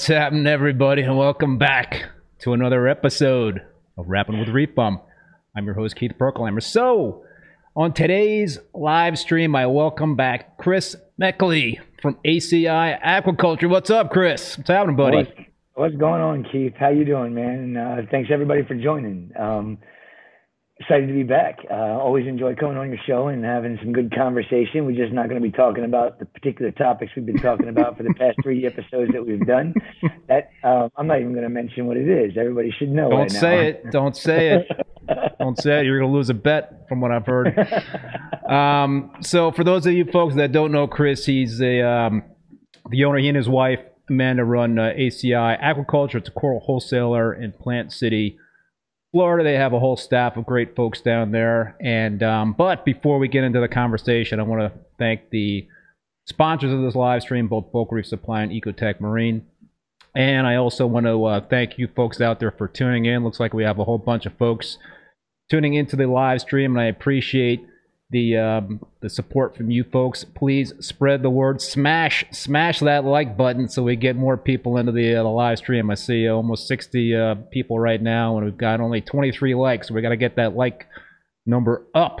What's happening, everybody, and welcome back to another episode of Rapping with Reef Bum. I'm your host, Keith Berkelhamer. So, on today's live stream, I welcome back Chris Meckley from ACI Aquaculture. What's up, Chris? What's happening, buddy? What's, what's going on, Keith? How you doing, man? Uh, thanks everybody for joining. Um, excited to be back. Uh, always enjoy coming on your show and having some good conversation. We're just not going to be talking about the particular topics we've been talking about for the past three episodes that we've done. That uh, I'm not even going to mention what it is. Everybody should know. Don't right say it. Don't say it. Don't say it. You're going to lose a bet from what I've heard. Um, so, for those of you folks that don't know Chris, he's a, um, the owner, he and his wife, Amanda, run uh, ACI Aquaculture. It's a coral wholesaler in Plant City, Florida. They have a whole staff of great folks down there. And um, But before we get into the conversation, I want to thank the sponsors of this live stream, both Bulk Reef Supply and Ecotech Marine. And I also want to uh, thank you folks out there for tuning in. Looks like we have a whole bunch of folks tuning into the live stream, and I appreciate the um, the support from you folks. Please spread the word. Smash smash that like button so we get more people into the, uh, the live stream. I see almost 60 uh, people right now, and we've got only 23 likes. We got to get that like number up.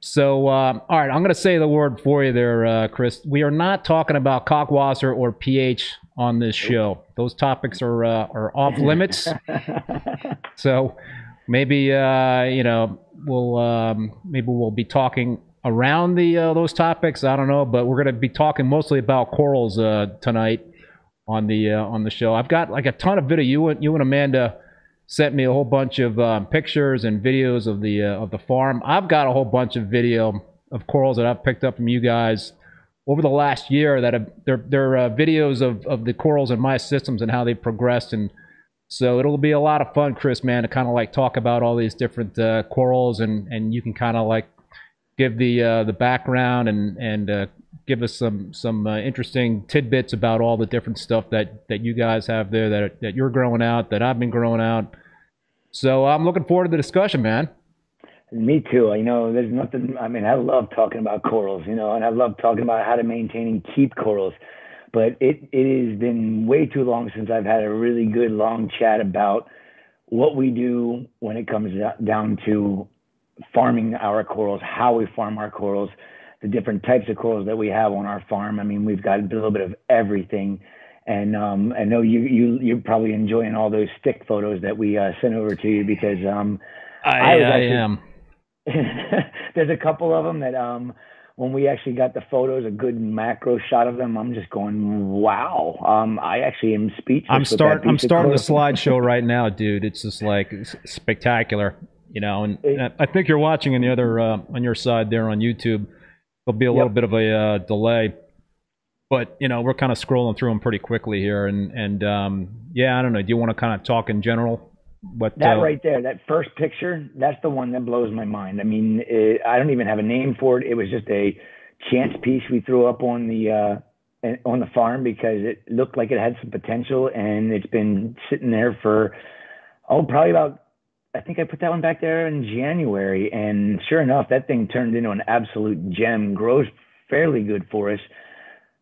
So, um, all right, I'm going to say the word for you there, uh, Chris. We are not talking about kalkwasser or pH on this show. Those topics are uh, are off limits. so maybe uh, you know we'll um, maybe we'll be talking around the uh, those topics. I don't know, but we're going to be talking mostly about corals uh, tonight on the uh, on the show. I've got like a ton of video. You and you and Amanda sent me a whole bunch of um, pictures and videos of the uh, of the farm. I've got a whole bunch of video of corals that I've picked up from you guys over the last year that have, they're, they're uh, videos of, of the corals in my systems and how they've progressed and so it'll be a lot of fun chris man to kind of like talk about all these different uh, corals and and you can kind of like give the uh, the background and and uh, give us some some uh, interesting tidbits about all the different stuff that that you guys have there that that you're growing out that i've been growing out so i'm looking forward to the discussion man Me too. You know, there's nothing. I mean, I love talking about corals. You know, and I love talking about how to maintain and keep corals. But it it has been way too long since I've had a really good long chat about what we do when it comes down to farming our corals, how we farm our corals, the different types of corals that we have on our farm. I mean, we've got a little bit of everything. And um, I know you you you're probably enjoying all those stick photos that we uh, sent over to you because um, i, I I actually- am there's a couple of them that um when we actually got the photos, a good macro shot of them, I'm just going, wow. Um, I actually am speechless. I'm start. I'm starting the slideshow right now, dude. It's just like it's spectacular, you know. And, It- and I think you're watching on the other uh, on your side there on YouTube. There'll be a little bit of a uh, delay, but you know we're kind of scrolling through them pretty quickly here. And and um, yeah, I don't know. Do you want to kind of talk in general? That uh, right there, that first picture, that's the one that blows my mind. I mean, it, I don't even have a name for it. It was just a chance piece we threw up on the uh, on the farm because it looked like it had some potential, and it's been sitting there for oh, probably about. I think I put that one back there in January, and sure enough, that thing turned into an absolute gem. Grows fairly good for us.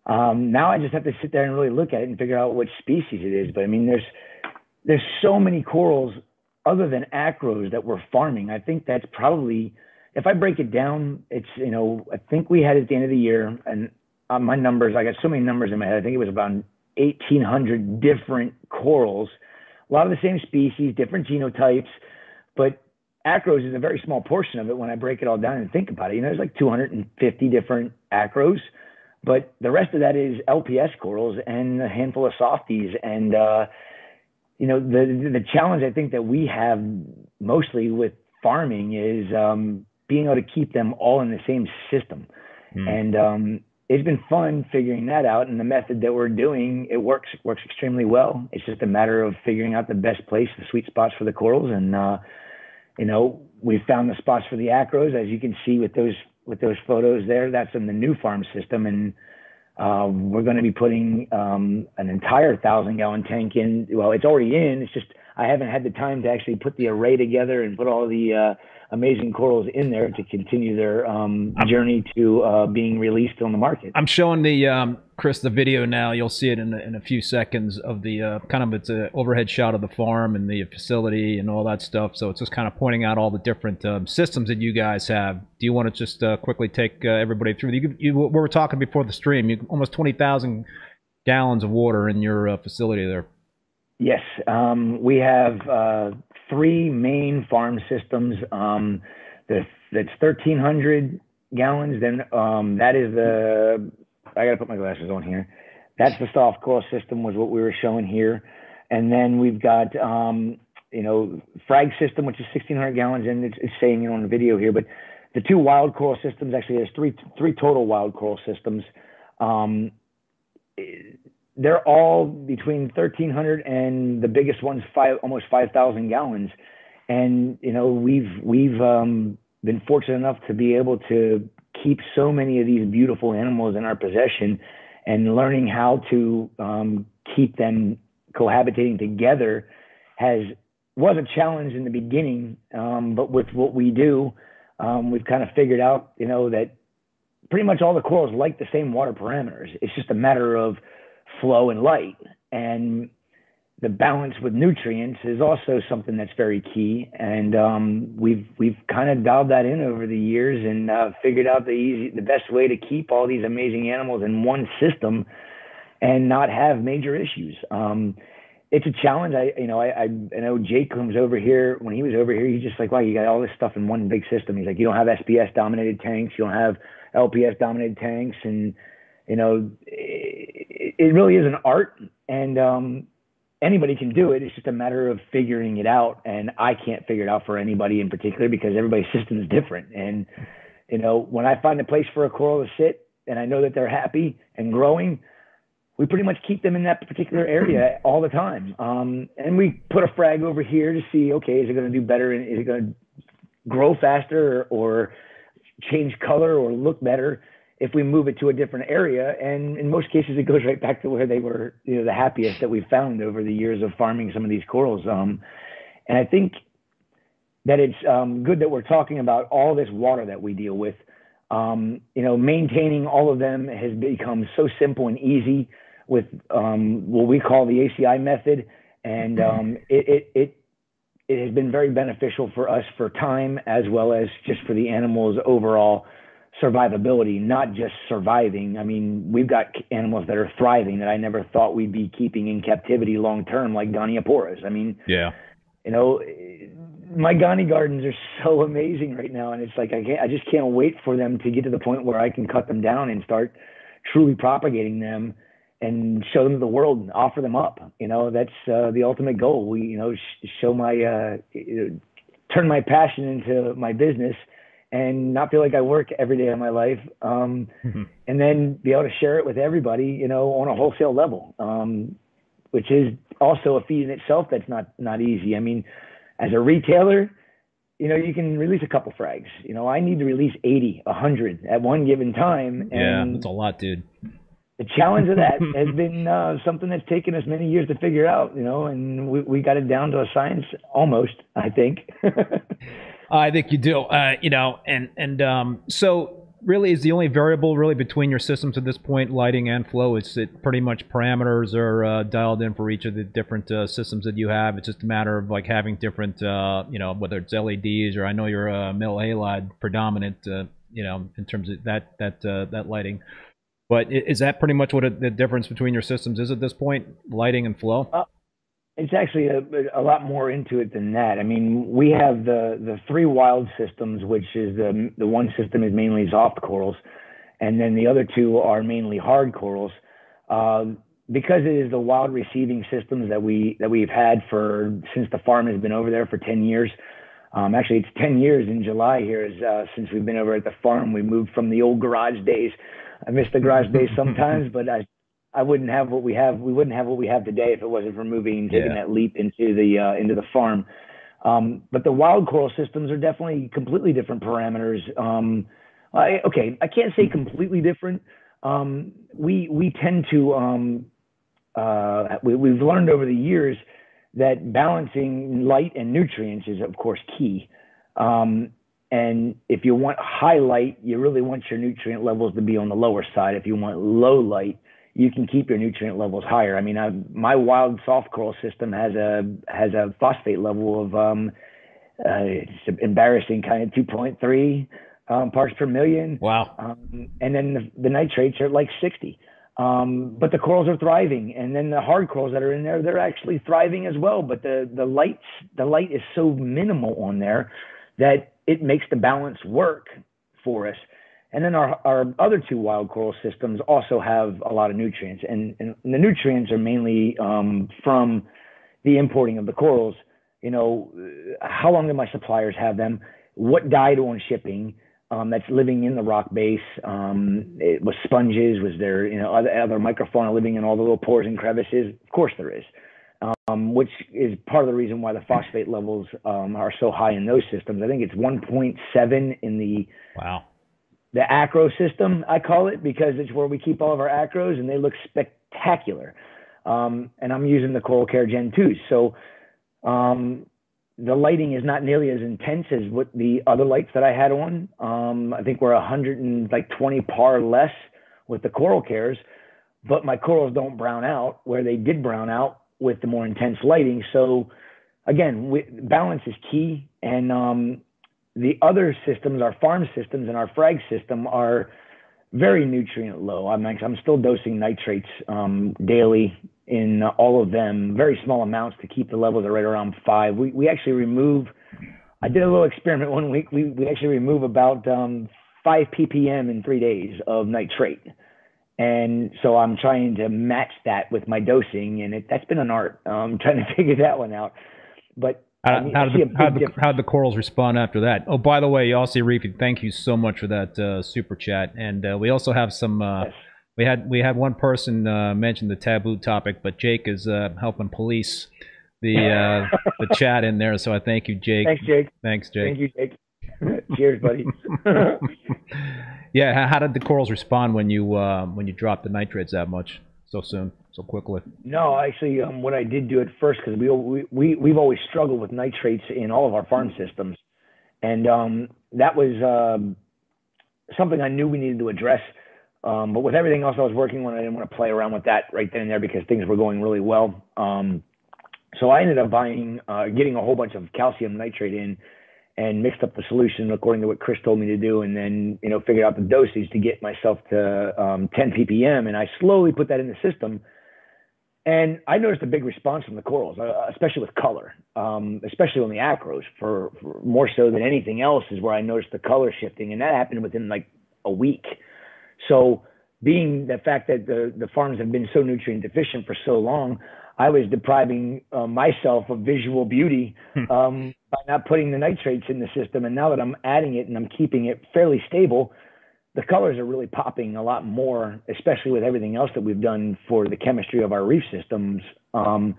Um, now I just have to sit there and really look at it and figure out which species it is. But I mean, there's there's so many corals other than acros that we're farming. I think that's probably, if I break it down, it's, you know, I think we had at the end of the year, and uh, my numbers, I got so many numbers in my head. I think it was about 1,800 different corals, a lot of the same species, different genotypes, but acros is a very small portion of it when I break it all down and think about it. You know, there's like 250 different acros, but the rest of that is LPS corals and a handful of softies. And, uh, you know, the the challenge I think that we have mostly with farming is um, being able to keep them all in the same system. Hmm. And um, it's been fun figuring that out. And the method that we're doing, it works works extremely well. It's just a matter of figuring out the best place, the sweet spots for the corals. And uh, you know, we've found the spots for the acros, as you can see with those with those photos there. That's in the new farm system, and uh, we're going to be putting um, an entire thousand gallon tank in. Well, it's already in. It's just I haven't had the time to actually put the array together and put all the uh, amazing corals in there to continue their um, journey to uh, being released on the market. I'm showing the um, Chris the video now. You'll see it in a, in a few seconds of the uh, kind of it's an overhead shot of the farm and the facility and all that stuff. So it's just kind of pointing out all the different um, systems that you guys have. Do you want to just uh, quickly take uh, everybody through? You, you, we were talking before the stream. You almost twenty thousand gallons of water in your uh, facility there. Yes, um, we have uh, three main farm systems. Um, the, that's 1,300 gallons. Then um, that is the, I got to put my glasses on here. That's the soft coral system was what we were showing here. And then we've got, um, you know, frag system, which is 1,600 gallons, and it's, it's saying it on the video here. But the two wild coral systems, actually, there's three, three total wild coral systems. Um, they're all between 1,300 and the biggest one's five, almost 5,000 gallons. And you know, we've we've um, been fortunate enough to be able to keep so many of these beautiful animals in our possession, and learning how to um, keep them cohabitating together has was a challenge in the beginning. Um, but with what we do, um, we've kind of figured out, you know, that pretty much all the corals like the same water parameters. It's just a matter of flow and light. And the balance with nutrients is also something that's very key. And um, we've we've kind of dialed that in over the years and uh, figured out the easy, the best way to keep all these amazing animals in one system and not have major issues. Um, it's a challenge. I, you know, I, I, I know Jake comes over here. When he was over here, he's just like, wow, you got all this stuff in one big system. He's like, you don't have SPS dominated tanks, you don't have LPS dominated tanks, and you know, it, it really is an art, and um, anybody can do it. It's just a matter of figuring it out, and I can't figure it out for anybody in particular because everybody's system is different. And you know, when I find a place for a coral to sit, and I know that they're happy and growing, we pretty much keep them in that particular area all the time. Um, and we put a frag over here to see, okay, is it going to do better? And is it going to grow faster or, or change color or look better? If we move it to a different area. And in most cases, it goes right back to where they were, you know, the happiest that we've found over the years of farming some of these corals. Um, and I think that it's um, good that we're talking about all this water that we deal with. Um, you know, maintaining all of them has become so simple and easy with um, what we call the ACI method, and um, it, it, it it has been very beneficial for us for time as well as just for the animals overall survivability, not just surviving. I mean, we've got animals that are thriving that I never thought we'd be keeping in captivity long term, like Gonioporas. I mean, yeah, you know, my Goni gardens are so amazing right now, and it's like I can't, I just can't wait for them to get to the point where I can cut them down and start truly propagating them and show them to the world and offer them up. You know, that's uh, the ultimate goal. We, you know, sh- show my, uh, turn my passion into my business and not feel like I work every day of my life. Um, mm-hmm. And then be able to share it with everybody, you know, on a wholesale level, um, which is also a feat in itself. That's not not easy. I mean, as a retailer, you know, you can release a couple frags. You know, I need to release 80, 100 at one given time. yeah, that's a lot, dude. The challenge of that has been uh, something that's taken us many years to figure out, you know, and we, we got it down to a science almost, I think. I think you do. Uh, you know, and and um, so really is the only variable really between your systems at this point, lighting and flow. It's it pretty much parameters are uh, dialed in for each of the different uh, systems that you have. It's just a matter of like having different, uh, you know, whether it's LEDs or I know you're a metal halide predominant, uh, you know, in terms of that that uh, that lighting. But is that pretty much what the difference between your systems is at this point, lighting and flow? It's actually a, a lot more into it than that. I mean, we have the the three wild systems, which is the the one system is mainly soft corals, and then the other two are mainly hard corals. Uh, because it is the wild receiving systems that we that we've had for since the farm has been over there for 10 years. Um, actually, it's 10 years in July here is, uh, since we've been over at the farm. We moved from the old garage days. I miss the garage days sometimes, but I I wouldn't have what we have. We wouldn't have what we have today if it wasn't for moving, taking yeah. that leap into the uh, into the farm. Um, but the wild coral systems are definitely completely different parameters. Um, I, okay, I can't say completely different. Um, we we tend to um, uh, we, we've learned over the years that balancing light and nutrients is of course key. Um, and if you want high light, you really want your nutrient levels to be on the lower side. If you want low light, you can keep your nutrient levels higher. I mean, I, my wild soft coral system has a has a phosphate level of um, uh, it's embarrassing, kind of 2.3 um, parts per million. Wow. Um, and then the, the, nitrates are like 60. Um, but the corals are thriving, and then the hard corals that are in there, they're actually thriving as well. But the the lights, the light is so minimal on there that it makes the balance work for us. And then our, our other two wild coral systems also have a lot of nutrients, and, and the nutrients are mainly um, from the importing of the corals. You know, how long do my suppliers have them? What died on shipping? Um, that's living in the rock base. Um, it was sponges. Was there, you know, other, other microfauna living in all the little pores and crevices? Of course there is um, which is part of the reason why the phosphate levels um, are so high in those systems. I think it's 1.7 in the wow the acro system. I call it because it's where we keep all of our acros, and they look spectacular. Um, and I'm using the Coral Care Gen 2, so um, the lighting is not nearly as intense as what the other lights that I had on. Um, I think we're 120 par less with the Coral Cares, but my corals don't brown out where they did brown out with the more intense lighting. So again, we, balance is key. And um, the other systems, our farm systems and our frag system are very nutrient low. I'm I'm still dosing nitrates um, daily in all of them, very small amounts to keep the levels at right around five. We we actually remove. I did a little experiment one week. We we actually remove about um, five ppm in three days of nitrate. And so I'm trying to match that with my dosing, and it, that's been an art. I'm trying to figure that one out. But how, how, did the, how, the, how did the corals respond after that? Oh, by the way, Aussie Reefy, thank you so much for that uh, super chat. And uh, we also have some. Uh, yes. We had we had one person uh, mention the taboo topic, but Jake is uh, helping police the uh, the chat in there. So I thank you, Jake. Thanks, Jake. Thanks, Jake. Thank you, Jake. Cheers, buddy. yeah, how did the corals respond when you uh, when you dropped the nitrates that much so soon, so quickly? No, actually, um, what I did do at first because we, we we we've always struggled with nitrates in all of our farm systems, and um, that was um, something I knew we needed to address. Um, but with everything else I was working on, I didn't want to play around with that right then and there because things were going really well. Um, so I ended up buying, uh, getting a whole bunch of calcium nitrate in and mixed up the solution according to what Chris told me to do, and then you know figured out the dosage to get myself to um, 10 ppm, and I slowly put that in the system. And I noticed a big response from the corals, uh, especially with color, um, especially on the acros. For, for, more so than anything else, is where I noticed the color shifting, and that happened within like a week. So, being the fact that the the farms have been so nutrient deficient for so long, I was depriving uh, myself of visual beauty hmm. um, by not putting the nitrates in the system. And now that I'm adding it and I'm keeping it fairly stable, the colors are really popping a lot more, especially with everything else that we've done for the chemistry of our reef systems. Um,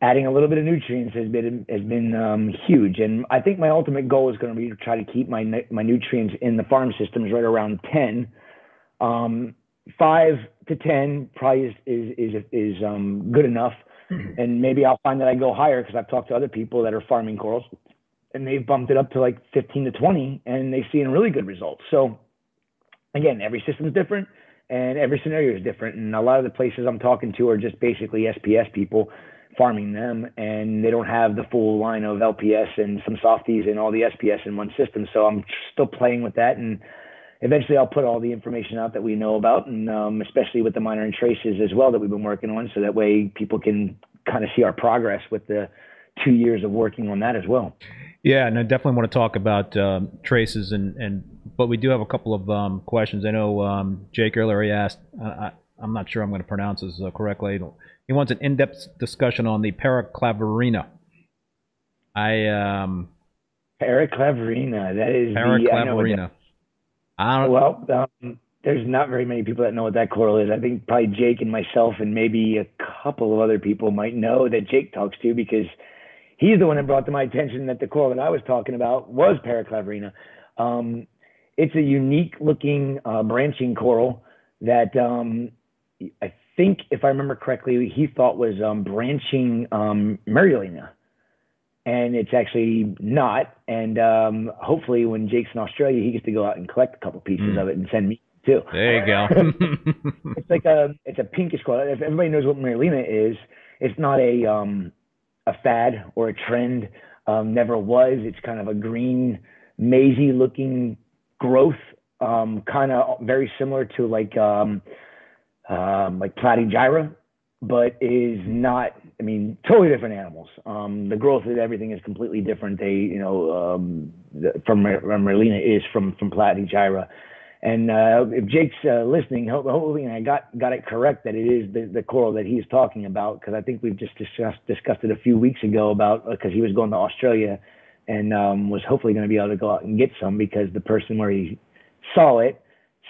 adding a little bit of nutrients has been has been um, huge, and I think my ultimate goal is going to be to try to keep my my nutrients in the farm systems right around ten. Um, five to ten probably is is is, is um, good enough, mm-hmm. and maybe I'll find that I go higher because I've talked to other people that are farming corals, and they've bumped it up to like fifteen to twenty, and they've seen really good results. So, again, every system is different, and every scenario is different, and a lot of the places I'm talking to are just basically SPS people farming them and they don't have the full line of LPS and some softies and all the SPS in one system. So I'm still playing with that and eventually I'll put all the information out that we know about, and um, especially with the minor and traces as well that we've been working on, so that way people can kind of see our progress with the two years of working on that as well. Yeah, and I definitely want to talk about um, traces, and, and but we do have a couple of um, questions. I know um, Jake earlier he asked. I, am not sure I'm going to pronounce this uh, correctly. He wants an in-depth discussion on the paraclavarina. I um. Paraclavarina. That is paraclavarina. The, well, um, there's not very many people that know what that coral is. I think probably Jake and myself and maybe a couple of other people might know that Jake talks to because he's the one that brought to my attention that the coral that I was talking about was Paraclavarina. Um, it's a unique looking uh, branching coral that um, I think, if I remember correctly, he thought was um, branching um, Merulina. and it's actually not. And um, hopefully, when Jake's in Australia, he gets to go out and collect a couple pieces mm. of it and send me too. There you go. it's like a it's a pinkish coral. If everybody knows what Merulina is, it's not a um, a fad or a trend. Um, never was. It's kind of a green, mazy looking growth, um, kind of very similar to like um, um, like Platygyra, but is not. I mean, totally different animals. Um, the growth of everything is completely different. They, you know, um, the, from Merulina is from from Platygyra. And uh, if Jake's uh, listening, hopefully I got got it correct that it is the, the coral that he's talking about because I think we've just discussed discussed it a few weeks ago about because uh, he was going to Australia and um, was hopefully going to be able to go out and get some because the person where he saw it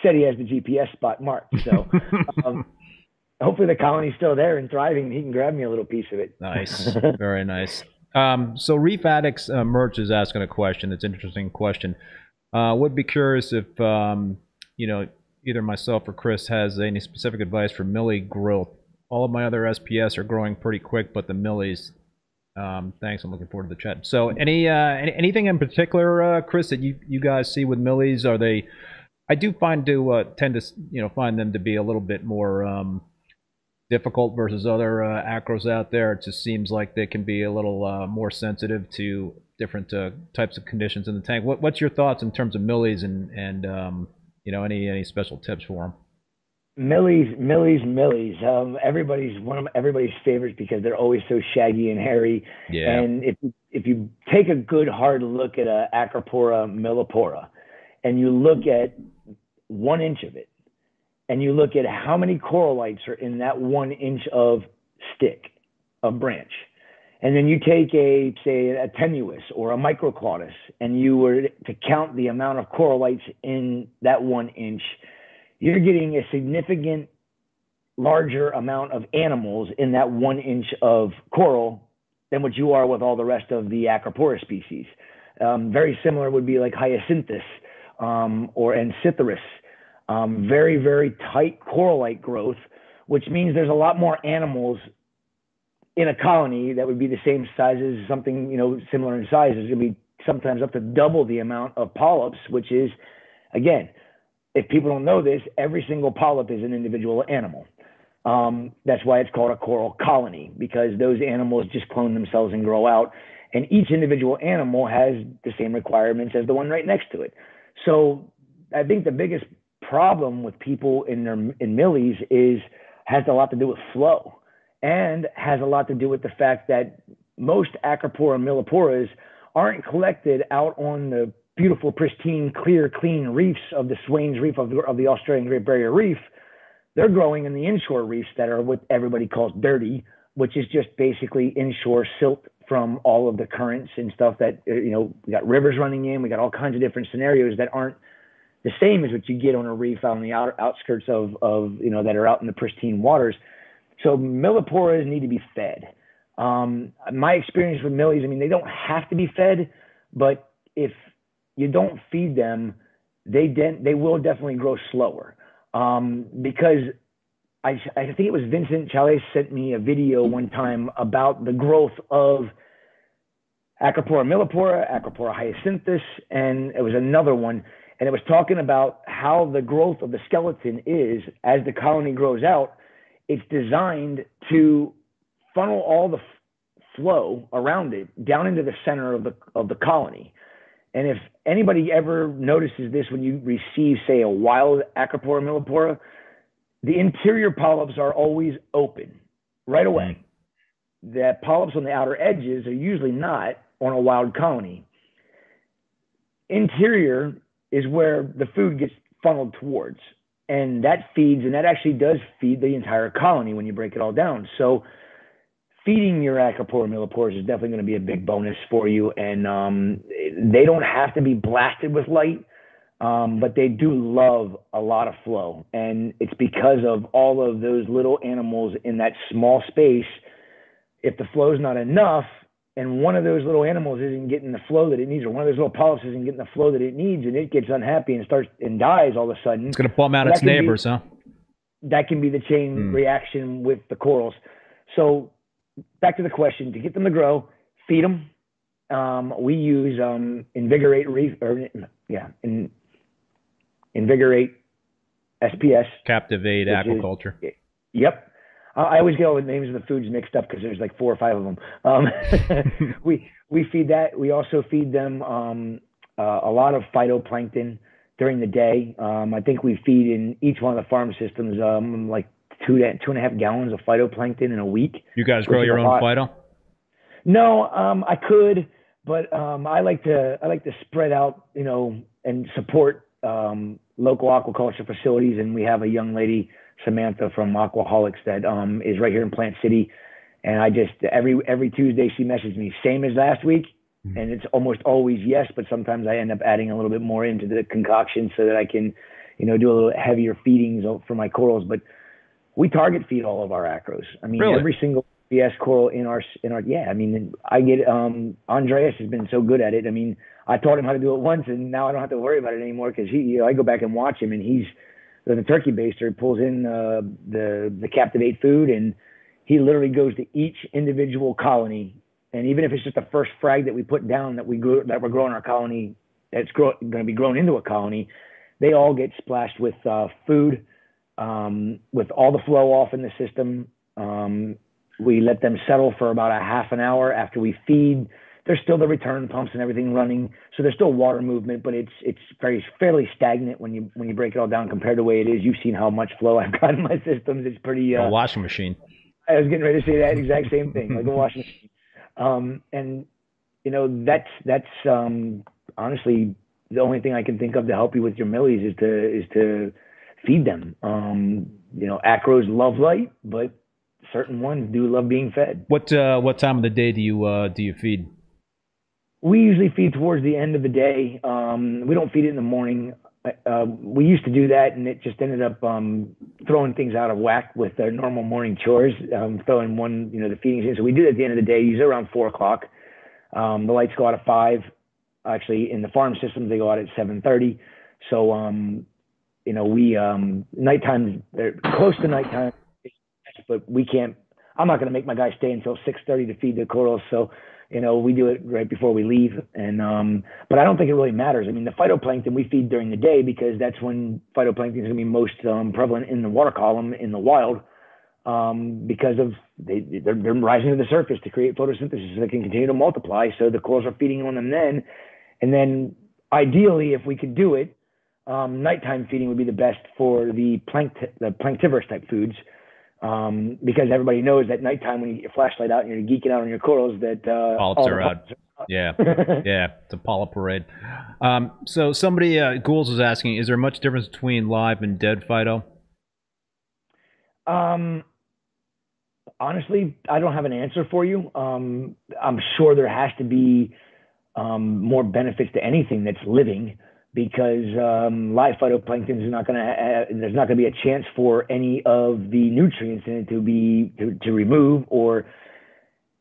said he has the GPS spot marked. So um, hopefully the colony's still there and thriving. He can grab me a little piece of it. Nice, very nice. Um, so Reef Addicts uh, Merch is asking a question. It's an interesting question. Uh, would be curious if um, you know, either myself or Chris has any specific advice for millie growth. All of my other SPS are growing pretty quick, but the millies. Um, thanks. I'm looking forward to the chat. So, any, uh, any anything in particular, uh, Chris, that you you guys see with millies? Are they? I do find to uh, tend to you know find them to be a little bit more um, difficult versus other uh, acros out there. It just seems like they can be a little uh, more sensitive to different uh, types of conditions in the tank. What, what's your thoughts in terms of millies and and um, you know, any any special tips for them? Millies, Millies, Millies. Um, everybody's one of everybody's favorites because they're always so shaggy and hairy. Yeah. And if if you take a good hard look at a Acropora millipora, and you look at one inch of it, and you look at how many corallites are in that one inch of stick, of branch, and then you take a, say, a tenuis or a microclados, and you were to count the amount of corallites in that one inch, you're getting a significant larger amount of animals in that one inch of coral than what you are with all the rest of the Acropora species. Um, very similar would be like hyacinthus um, or Ancithorus. Um, very, very tight corallite growth, which means there's a lot more animals in a colony that would be the same size as something you know similar in size is going to be sometimes up to double the amount of polyps, which is again, if people don't know this, every single polyp is an individual animal. Um, that's why it's called a coral colony because those animals just clone themselves and grow out, and each individual animal has the same requirements as the one right next to it. So I think the biggest problem with people in their in millies is has a lot to do with flow and has a lot to do with the fact that most Acropora milliporas aren't collected out on the beautiful, pristine, clear, clean reefs of the Swains Reef of the, of the Australian Great Barrier Reef. They're growing in the inshore reefs that are what everybody calls dirty, which is just basically inshore silt from all of the currents and stuff that, uh, you know, we got rivers running in, we got all kinds of different scenarios that aren't the same as what you get on a reef out on the outskirts of, of, you know, that are out in the pristine waters. So milliporas need to be fed. Um, my experience with millies, I mean, they don't have to be fed, but if you don't feed them, they de- they will definitely grow slower. Um, because I, I think it was Vincent Chalais sent me a video one time about the growth of Acropora millipora, Acropora hyacinthus, and it was another one. And it was talking about how the growth of the skeleton is as the colony grows out it's designed to funnel all the f- flow around it down into the center of the of the colony. And if anybody ever notices this when you receive, say, a wild Acropora millipora, the interior polyps are always open right away. Mm. The polyps on the outer edges are usually not on a wild colony. Interior is where the food gets funneled towards and that feeds and that actually does feed the entire colony when you break it all down. So feeding your acropora millipores is definitely going to be a big bonus for you and um, they don't have to be blasted with light um, but they do love a lot of flow. And it's because of all of those little animals in that small space. If the flow is not enough and one of those little animals isn't getting the flow that it needs, or one of those little polyps isn't getting the flow that it needs, and it gets unhappy and starts and dies all of a sudden. It's going to bum out its neighbors, be, huh? That can be the chain mm. reaction with the corals. So back to the question: to get them to grow, feed them, um, we use um, Invigorate Reef, or yeah, in, Invigorate SPS. Captivate Aquaculture. Is, yep. I always get all the names of the foods mixed up because there's like four or five of them. Um, we we feed that. We also feed them um, uh, a lot of phytoplankton during the day. Um, I think we feed in each one of the farm systems um, like two to, two and a half gallons of phytoplankton in a week. You guys grow your own lot. phyto? No, um, I could, but um, I like to I like to spread out, you know, and support um, local aquaculture facilities. And we have a young lady, Samantha from Aquaholics, that um, is right here in Plant City. And I just every every Tuesday she messages me, same as last week, mm-hmm. and it's almost always yes, but sometimes I end up adding a little bit more into the concoction so that I can, you know, do a little heavier feedings for my corals. But we target feed all of our acros. I mean, really? every single SPS coral in our in our yeah. I mean, I get um Andreas has been so good at it. I mean, I taught him how to do it once, and now I don't have to worry about it anymore because he you know I go back and watch him, and he's the, turkey baster pulls in uh, the the captivate food, and he literally goes to each individual colony, and even if it's just the first frag that we put down that we grew that we're growing our colony that's going to be grown into a colony, they all get splashed with uh, food um, with all the flow off in the system. Um, we let them settle for about a half an hour after we feed. There's still the return pumps and everything running, so there's still water movement, but it's it's very fairly stagnant when you when you break it all down compared to the way it is. You've seen how much flow I've got in my systems. It's pretty. Uh, a washing machine. I was getting ready to say that exact same thing, like a washing machine. Um, and you know that's that's um, honestly the only thing I can think of to help you with your millies is to is to feed them. Um, you know, acros love light, but certain ones do love being fed. What uh, what time of the day do you uh, do you feed? We usually feed towards the end of the day. Um, we don't feed it in the morning. Uh, we used to do that, and it just ended up um, throwing things out of whack with our normal morning chores. Um, throwing one, you know, the feedings in. So we do it at the end of the day, usually around four o'clock. Um, the lights go out at five. Actually, in the farm systems, they go out at seven thirty. So um, you know, we um, nighttime, they're close to nighttime, but we can't. I'm not going to make my guys stay until 6:30 to feed the corals. So, you know, we do it right before we leave. And um, but I don't think it really matters. I mean, the phytoplankton we feed during the day because that's when phytoplankton is going to be most um, prevalent in the water column in the wild. Um, because of they they're, they're rising to the surface to create photosynthesis so they can continue to multiply. So the corals are feeding on them then, and then ideally, if we could do it, um, nighttime feeding would be the best for the planct- the planktivorous type foods. Um, because everybody knows that nighttime when you get your flashlight out and you're geeking out on your corals that uh, polyps are out. Yeah, yeah, it's a polyp parade. Um, so somebody, uh, Ghouls was asking, is there much difference between live and dead phyto? Um, honestly, I don't have an answer for you. Um, I'm sure there has to be um, more benefits to anything that's living because um, live phytoplankton is not going to there's not going to be a chance for any of the nutrients in it to be to, to remove or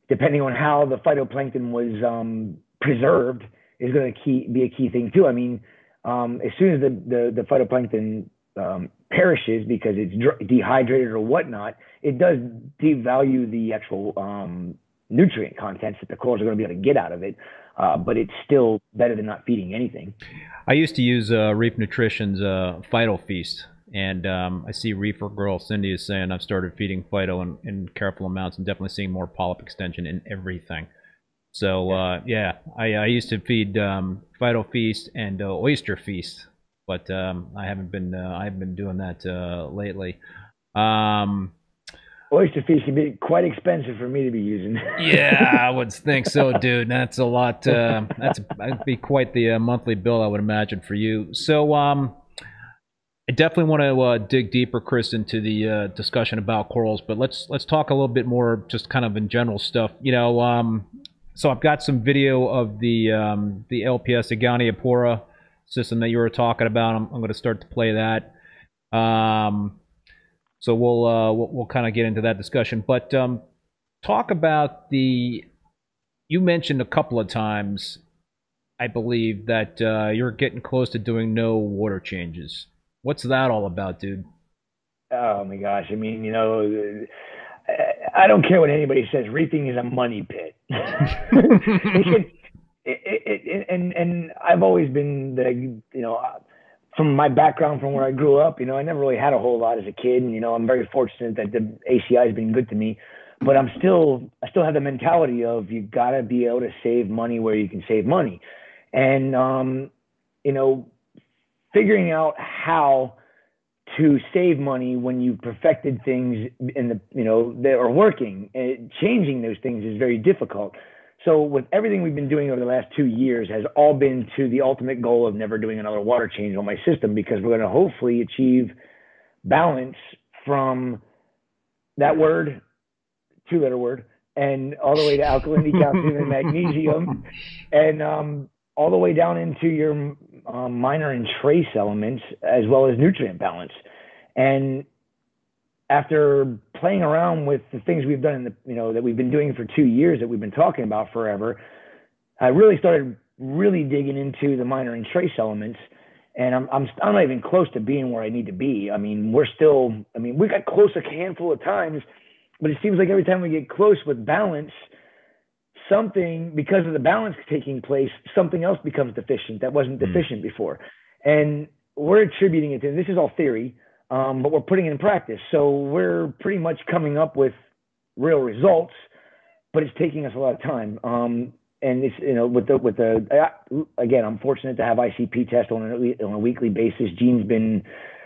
depending on how the phytoplankton was um, preserved is going to be a key thing too. I mean, um, as soon as the the, the phytoplankton um, perishes because it's dehydrated or whatnot, it does devalue the actual um, nutrient contents that the corals are going to be able to get out of it. Uh, but it's still better than not feeding anything. I used to use uh, Reef Nutrition's uh, Phyto Feast, and um, I see Reefer Girl Cindy is saying I've started feeding Phyto in, in careful amounts and definitely seeing more polyp extension in everything. So uh, yeah, I, I, used to feed um, Phyto Feast and uh, Oyster Feast, but um, I haven't been uh, I haven't been doing that uh, lately. Um, oyster feast can be quite expensive for me to be using. yeah, I would think so, dude. That's a lot. Uh, that's that'd be quite the uh, monthly bill, I would imagine, for you. So, um, I definitely want to uh, dig deeper, Chris, into the uh, discussion about corals. But let's let's talk a little bit more, just kind of in general stuff. You know, um, so I've got some video of the um, the LPS Aganiapora system that you were talking about. I'm, I'm going to start to play that. Um, so we'll uh, we'll, we'll kind of get into that discussion. But um, talk about the. You mentioned a couple of times, I believe, that uh, you're getting close to doing no water changes. What's that all about, dude? Oh my gosh! I mean, you know, I don't care what anybody says. Reefing is a money pit. it, can, and and I've always been the you know from my background from where I grew up, you know, I never really had a whole lot as a kid, and you know, I'm very fortunate that the ACI has been good to me. But I'm still, I still have the mentality of you got to be able to save money where you can save money, and um, you know, figuring out how to save money when you perfected things in the you know that are working and changing those things is very difficult so with everything we've been doing over the last two years has all been to the ultimate goal of never doing another water change on my system because we're going to hopefully achieve balance from that word two letter word and all the way to alkalinity calcium and magnesium and um, all the way down into your um, minor and trace elements as well as nutrient balance. And after playing around with the things we've done in the, you know, that we've been doing for two years that we've been talking about forever, I really started really digging into the minor and trace elements. And I'm, I'm, I'm not even close to being where I need to be. I mean, we're still, I mean, we got close a handful of times, but it seems like every time we get close with balance, something because of the balance taking place, something else becomes deficient that wasn't mm. deficient before, and we're attributing it to this is all theory, um, but we're putting it in practice. So we're pretty much coming up with real results, but it's taking us a lot of time. Um, and it's you know with the with the uh, again, I'm fortunate to have ICP test on a, on a weekly basis. Gene's been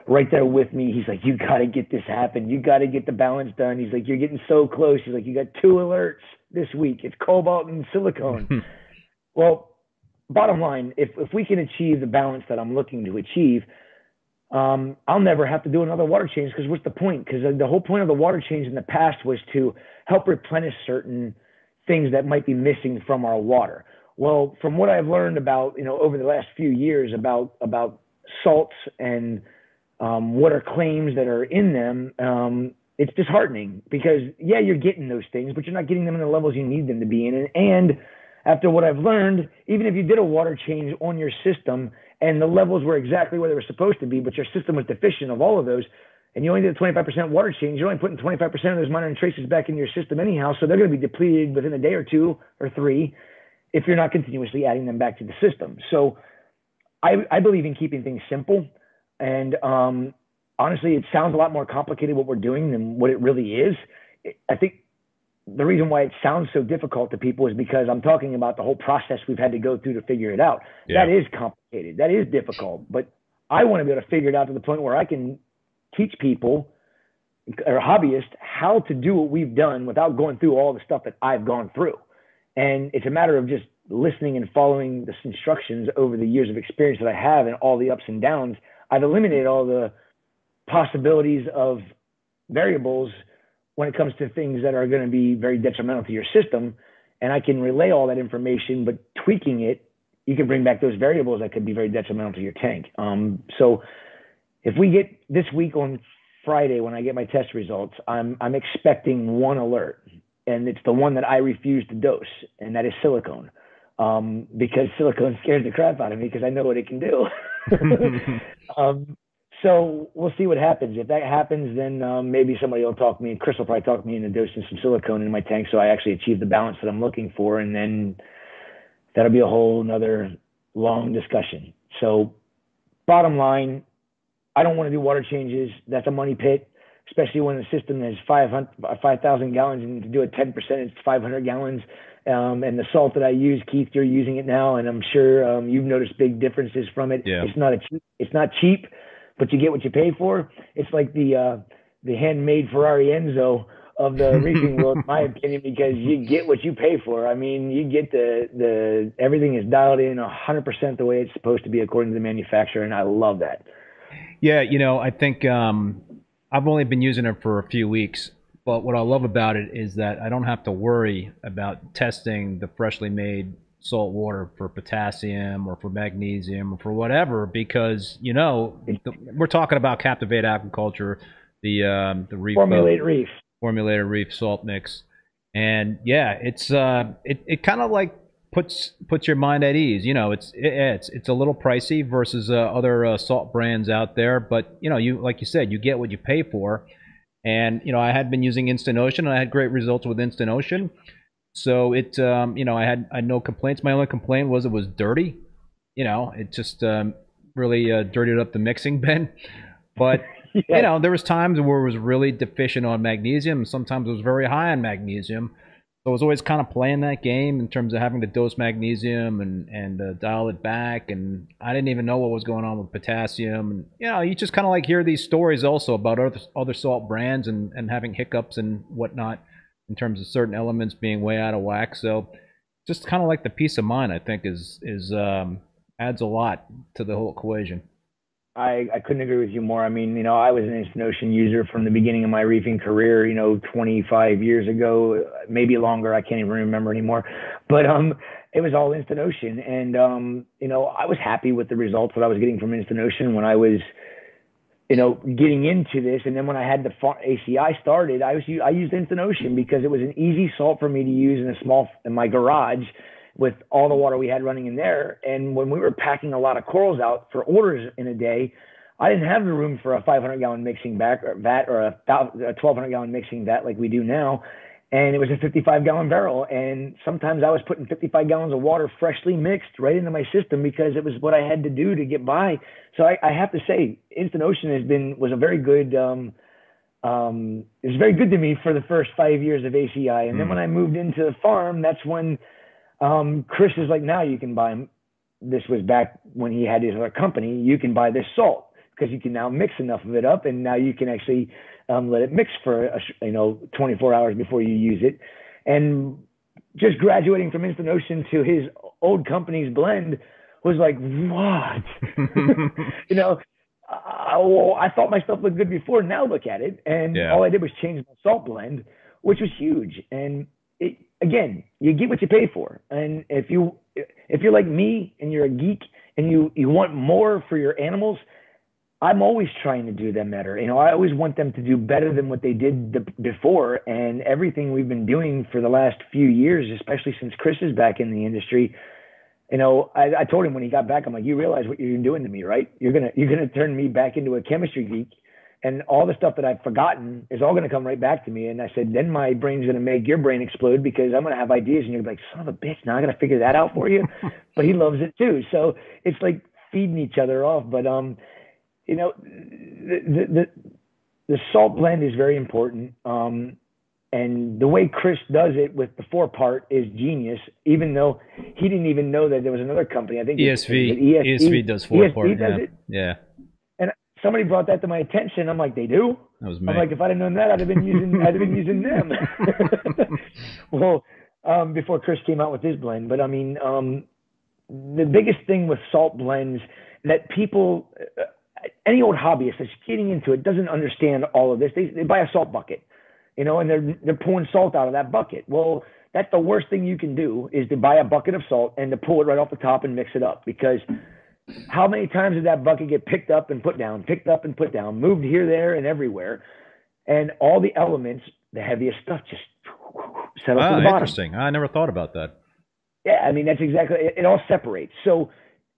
right there with me. He's like, you got to get this happen. You got to get the balance done. He's like, you're getting so close. He's like, you got two alerts this week. It's cobalt and silicone. well, bottom line, if if we can achieve the balance that I'm looking to achieve, um, I'll never have to do another water change because what's the point? Because the whole point of the water change in the past was to help replenish certain things that might be missing from our water. Well, from what I've learned about, you know, over the last few years about about salts and um, what are claims that are in them, um, it's disheartening because yeah, you're getting those things, but you're not getting them in the levels you need them to be in. And after what I've learned, even if you did a water change on your system and the levels were exactly where they were supposed to be, but your system was deficient of all of those, and you only did a 25% water change, you're only putting 25% of those minor traces back into your system anyhow. So they're going to be depleted within a day or two or three if you're not continuously adding them back to the system. So I, I believe in keeping things simple. And um, honestly, it sounds a lot more complicated what we're doing than what it really is. I think the reason why it sounds so difficult to people is because I'm talking about the whole process we've had to go through to figure it out. Yeah. That is complicated. That is difficult. But I want to be able to figure it out to the point where I can teach people or hobbyists how to do what we've done without going through all the stuff that I've gone through. And it's a matter of just listening and following the instructions over the years of experience that I have and all the ups and downs. I've eliminated all the possibilities of variables when it comes to things that are going to be very detrimental to your system. And I can relay all that information, but tweaking it, you can bring back those variables that could be very detrimental to your tank. Um, so if we get this week on Friday when I get my test results, I'm I'm expecting one alert, and it's the one that I refuse to dose, and that is silicone, um, because silicone scares the crap out of me because I know what it can do. um, so we'll see what happens. If that happens, then um, maybe somebody will talk to me, and Chris will probably talk me into dosing some silicone in my tank so I actually achieve the balance that I'm looking for. And then that'll be a whole another long discussion. So bottom line, I don't want to do water changes. That's a money pit, especially when the system is 5,000 5, gallons and to do a 10%, it's 500 gallons. Um, and the salt that I use, Keith, you're using it now, and I'm sure um, you've noticed big differences from it. Yeah. It's not a cheap, it's not cheap, but you get what you pay for. It's like the uh, the handmade Ferrari Enzo of the reefing world, in my opinion, because you get what you pay for. I mean, you get the the everything is dialed in hundred percent the way it's supposed to be according to the manufacturer, and I love that. Yeah, you know, I think um, I've only been using it for a few weeks, but what I love about it is that I don't have to worry about testing the freshly made salt water for potassium or for magnesium or for whatever because you know the, we're talking about Captivate Aquaculture, the um, the reef formulated uh, reef formulated reef salt mix, and yeah, it's uh it, it kind of like puts puts your mind at ease. You know, it's it, it's it's a little pricey versus uh, other uh, salt brands out there, but you know, you like you said, you get what you pay for. And you know, I had been using Instant Ocean, and I had great results with Instant Ocean. So it, um, you know, I had I had no complaints. My only complaint was it was dirty. You know, it just um, really uh, dirtied up the mixing bin. But yeah. you know, there was times where it was really deficient on magnesium. Sometimes it was very high on magnesium. So I was always kind of playing that game in terms of having to dose magnesium and and uh, dial it back. And I didn't even know what was going on with potassium. And you know, you just kind of like hear these stories also about other other salt brands and and having hiccups and whatnot in terms of certain elements being way out of whack. So just kind of like the peace of mind, I think is is um, adds a lot to the whole equation. I, I couldn't agree with you more. I mean, you know, I was an Instant Ocean user from the beginning of my reefing career, you know, 25 years ago, maybe longer. I can't even remember anymore. But um, it was all Instant Ocean. And, um, you know, I was happy with the results that I was getting from Instant Ocean when I was – you know, getting into this. And then when I had the ACI started, I was I used Instant Ocean because it was an easy salt for me to use in a small in my garage with all the water we had running in there. And when we were packing a lot of corals out for orders in a day, I didn't have the room for a 500 gallon mixing vat or vat or a 1200 gallon mixing vat like we do now and it was a 55 gallon barrel. And sometimes I was putting 55 gallons of water freshly mixed right into my system because it was what I had to do to get by. So I, I have to say, Instant Ocean has been was a very good. Um, um, it was very good to me for the first five years of ACI, and mm. then when I moved into the farm, that's when um, Chris is like, now you can buy. This was back when he had his other company. You can buy this salt because you can now mix enough of it up, and now you can actually um, let it mix for a, you know 24 hours before you use it. And just graduating from Instant Ocean to his old company's blend was like what, you know. I, I thought my stuff looked good before. Now look at it, and yeah. all I did was change my salt blend, which was huge. And it, again, you get what you pay for. And if you if you're like me and you're a geek and you you want more for your animals, I'm always trying to do them better. You know, I always want them to do better than what they did the, before. And everything we've been doing for the last few years, especially since Chris is back in the industry, you know, I, I told him when he got back, I'm like, you realize what you're doing to me, right? You're gonna you're gonna turn me back into a chemistry geek, and all the stuff that I've forgotten is all gonna come right back to me. And I said, then my brain's gonna make your brain explode because I'm gonna have ideas, and you're like, son of a bitch, now I gotta figure that out for you. but he loves it too, so it's like feeding each other off. But um you know, the, the, the salt blend is very important. Um, and the way Chris does it with the four part is genius, even though he didn't even know that there was another company. I think ESV, ESV, ESV does four ESV part. Does yeah. It. yeah. And somebody brought that to my attention. I'm like, they do? That was me. I'm like, if I'd have known that, I'd have been using, I'd have been using them. well, um, before Chris came out with his blend. But I mean, um, the biggest thing with salt blends that people, any old hobbyist that's getting into it doesn't understand all of this. They, they buy a salt bucket, you know, and they're they're pouring salt out of that bucket. Well, that's the worst thing you can do is to buy a bucket of salt and to pull it right off the top and mix it up because how many times did that bucket get picked up and put down, picked up and put down, moved here, there, and everywhere, and all the elements, the heaviest stuff, just ah, to the bottom. Interesting. I never thought about that. Yeah, I mean that's exactly it, it all separates. So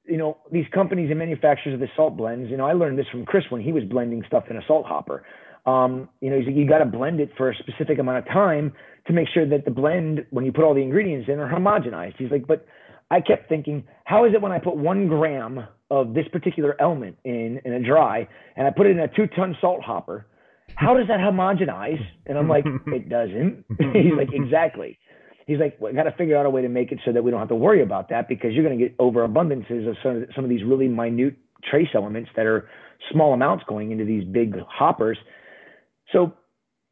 you know, these companies and manufacturers of the salt blends, you know, I learned this from Chris when he was blending stuff in a salt hopper. Um, you know, he's like, you got to blend it for a specific amount of time to make sure that the blend, when you put all the ingredients in, are homogenized. He's like, but I kept thinking, how is it when I put one gram of this particular element in in a dry and I put it in a two ton salt hopper? How does that homogenize? And I'm like, it doesn't. He's like, exactly he's like, we got to figure out a way to make it so that we don't have to worry about that because you're going to get overabundances of some of, some of these really minute trace elements that are small amounts going into these big hoppers. So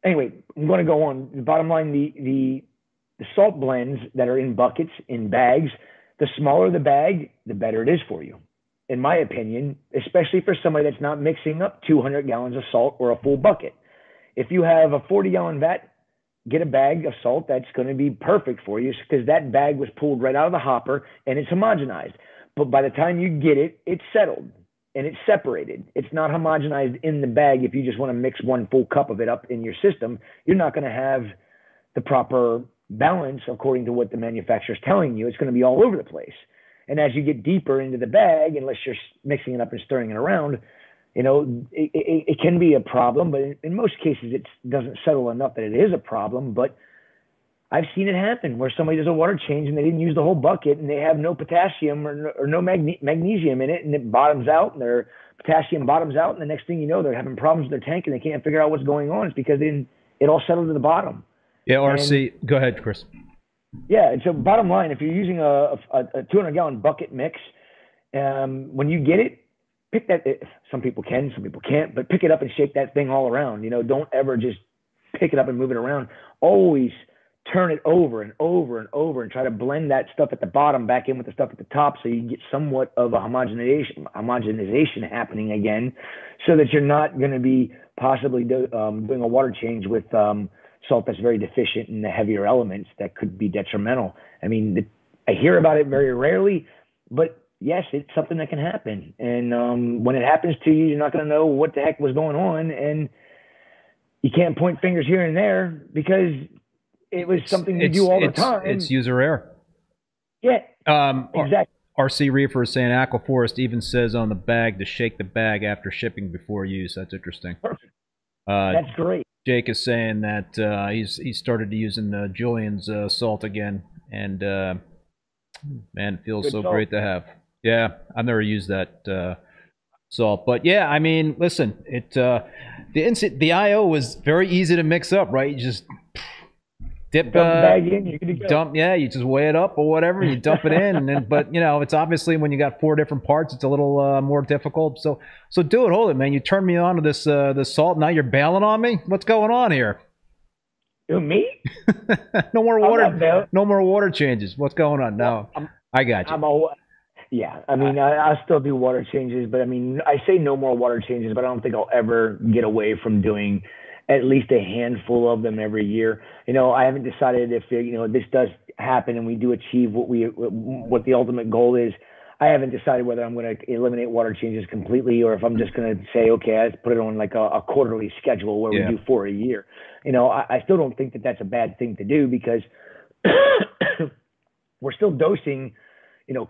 anyway, I'm going to go on. The bottom line, the, the, the salt blends that are in buckets, in bags, the smaller the bag, the better it is for you. In my opinion, especially for somebody that's not mixing up 200 gallons of salt or a full bucket. If you have a 40 gallon vat, get a bag of salt that's going to be perfect for you because that bag was pulled right out of the hopper and it's homogenized. But by the time you get it, it's settled and it's separated. It's not homogenized in the bag. If you just want to mix one full cup of it up in your system, you're not going to have the proper balance according to what the manufacturer is telling you. It's going to be all over the place. And as you get deeper into the bag, unless you're mixing it up and stirring it around, you know, it, it, it, can be a problem, but in, most cases, it doesn't settle enough that it is a problem. But I've seen it happen where somebody does a water change and they didn't use the whole bucket and they have no potassium or, or no magne- magnesium in it and it bottoms out and their potassium bottoms out and the next thing you know they're having problems with their tank and they can't figure out what's going on. It's because they it all settled to the bottom. Yeah, RC. And, go ahead, Chris. Yeah, and so bottom line, if you're using a, a, a 200 gallon bucket mix, um, when you get it, pick that. Some people can, some people can't, but pick it up and shake that thing all around. You know, don't ever just pick it up and move it around. Always turn it over and over and over and try to blend that stuff at the bottom back in with the stuff at the top so you get somewhat of a homogenization homogenization happening again so that you're not going to be possibly do, um, doing a water change with um, salt that's very deficient in the heavier elements that could be detrimental i mean the, i hear about it very rarely but yes it's something that can happen and um, when it happens to you you're not going to know what the heck was going on and you can't point fingers here and there because it was something you do all the time. It's user error. Yeah. Um, exactly. RC Reefer is saying Aquaforest even says on the bag to shake the bag after shipping before use. That's interesting. Perfect. Uh, That's great. Jake is saying that uh, he's he started using the Julian's uh, salt again, and uh, man, it feels Good so salt. great to have. Yeah, I've never used that uh, salt, but yeah, I mean, listen, it uh, the the IO was very easy to mix up, right? You just dip dump uh, bag in, dump yeah you just weigh it up or whatever you dump it in and then but you know it's obviously when you got four different parts it's a little uh, more difficult so so do it hold it man you turned me on to this uh this salt now you're bailing on me? What's going on here? Who, me? No more water no more water changes what's going on? No I'm, i got you. I'm a, yeah i uh, mean I, I still do water changes but i mean i say no more water changes but i don't think i'll ever get away from doing at least a handful of them every year. You know, I haven't decided if you know this does happen and we do achieve what we what the ultimate goal is. I haven't decided whether I'm going to eliminate water changes completely or if I'm just going to say, okay, let's put it on like a, a quarterly schedule where yeah. we do four a year. You know, I, I still don't think that that's a bad thing to do because we're still dosing, you know,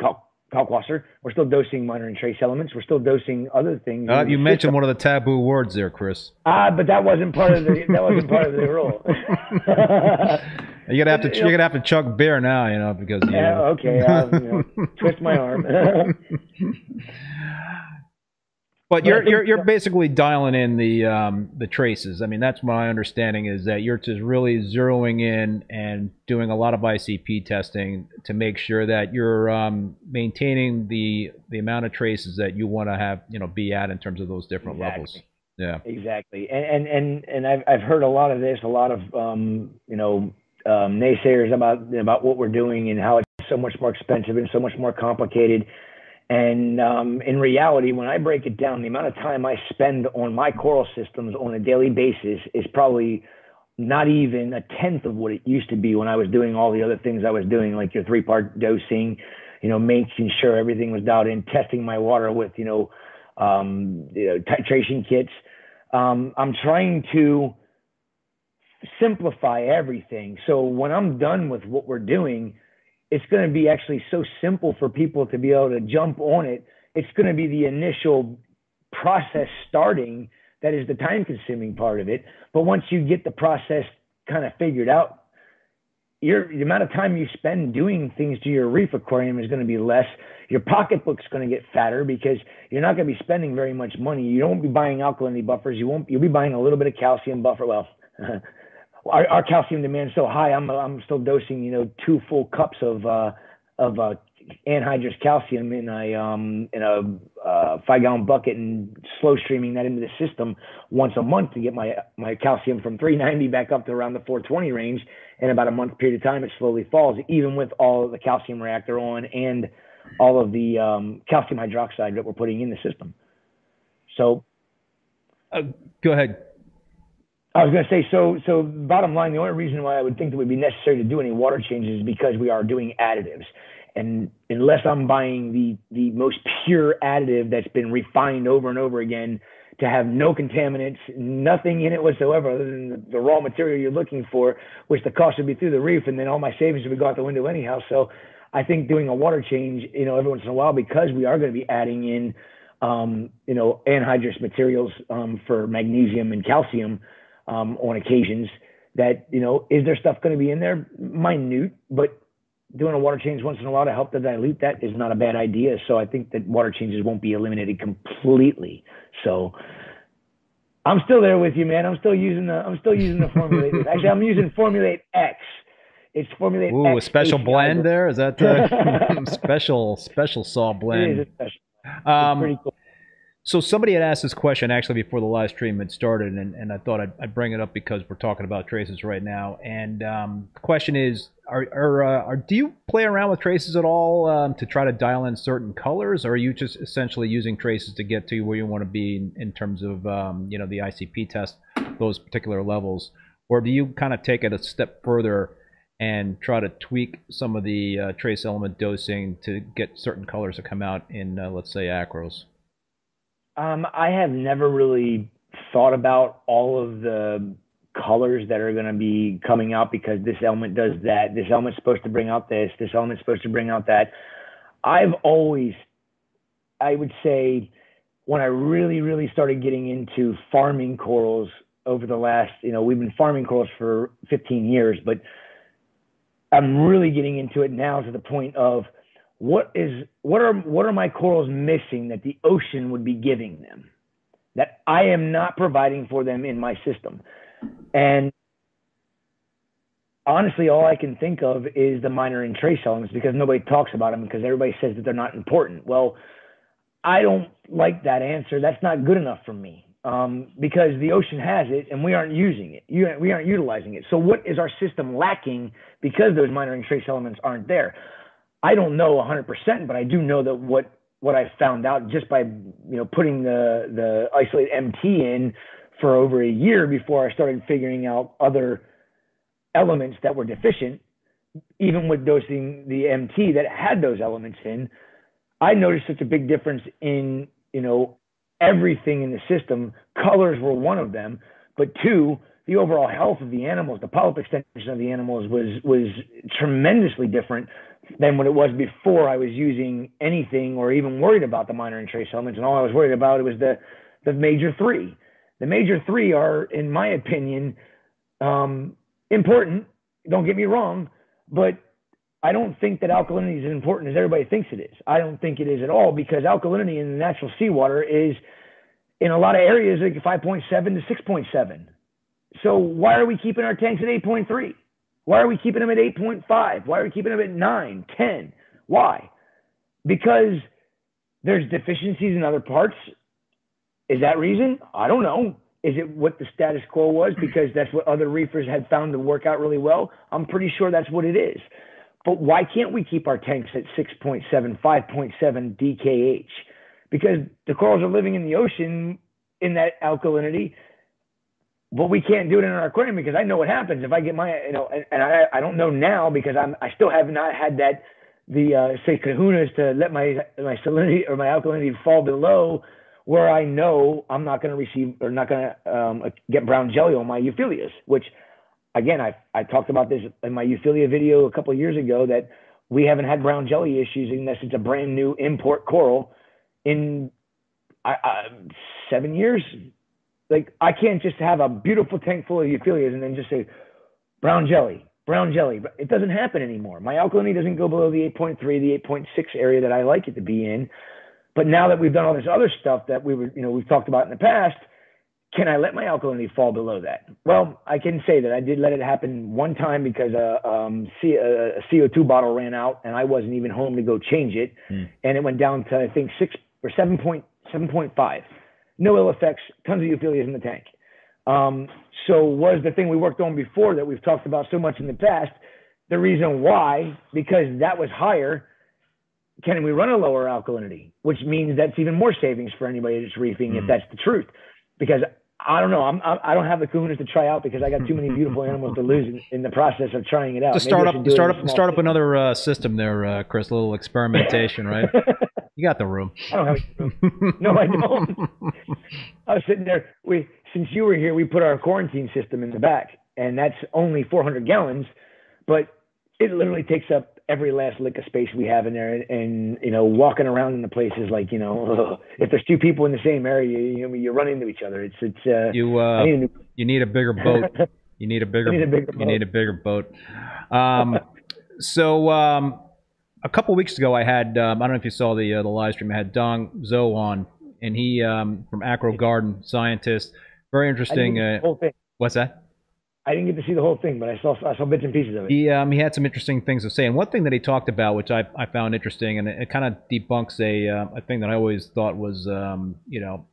Kalkwasser. We're still dosing minor and trace elements. We're still dosing other things. Uh, you mentioned one of the taboo words there, Chris. Ah, uh, but that wasn't part of the that wasn't part of the rule. you're gonna have to you're gonna have to chug beer now, you know, because you yeah, okay, I'll, you know, twist my arm. But you're you're you're basically dialing in the um, the traces. I mean, that's my understanding is that you're just really zeroing in and doing a lot of ICP testing to make sure that you're um, maintaining the the amount of traces that you want to have, you know, be at in terms of those different exactly. levels. Yeah, exactly. And and and and I've I've heard a lot of this, a lot of um, you know um, naysayers about about what we're doing and how it's so much more expensive and so much more complicated. And um, in reality, when I break it down, the amount of time I spend on my coral systems on a daily basis is probably not even a tenth of what it used to be when I was doing all the other things I was doing, like your three part dosing, you know, making sure everything was dialed in, testing my water with, you know, um, you know titration kits. Um, I'm trying to simplify everything. So when I'm done with what we're doing, it's going to be actually so simple for people to be able to jump on it. It's going to be the initial process starting that is the time consuming part of it. But once you get the process kind of figured out, your the amount of time you spend doing things to your reef aquarium is going to be less. Your pocketbook's going to get fatter because you're not going to be spending very much money. You don't be buying alkalinity buffers. You won't. You'll be buying a little bit of calcium buffer. Well, our, our calcium demand is so high. I'm I'm still dosing you know two full cups of uh, of uh, anhydrous calcium in a um, in a uh, five gallon bucket and slow streaming that into the system once a month to get my my calcium from 390 back up to around the 420 range. In about a month period of time, it slowly falls, even with all the calcium reactor on and all of the um, calcium hydroxide that we're putting in the system. So, uh, go ahead. I was going to say, so so bottom line, the only reason why I would think it would be necessary to do any water changes is because we are doing additives, and unless I'm buying the the most pure additive that's been refined over and over again to have no contaminants, nothing in it whatsoever other than the, the raw material you're looking for, which the cost would be through the roof, and then all my savings would go out the window anyhow. So I think doing a water change, you know, every once in a while because we are going to be adding in, um, you know, anhydrous materials um, for magnesium and calcium um, on occasions, that you know is there stuff going to be in there? Minute but doing a water change once in a while to help to dilute that is not a bad idea. So i think that water changes won't be eliminated completely. So i'm still there with you man. I'm still using the i'm still using the formulate actually i'm using formulate x. It's formulate Ooh, X a special blend there. Is that uh, special special saw it is blend? a special Um, pretty cool So somebody had asked this question actually before the live stream had started, and, and I thought I'd, I'd bring it up because we're talking about traces right now. And um, the question is, are, are, uh, are do you play around with traces at all um, to try to dial in certain colors, or are you just essentially using traces to get to where you want to be in, in terms of um, you know the ICP test, those particular levels, or do you kind of take it a step further? And try to tweak some of the uh, trace element dosing to get certain colors to come out in, uh, let's say, acros. Um, I have never really thought about all of the colors that are going to be coming out because this element does that. This element's supposed to bring out this. This element's supposed to bring out that. I've always, I would say, when I really, really started getting into farming corals over the last, you know, we've been farming corals for 15 years, but I'm really getting into it now to the point of what is what are what are my corals missing that the ocean would be giving them that I am not providing for them in my system? And honestly all I can think of is the minor and trace elements because nobody talks about them because everybody says that they're not important. Well I don't like that answer. That's not good enough for me um, because the ocean has it and we aren't using it. You, we aren't utilizing it. So what is our system lacking because those minor and trace elements aren't there I don't know 100%, but I do know that what what I found out just by you know putting the the isolate MT in for over a year before I started figuring out other elements that were deficient, even with dosing the MT that had those elements in, I noticed such a big difference in you know everything in the system. Colors were one of them, but two, the overall health of the animals, the polyp extension of the animals was was tremendously different than what it was before I was using anything or even worried about the minor and trace elements. And all I was worried about was the the major three. The major three are, in my opinion, um, important. Don't get me wrong, but I don't think that alkalinity is as important as everybody thinks it is. I don't think it is at all because alkalinity in the natural seawater is in a lot of areas like 5.7 to 6.7. So why are we keeping our tanks at 8.3? Why are we keeping them at 8.5? Why are we keeping them at 9, 10? Why? Because there's deficiencies in other parts. Is that reason? I don't know. Is it what the status quo was because that's what other reefers had found to work out really well? I'm pretty sure that's what it is. But why can't we keep our tanks at 6.7, 5.7 DKH? Because the corals are living in the ocean in that alkalinity but we can't do it in our aquarium because I know what happens if I get my, you know, and, and I, I don't know now because I'm, I still have not had that, the, uh, say kahunas to let my, my salinity or my alkalinity fall below where I know I'm not going to receive or not going to um, get brown jelly on my euphyllias, which again, I, I talked about this in my euphyllia video a couple of years ago that we haven't had brown jelly issues unless it's a brand new import coral in I, I, seven years, like I can't just have a beautiful tank full of euphyllias and then just say brown jelly, brown jelly. It doesn't happen anymore. My alkalinity doesn't go below the 8.3, the 8.6 area that I like it to be in. But now that we've done all this other stuff that we were, you know, we've talked about in the past, can I let my alkalinity fall below that? Well, I can say that I did let it happen one time because a, um, C, a, a CO2 bottle ran out and I wasn't even home to go change it, Mm. and it went down to I think six or seven point seven point five no ill effects, tons of euphyllias in the tank. Um, so was the thing we worked on before that we've talked about so much in the past. The reason why, because that was higher, can we run a lower alkalinity? Which means that's even more savings for anybody that's reefing if Mm. that's the truth. Because I don't know, I'm, I don't have the kahunas to try out because I got too many beautiful animals to lose in, in the process of trying it out. Maybe start up, start up, start up another uh, system there, uh, Chris. A little experimentation, right? You got the room. I don't have any No, I don't. I was sitting there. We since you were here, we put our quarantine system in the back, and that's only 400 gallons, but it literally takes up every last lick of space we have in there. And, and you know, walking around in the place is like, you know, if there's two people in the same area, you know, you run into each other. It's it's. Uh, You uh, need new. you need a bigger boat. You need a bigger. You need a bigger You boat. need a bigger boat. Um, so um, a couple weeks ago, I had um, I don't know if you saw the uh, the live stream. I had Dong Zo on, and he um, from Acro Garden, scientist, very interesting. Uh, whole thing. what's that? I didn't get to see the whole thing, but I saw I saw bits and pieces of it. He um, he had some interesting things to say, and one thing that he talked about, which I, I found interesting, and it, it kind of debunks a uh, a thing that I always thought was um, you know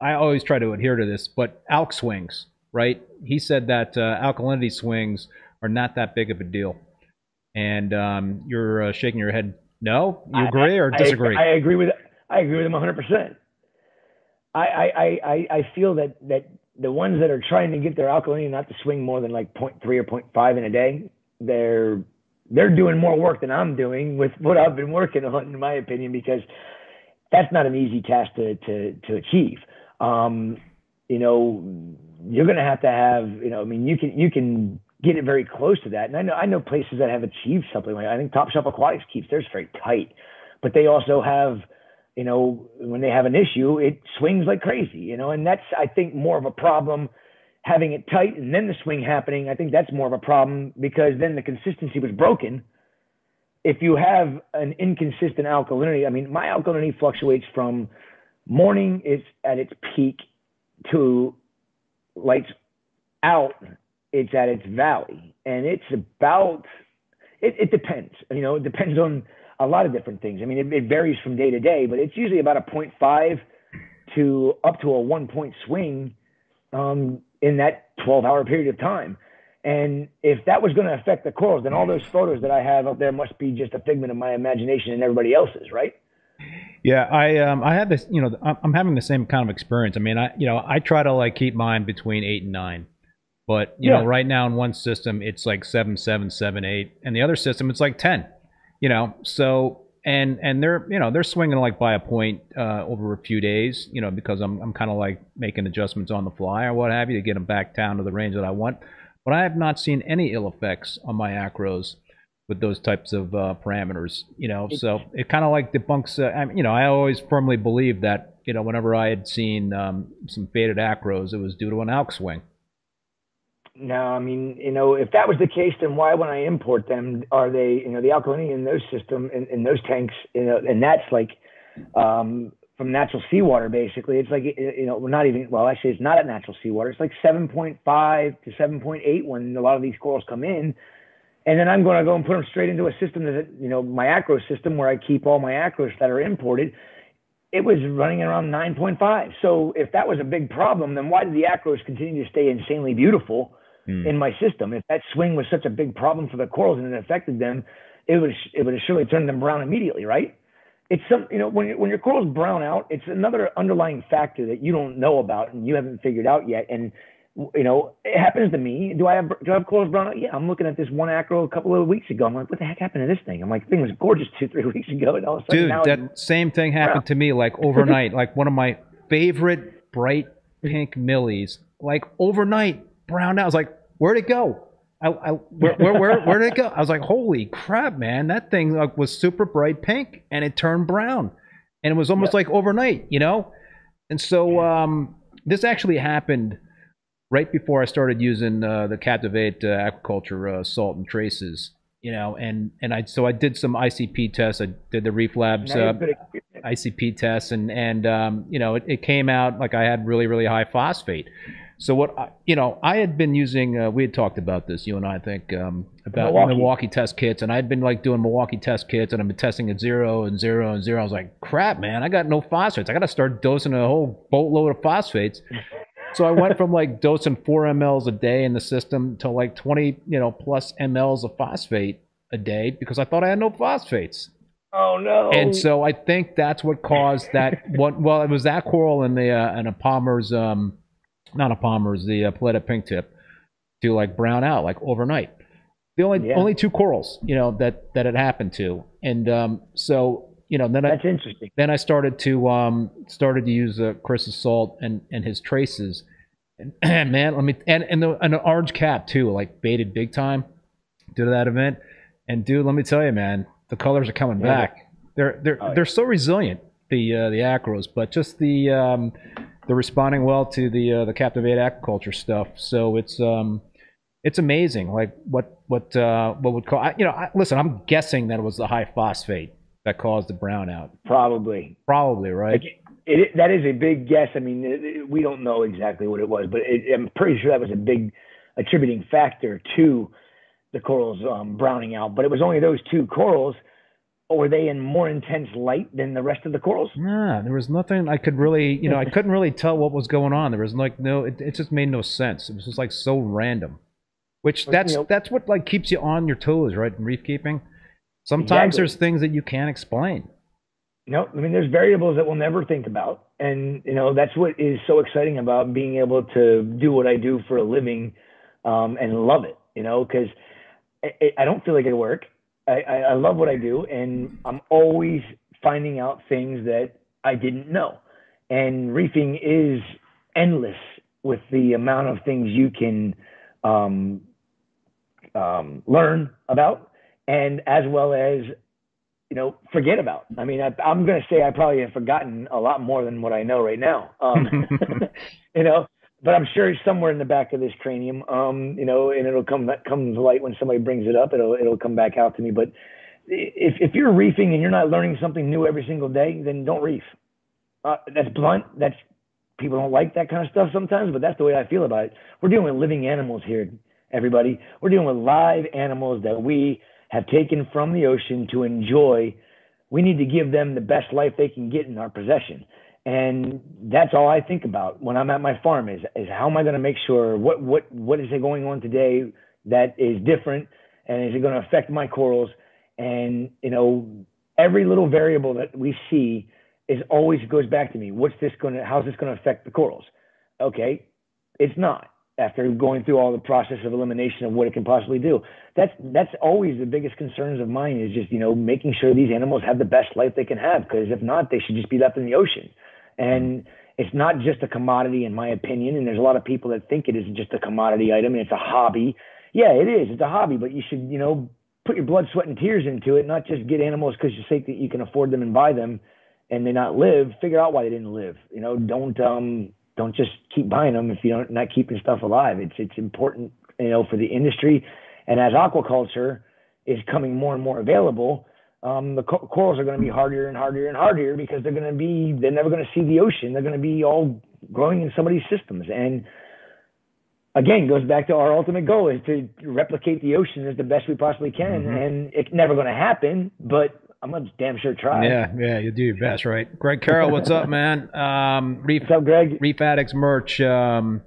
I always try to adhere to this, but alk swings, right? He said that uh, alkalinity swings are not that big of a deal, and um, you're uh, shaking your head. No, you I- agree or disagree? I, agree with I agree with him 100. percent I, I, I, I I feel that that the ones that are trying to get their alkalinity not to swing more than like 0.3 or 0.5 in a day, they're they're doing more work than I'm doing with what I've been working on, in my opinion, because that's not an easy task to to to achieve. Um, you know, you're going to have to have, you know, I mean, you can you can get it very close to that, and I know I know places that have achieved something like I think Top Shelf Aquatics keeps theirs very tight, but they also have, you know, when they have an issue, it swings like crazy, you know, and that's I think more of a problem having it tight and then the swing happening. I think that's more of a problem because then the consistency was broken. If you have an inconsistent alkalinity, I mean, my alkalinity fluctuates from morning is at its peak to lights out, it's at its valley. And it's about, it, it depends. You know, it depends on a lot of different things. I mean, it, it varies from day to day, but it's usually about a 0.5 to up to a one point swing um, in that 12 hour period of time. And if that was going to affect the corals, then all those photos that I have up there must be just a figment of my imagination and everybody else's, right? Yeah, I um I had this, you know, I'm, I'm having the same kind of experience. I mean, I you know I try to like keep mine between eight and nine, but you know right now in one system it's like seven, seven, seven, eight, and the other system it's like ten. You know, so and and they're you know they're swinging like by a point uh, over a few days. You know, because I'm I'm kind of like making adjustments on the fly or what have you to get them back down to the range that I want. But I have not seen any ill effects on my acros with those types of uh, parameters. You know, so it kind of like debunks. Uh, I mean, you know, I always firmly believed that you know whenever I had seen um, some faded acros, it was due to an alk swing. No, I mean, you know, if that was the case, then why, when I import them, are they, you know, the alkalinity in those system in, in those tanks, you know, and that's like um, from natural seawater, basically. It's like, you know, we're not even, well, actually, it's not at natural seawater. It's like 7.5 to 7.8 when a lot of these corals come in. And then I'm going to go and put them straight into a system that, you know, my acro system where I keep all my acros that are imported. It was running around 9.5. So if that was a big problem, then why did the acros continue to stay insanely beautiful? Hmm. in my system. If that swing was such a big problem for the corals and it affected them, it would it would have surely turned them brown immediately, right? It's some you know when your- when your corals brown out, it's another underlying factor that you don't know about and you haven't figured out yet. And you know it happens to me. Do I have do I have corals brown out? Yeah, I'm looking at this one acro a couple of weeks ago. I'm like, what the heck happened to this thing? I'm like, thing was gorgeous two three weeks ago, and all of a sudden Dude, now that same thing happened to me like overnight. like one of my favorite bright pink millies, like overnight browned out. I was like, where'd it go? I, I, where, where, where, where did it go? I was like, holy crap, man! That thing like was super bright pink and it turned brown, and it was almost Yeah. like overnight, you know. And so um, this actually happened right before I started using uh, the Captivate uh, aquaculture uh, salt and traces, you know, and and I so I did some ICP tests. I did the Reef Labs uh, ICP tests, and and um, you know it, it came out like I had really really high phosphate. So what I, you know, I had been using. Uh, we had talked about this, you and I, I think, um, about Milwaukee. Milwaukee. test kits, and I'd been like doing Milwaukee test kits, and I've been testing at zero and zero and zero. I was like, crap, man, I got no phosphates. I got to start dosing a whole boatload of phosphates. So I went from like dosing four mLs a day in the system to like 20, you know, plus mLs of phosphate a day because I thought I had no phosphates. oh no! And so I think that's what caused that. What? Well, it was that coral and the uh, and a Palmer's, um, not a Palmer's, the uh, Paletta pink tip, to like brown out like overnight. The only Yeah. only two corals, you know, that that it happened to, and um, so you know, then I that's interesting. then I started to um started to use uh, Chris's salt and and his traces, and man, let me and and the and the orange cap too, like baited big time, due to that event, and dude, let me tell you, man, the colors are coming Yeah. back. They're they're Oh, they're so resilient the uh, the acros, but just the um they're responding well to the uh, the captivate aquaculture stuff. So it's um it's amazing. Like what what uh, what would call you know? I, listen, I'm guessing that it was the high phosphate that caused the brownout. Probably. Probably right. Like, it, that is a big guess. I mean, it, we don't know exactly what it was, but it, I'm pretty sure that was a big attributing factor to the corals um, browning out. But it was only those two corals. Or were they in more intense light than the rest of the corals? Nah, there was nothing I could really, you know, I couldn't really tell what was going on. There was like no, it, it just made no sense. It was just like so random. Which that's that's what like keeps you on your toes, right? In reef keeping. Sometimes exactly. there's things that you can't explain. No, I mean there's variables that we'll never think about, and you know that's what is so exciting about being able to do what I do for a living, um, and love it. You know, because I, I, don't feel like it work. I, I, I love what I do, and I'm always finding out things that I didn't know. And reefing is endless with the amount of things you can um, um, learn about, and as well as you know forget about. I mean, I, am going to say I probably have forgotten a lot more than what I know right now. Um, you know, but I'm sure it's somewhere in the back of this cranium. Um, you know, and it'll come come to light when somebody brings it up. It'll it'll come back out to me. But if if you're reefing and you're not learning something new every single day, then don't reef. Uh, that's blunt. That's people don't like that kind of stuff sometimes, but that's the way I feel about it. We're dealing with living animals here everybody. We're dealing with live animals that we have taken from the ocean to enjoy. We need to give them the best life they can get in our possession. And that's all I think about when I'm at my farm is, is how am I going to make sure what, what, what is it going on today that is different and is it going to affect my corals? And, you know, every little variable that we see is always goes back to me. What's this going to, how's this going to affect the corals? Okay. It's not after going through all the process of elimination of what it can possibly do. That's that's always the biggest concerns of mine is just you know making sure these animals have the best life they can have because if not they should just be left in the ocean. And it's not just a commodity in my opinion and there's a lot of people that think it is just a commodity item and it's a hobby. Yeah, it is. It's a hobby, but you should, you know, put your blood, sweat and tears into it, not just get animals because you think that you can afford them and buy them and they not live, figure out why they didn't live. You know, don't um don't just keep buying them if you don't not keeping stuff alive. It's it's important, you know, for the industry, and as aquaculture is coming more and more available, um, the co- corals are going to be harder and harder and harder because they're going to be they're never going to see the ocean. They're going to be all growing in somebody's systems, and again goes back to our ultimate goal is to replicate the ocean as the best we possibly can, mm-hmm. and it's never going to happen, but I'm gonna damn sure try. Yeah, yeah, you do your best, right? Greg Carroll, what's up, man? Um, Reef, what's up, Greg? Reef Addicts merch. Um,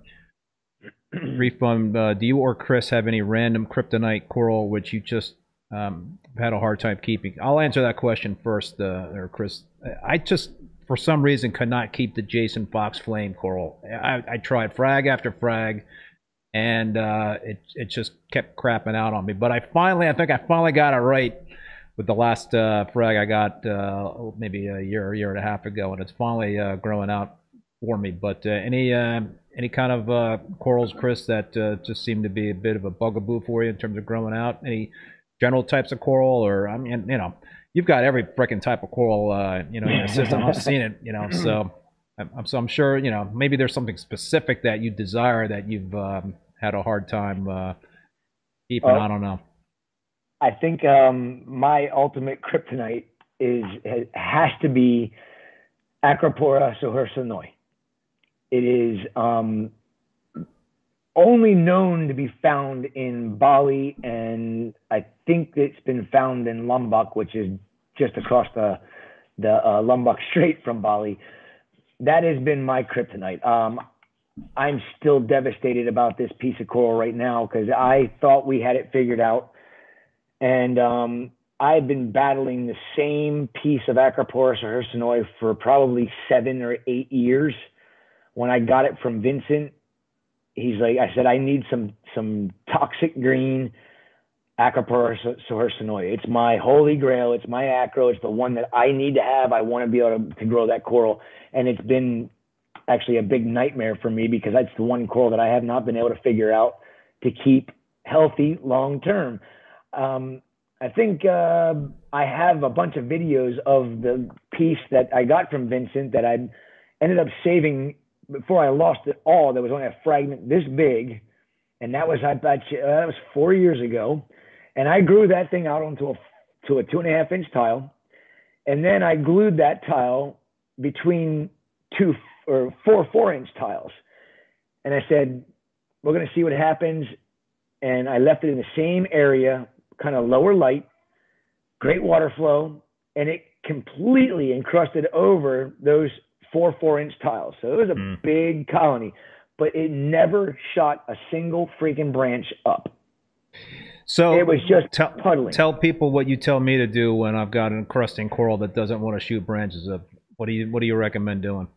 Reef Bum, uh, do you or Chris have any random kryptonite coral which you just um, had a hard time keeping? I'll answer that question first, uh, or Chris. I just, for some reason, could not keep the Jason Fox flame coral. I, I tried frag after frag, and uh, it it just kept crapping out on me. But I finally, I think I finally got it right with the last uh, frag I got uh, maybe a year, a year and a half ago, and it's finally uh, growing out for me. But uh, any uh, any kind of corals, Chris, that just seem to be a bit of a bugaboo for you in terms of growing out? Any general types of coral, or I mean, you know, you've got every freaking type of coral, you know, in system. I've seen it, you know, so. I'm, so I'm sure you know maybe there's something specific that you desire that you've um, had a hard time keeping. I don't know. I think um, my ultimate kryptonite is has to be Acropora suharsonoi. It is um, only known to be found in Bali, and I think it's been found in Lombok, which is just across the the uh, Lombok Strait from Bali. That has been my kryptonite. Um, I'm still devastated about this piece of coral right now because I thought we had it figured out and um, I've been battling the same piece of Acropora suharsonoi for probably seven or eight years. When I got it from Vincent, he's like, I said, I need some some toxic green Acropora suharsonoi. It's my holy grail. It's my acro. It's the one that I need to have. I want to be able to, to grow that coral. And it's been actually a big nightmare for me because that's the one coral that I have not been able to figure out to keep healthy long term. Um, I think uh, I have a bunch of videos of the piece that I got from Vincent that I ended up saving before I lost it all. There was only a fragment this big, and that was I bet you, uh, that was four years ago, and I grew that thing out onto a to a two and a half inch tile, and then I glued that tile between two or four four inch tiles, and I said we're going to see what happens, and I left it in the same area, kind of lower light, great water flow, and it completely encrusted over those four four inch tiles. So it was a mm. big colony, but it never shot a single freaking branch up. So it was just tell, puddling. Tell people what you tell me to do when I've got an encrusting coral that doesn't want to shoot branches up. What do you What do you recommend doing?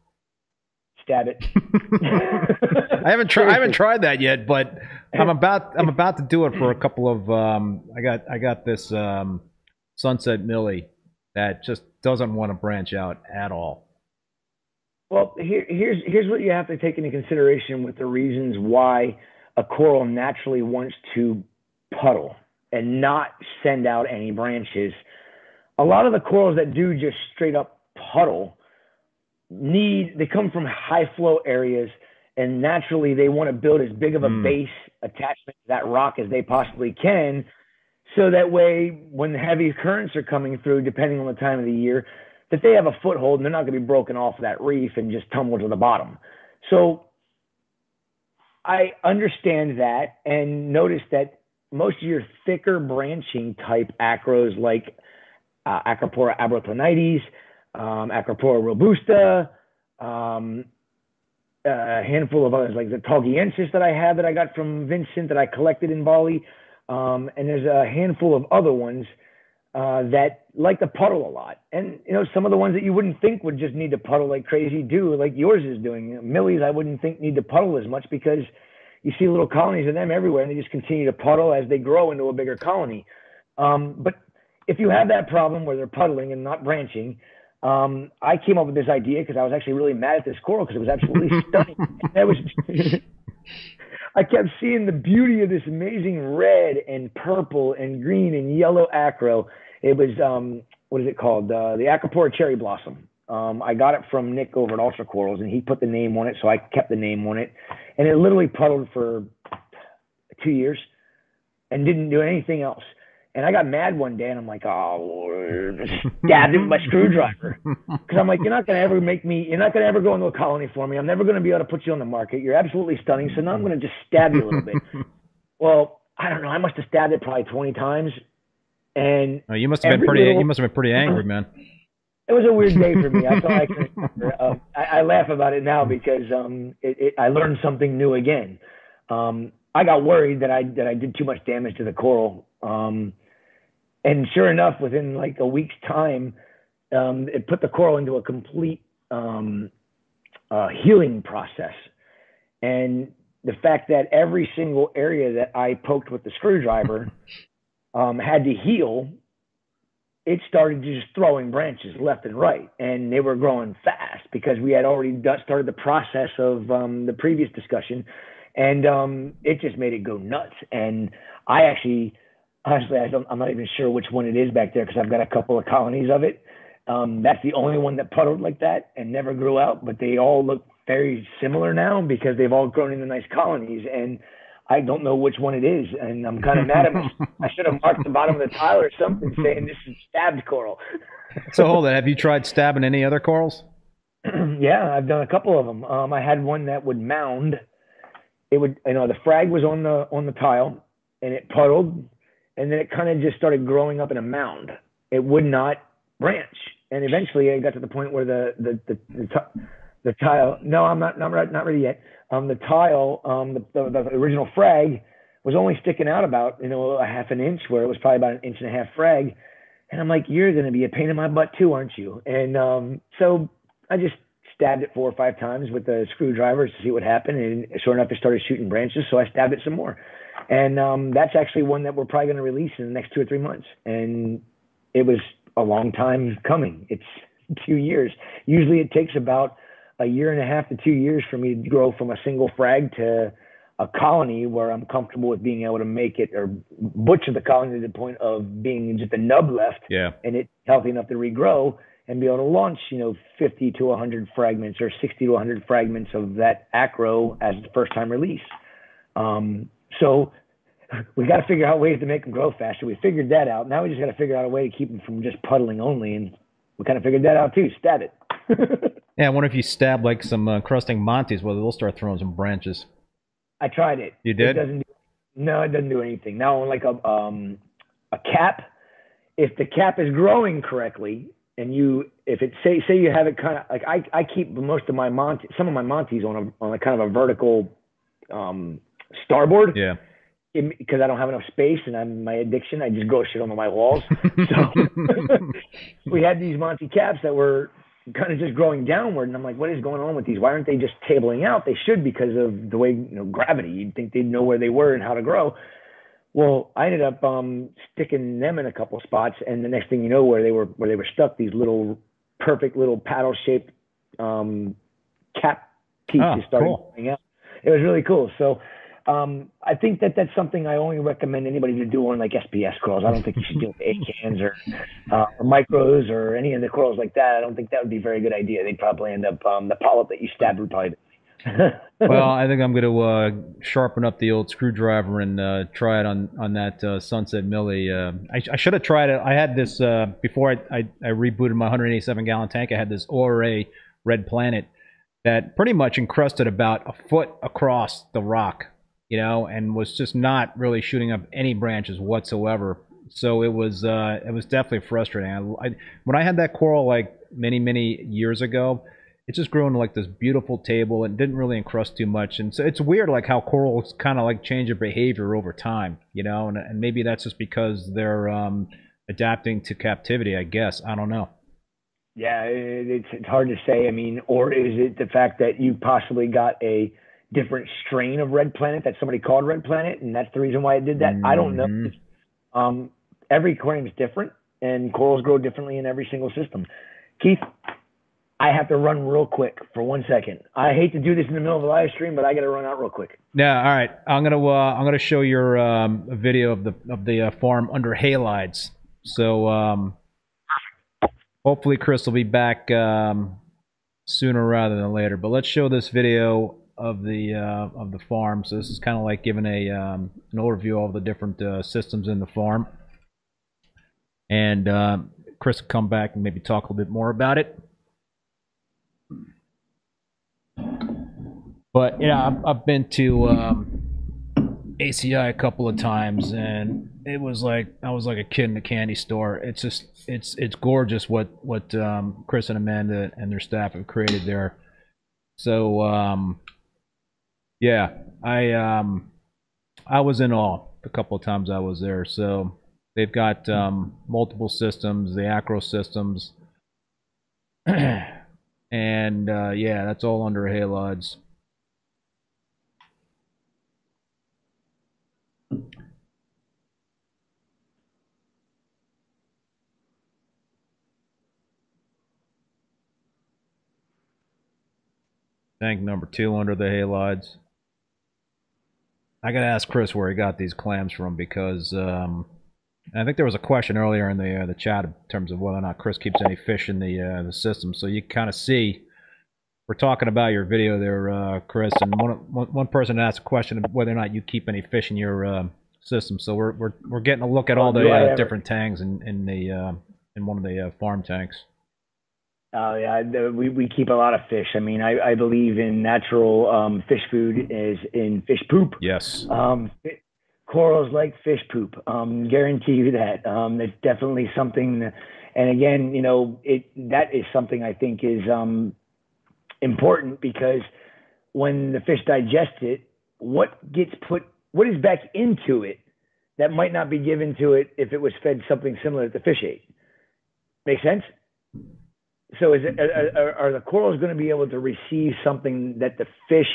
Stab it. I haven't tried. I haven't tried that yet, but I'm about. I'm about to do it for a couple of. Um, I got. I got this um, sunset Millie that just doesn't want to branch out at all. Well, here, here's here's what you have to take into consideration with the reasons why a coral naturally wants to puddle and not send out any branches. A lot of the corals that do just straight up puddle need they come from high flow areas and naturally they want to build as big of a mm. base attachment to that rock as they possibly can so that way when the heavy currents are coming through depending on the time of the year that they have a foothold and they're not going to be broken off of that reef and just tumble to the bottom so i understand that and notice that most of your thicker branching type acros like uh, acropora abrotanoides um, acropora robusta um, a handful of others like the togianensis that I have that I got from Vincent that I collected in Bali. Um, and there's a handful of other ones uh, that like to puddle a lot. And, you know, some of the ones that you wouldn't think would just need to puddle like crazy do, like yours is doing. Millies, I wouldn't think need to puddle as much because you see little colonies of them everywhere and they just continue to puddle as they grow into a bigger colony. Um, but if you have that problem where they're puddling and not branching, um, I came up with this idea because I was actually really mad at this coral because it was absolutely stunning. That was. I kept seeing the beauty of this amazing red and purple and green and yellow acro. It was um, what is it called? Uh, the Acropora cherry blossom. Um, I got it from Nick over at Ultra Corals, and he put the name on it, so I kept the name on it. And it literally puddled for two years and didn't do anything else. And I got mad one day and I'm like, oh, Lord, stabbed it with my screwdriver. Because I'm like, you're not going to ever make me, you're not going to ever go into a colony for me. I'm never going to be able to put you on the market. You're absolutely stunning. So now I'm going to just stab you a little bit. well, I don't know. I must have stabbed it probably 20 times. And oh, you must have been pretty, little, you must have been pretty angry, man. It was a weird day for me. That's all I can remember. Um, I, I, laugh about it now because um, it, it, I learned something new again. Um, I got worried that I that I did too much damage to the coral. Um, and sure enough, within like a week's time, um, it put the coral into a complete um, uh, healing process. And the fact that every single area that I poked with the screwdriver um, had to heal, it started just throwing branches left and right, and they were growing fast because we had already started the process of um, the previous discussion, and um, it just made it go nuts. And I actually honestly, I don't, I'm not even sure which one it is back there because I've got a couple of colonies of it. Um, that's the only one that puddled like that and never grew out, but they all look very similar now because they've all grown into nice colonies. And I don't know which one it is, and I'm kind of mad at myself. I should have marked the bottom of the tile or something saying this is stabbed coral. so hold on, have you tried stabbing any other corals? yeah, I've done a couple of them. Um, I had one that would mound. It would, you know, the frag was on the on the tile, and it puddled, and then it kind of just started growing up in a mound. It would not branch, and eventually it got to the point where the the the, the, t- the tile. No, I'm not not not ready yet. Um, the tile, um, the, the, the original frag was only sticking out about you know a half an inch, where it was probably about an inch and a half frag. And I'm like, you're going to be a pain in my butt too, aren't you? And um, so I just stabbed it four or five times with the screwdriver to see what happened. And sure enough, it started shooting branches. So I stabbed it some more. And um, that's actually one that we're probably going to release in the next two or three months. And it was a long time coming. It's two years. Usually it takes about a year and a half to two years for me to grow from a single frag to a colony where I'm comfortable with being able to make it or butcher the colony to the point of being just a nub left. Yeah. And it's healthy enough to regrow and be able to launch, you know, 50 to 100 fragments or 60 to 100 fragments of that acro as the first time release. Um, So we got to figure out ways to make them grow faster. We figured that out. Now we just got to figure out a way to keep them from just puddling only, and we kind of figured that out too. Stab it. yeah, I wonder if you stab like some uh, crusting Monties, whether they'll start throwing some branches. I tried it. You did? It doesn't. Do, no, it doesn't do anything. Now, like a um a cap, if the cap is growing correctly, and you if it say say you have it kind of like I I keep most of my Monty some of my Montes on a on a kind of a vertical um starboard. Yeah because I don't have enough space and I'm my addiction, I just grow shit on my walls. So we had these Monty caps that were kind of just growing downward, and I'm like, what is going on with these? Why aren't they just tabling out? They should because of the way you know gravity. You'd think they'd know where they were and how to grow. Well, I ended up um, sticking them in a couple spots, and the next thing you know, where they were where they were stuck, these little perfect little paddle shaped um, cap pieces oh, started cool. out. It was really cool. So um, I think that that's something I only recommend anybody to do on like SPS corals. I don't think you should do A cans or, uh, or micros or any of the corals like that. I don't think that would be a very good idea. They'd probably end up um, the polyp that you stabbed would probably. well, I think I'm going to uh, sharpen up the old screwdriver and uh, try it on on that uh, Sunset Millie. Uh, I, I should have tried it. I had this uh, before I, I, I rebooted my 187 gallon tank. I had this ORA Red Planet that pretty much encrusted about a foot across the rock you know, and was just not really shooting up any branches whatsoever. So it was uh, it was definitely frustrating. I, I, when I had that coral like many many years ago, it just grew into like this beautiful table and didn't really encrust too much. And so it's weird like how corals kind of like change their behavior over time, you know, and, and maybe that's just because they're um, adapting to captivity. I guess I don't know. Yeah, it's it's hard to say. I mean, or is it the fact that you possibly got a different strain of red planet that somebody called red planet, and that's the reason why it did that. Mm-hmm. I don't know. Mm-hmm. Um, every aquarium is different, and corals grow differently in every single system. Keith, I have to run real quick for one second. I hate to do this in the middle of a live stream, but I got to run out real quick. Yeah, all right. I'm gonna uh, I'm gonna show your um, video of the of the uh, farm under halides. So um, hopefully Chris will be back um, sooner rather than later. But let's show this video of the uh, of the farm. So this is kind of like giving a um, an overview of the different uh, systems in the farm. And uh, Chris will come back and maybe talk a little bit more about it. But yeah, I've, I've been to um, ACI a couple of times, and it was like I was like a kid in a candy store. It's just it's it's gorgeous what what um, Chris and Amanda and their staff have created there. So um, yeah, I um, I was in awe a couple of times I was there. So they've got um, multiple systems, the acro systems, and uh, yeah, that's all under halides. Tank number two under the halides. I got to ask Chris where he got these clams from because um, I think there was a question earlier in the uh, the chat in terms of whether or not Chris keeps any fish in the uh, the system. So you kind of see we're talking about your video there, uh, Chris, and one, one person asked a question of whether or not you keep any fish in your uh, system. So we're we're we're getting a look at all the uh, different tanks in in the uh, in one of the farm tanks. Oh yeah, the, we we keep a lot of fish. I mean, I, I believe in natural um, fish food is in fish poop. Yes. Um, corals like fish poop. Um, guarantee you that. Um, it's definitely something. That, and again, you know, it that is something I think is um, important because when the fish digest it, what gets put, what is back into it that might not be given to it if it was fed something similar that the fish ate. Make sense? So is it, are, are the corals going to be able to receive something that the fish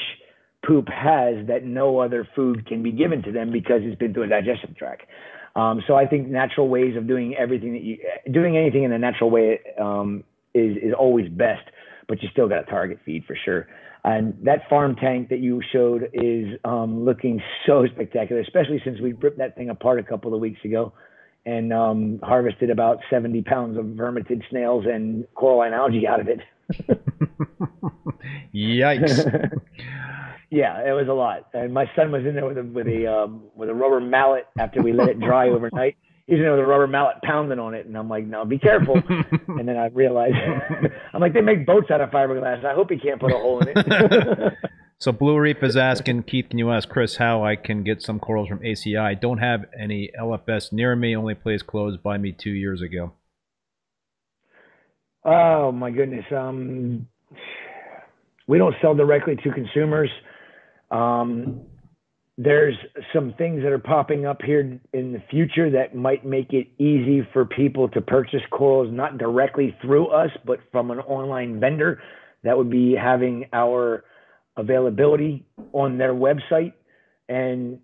poop has that no other food can be given to them because it's been through a digestive tract? Um, so I think natural ways of doing everything that you doing anything in a natural way um, is is always best, but you still got a target feed for sure. And that farm tank that you showed is um, looking so spectacular, especially since we ripped that thing apart a couple of weeks ago and um, harvested about 70 pounds of vermitid snails and coralline algae out of it. Yikes. Yeah, it was a lot. And my son was in there with a with a um, with a rubber mallet after we let it dry overnight. He's in there with a rubber mallet pounding on it, and I'm like, no, be careful. and then I realized, I'm like, they make boats out of fiberglass. I hope he can't put a hole in it. So Blue Reef is asking Keith, can you ask Chris how I can get some corals from ACI? I don't have any LFS near me. Only place closed by me two years ago. Oh my goodness. Um, we don't sell directly to consumers. Um, there's some things that are popping up here in the future that might make it easy for people to purchase corals not directly through us, but from an online vendor. That would be having our availability on their website and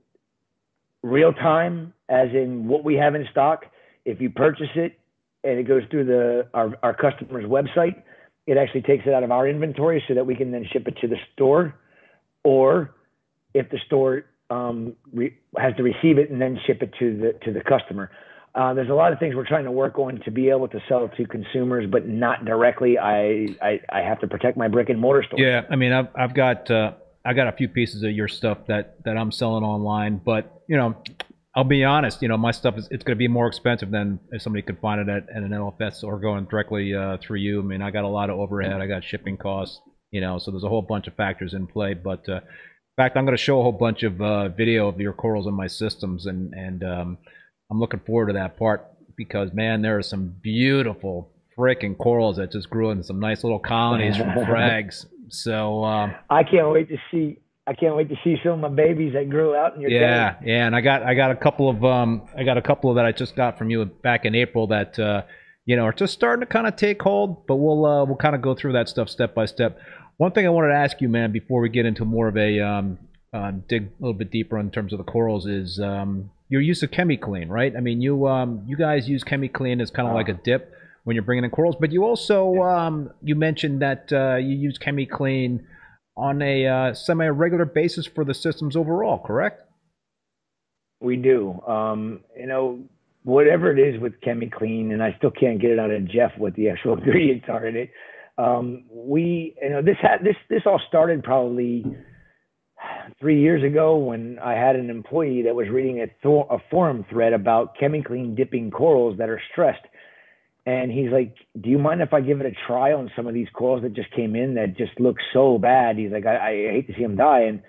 real time, as in what we have in stock. If you purchase it and it goes through the our, our customer's website, it actually takes it out of our inventory so that we can then ship it to the store. Or if the store um, re- has to receive it and then ship it to the to the customer. Uh, there's a lot of things we're trying to work on to be able to sell to consumers, but not directly. I, I, I have to protect my brick and mortar store. Yeah, I mean, I've I've got uh, I got a few pieces of your stuff that that I'm selling online, but you know, I'll be honest, you know, my stuff is it's going to be more expensive than if somebody could find it at, at an LFS or going directly uh, through you. I mean, I got a lot of overhead, I got shipping costs, you know, so there's a whole bunch of factors in play, but. Uh, in fact, I'm going to show a whole bunch of uh, video of your corals in my systems, and and um, I'm looking forward to that part because man, there are some beautiful freaking corals that just grew in some nice little colonies from frags. So um, I can't wait to see. I can't wait to see some of my babies that grew out in your yeah yeah, and I got I got a couple of um I got a couple of that I just got from you back in April that uh, you know are just starting to kind of take hold, but we'll uh, we'll kind of go through that stuff step by step. One thing I wanted to ask you, man, before we get into more of a um, uh, dig a little bit deeper in terms of the corals, is um, your use of ChemiClean, right? I mean, you um, you guys use ChemiClean as kind of like a dip when you're bringing in corals, but you also um, you mentioned that uh, you use ChemiClean on a uh, semi-regular basis for the systems overall, correct? We do. Um, you know, whatever it is with ChemiClean, and I still can't get it out of Jeff what the actual ingredients are in it um, we, you know, this had this this all started probably three years ago when I had an employee that was reading a, a forum thread about ChemiClean dipping corals that are stressed. And he's like, "Do you mind if I give it a try on some of these corals that just came in that just look so bad?" He's like, "I, I hate to see them die." And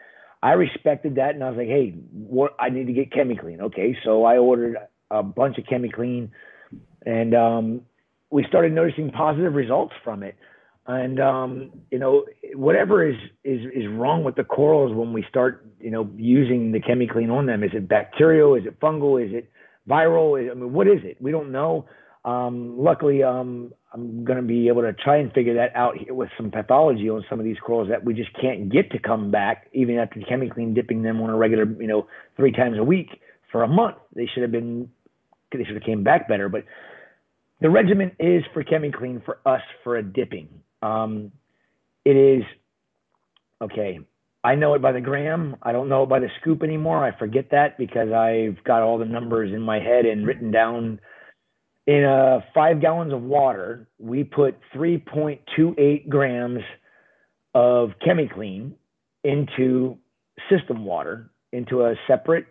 I respected that, and I was like, "Hey, what? I need to get ChemiClean." Okay, so I ordered a bunch of ChemiClean, and um, we started noticing positive results from it and um, you know whatever is is is wrong with the corals when we start you know using the ChemiClean on them. Is it bacterial? Is it fungal? Is it viral? I mean, what is it? We don't know. Um, luckily, um, I'm going to be able to try and figure that out here with some pathology on some of these corals that we just can't get to come back, even after ChemiClean dipping them on a regular, you know, three times a week for a month. They should have been, they should have came back better. But the regimen is for ChemiClean for us for a dipping. Um, it is okay. I know it by the gram. I don't know it by the scoop anymore. I forget that because I've got all the numbers in my head and written down. In uh, five gallons of water, we put 3.28 grams of ChemiClean into system water into a separate.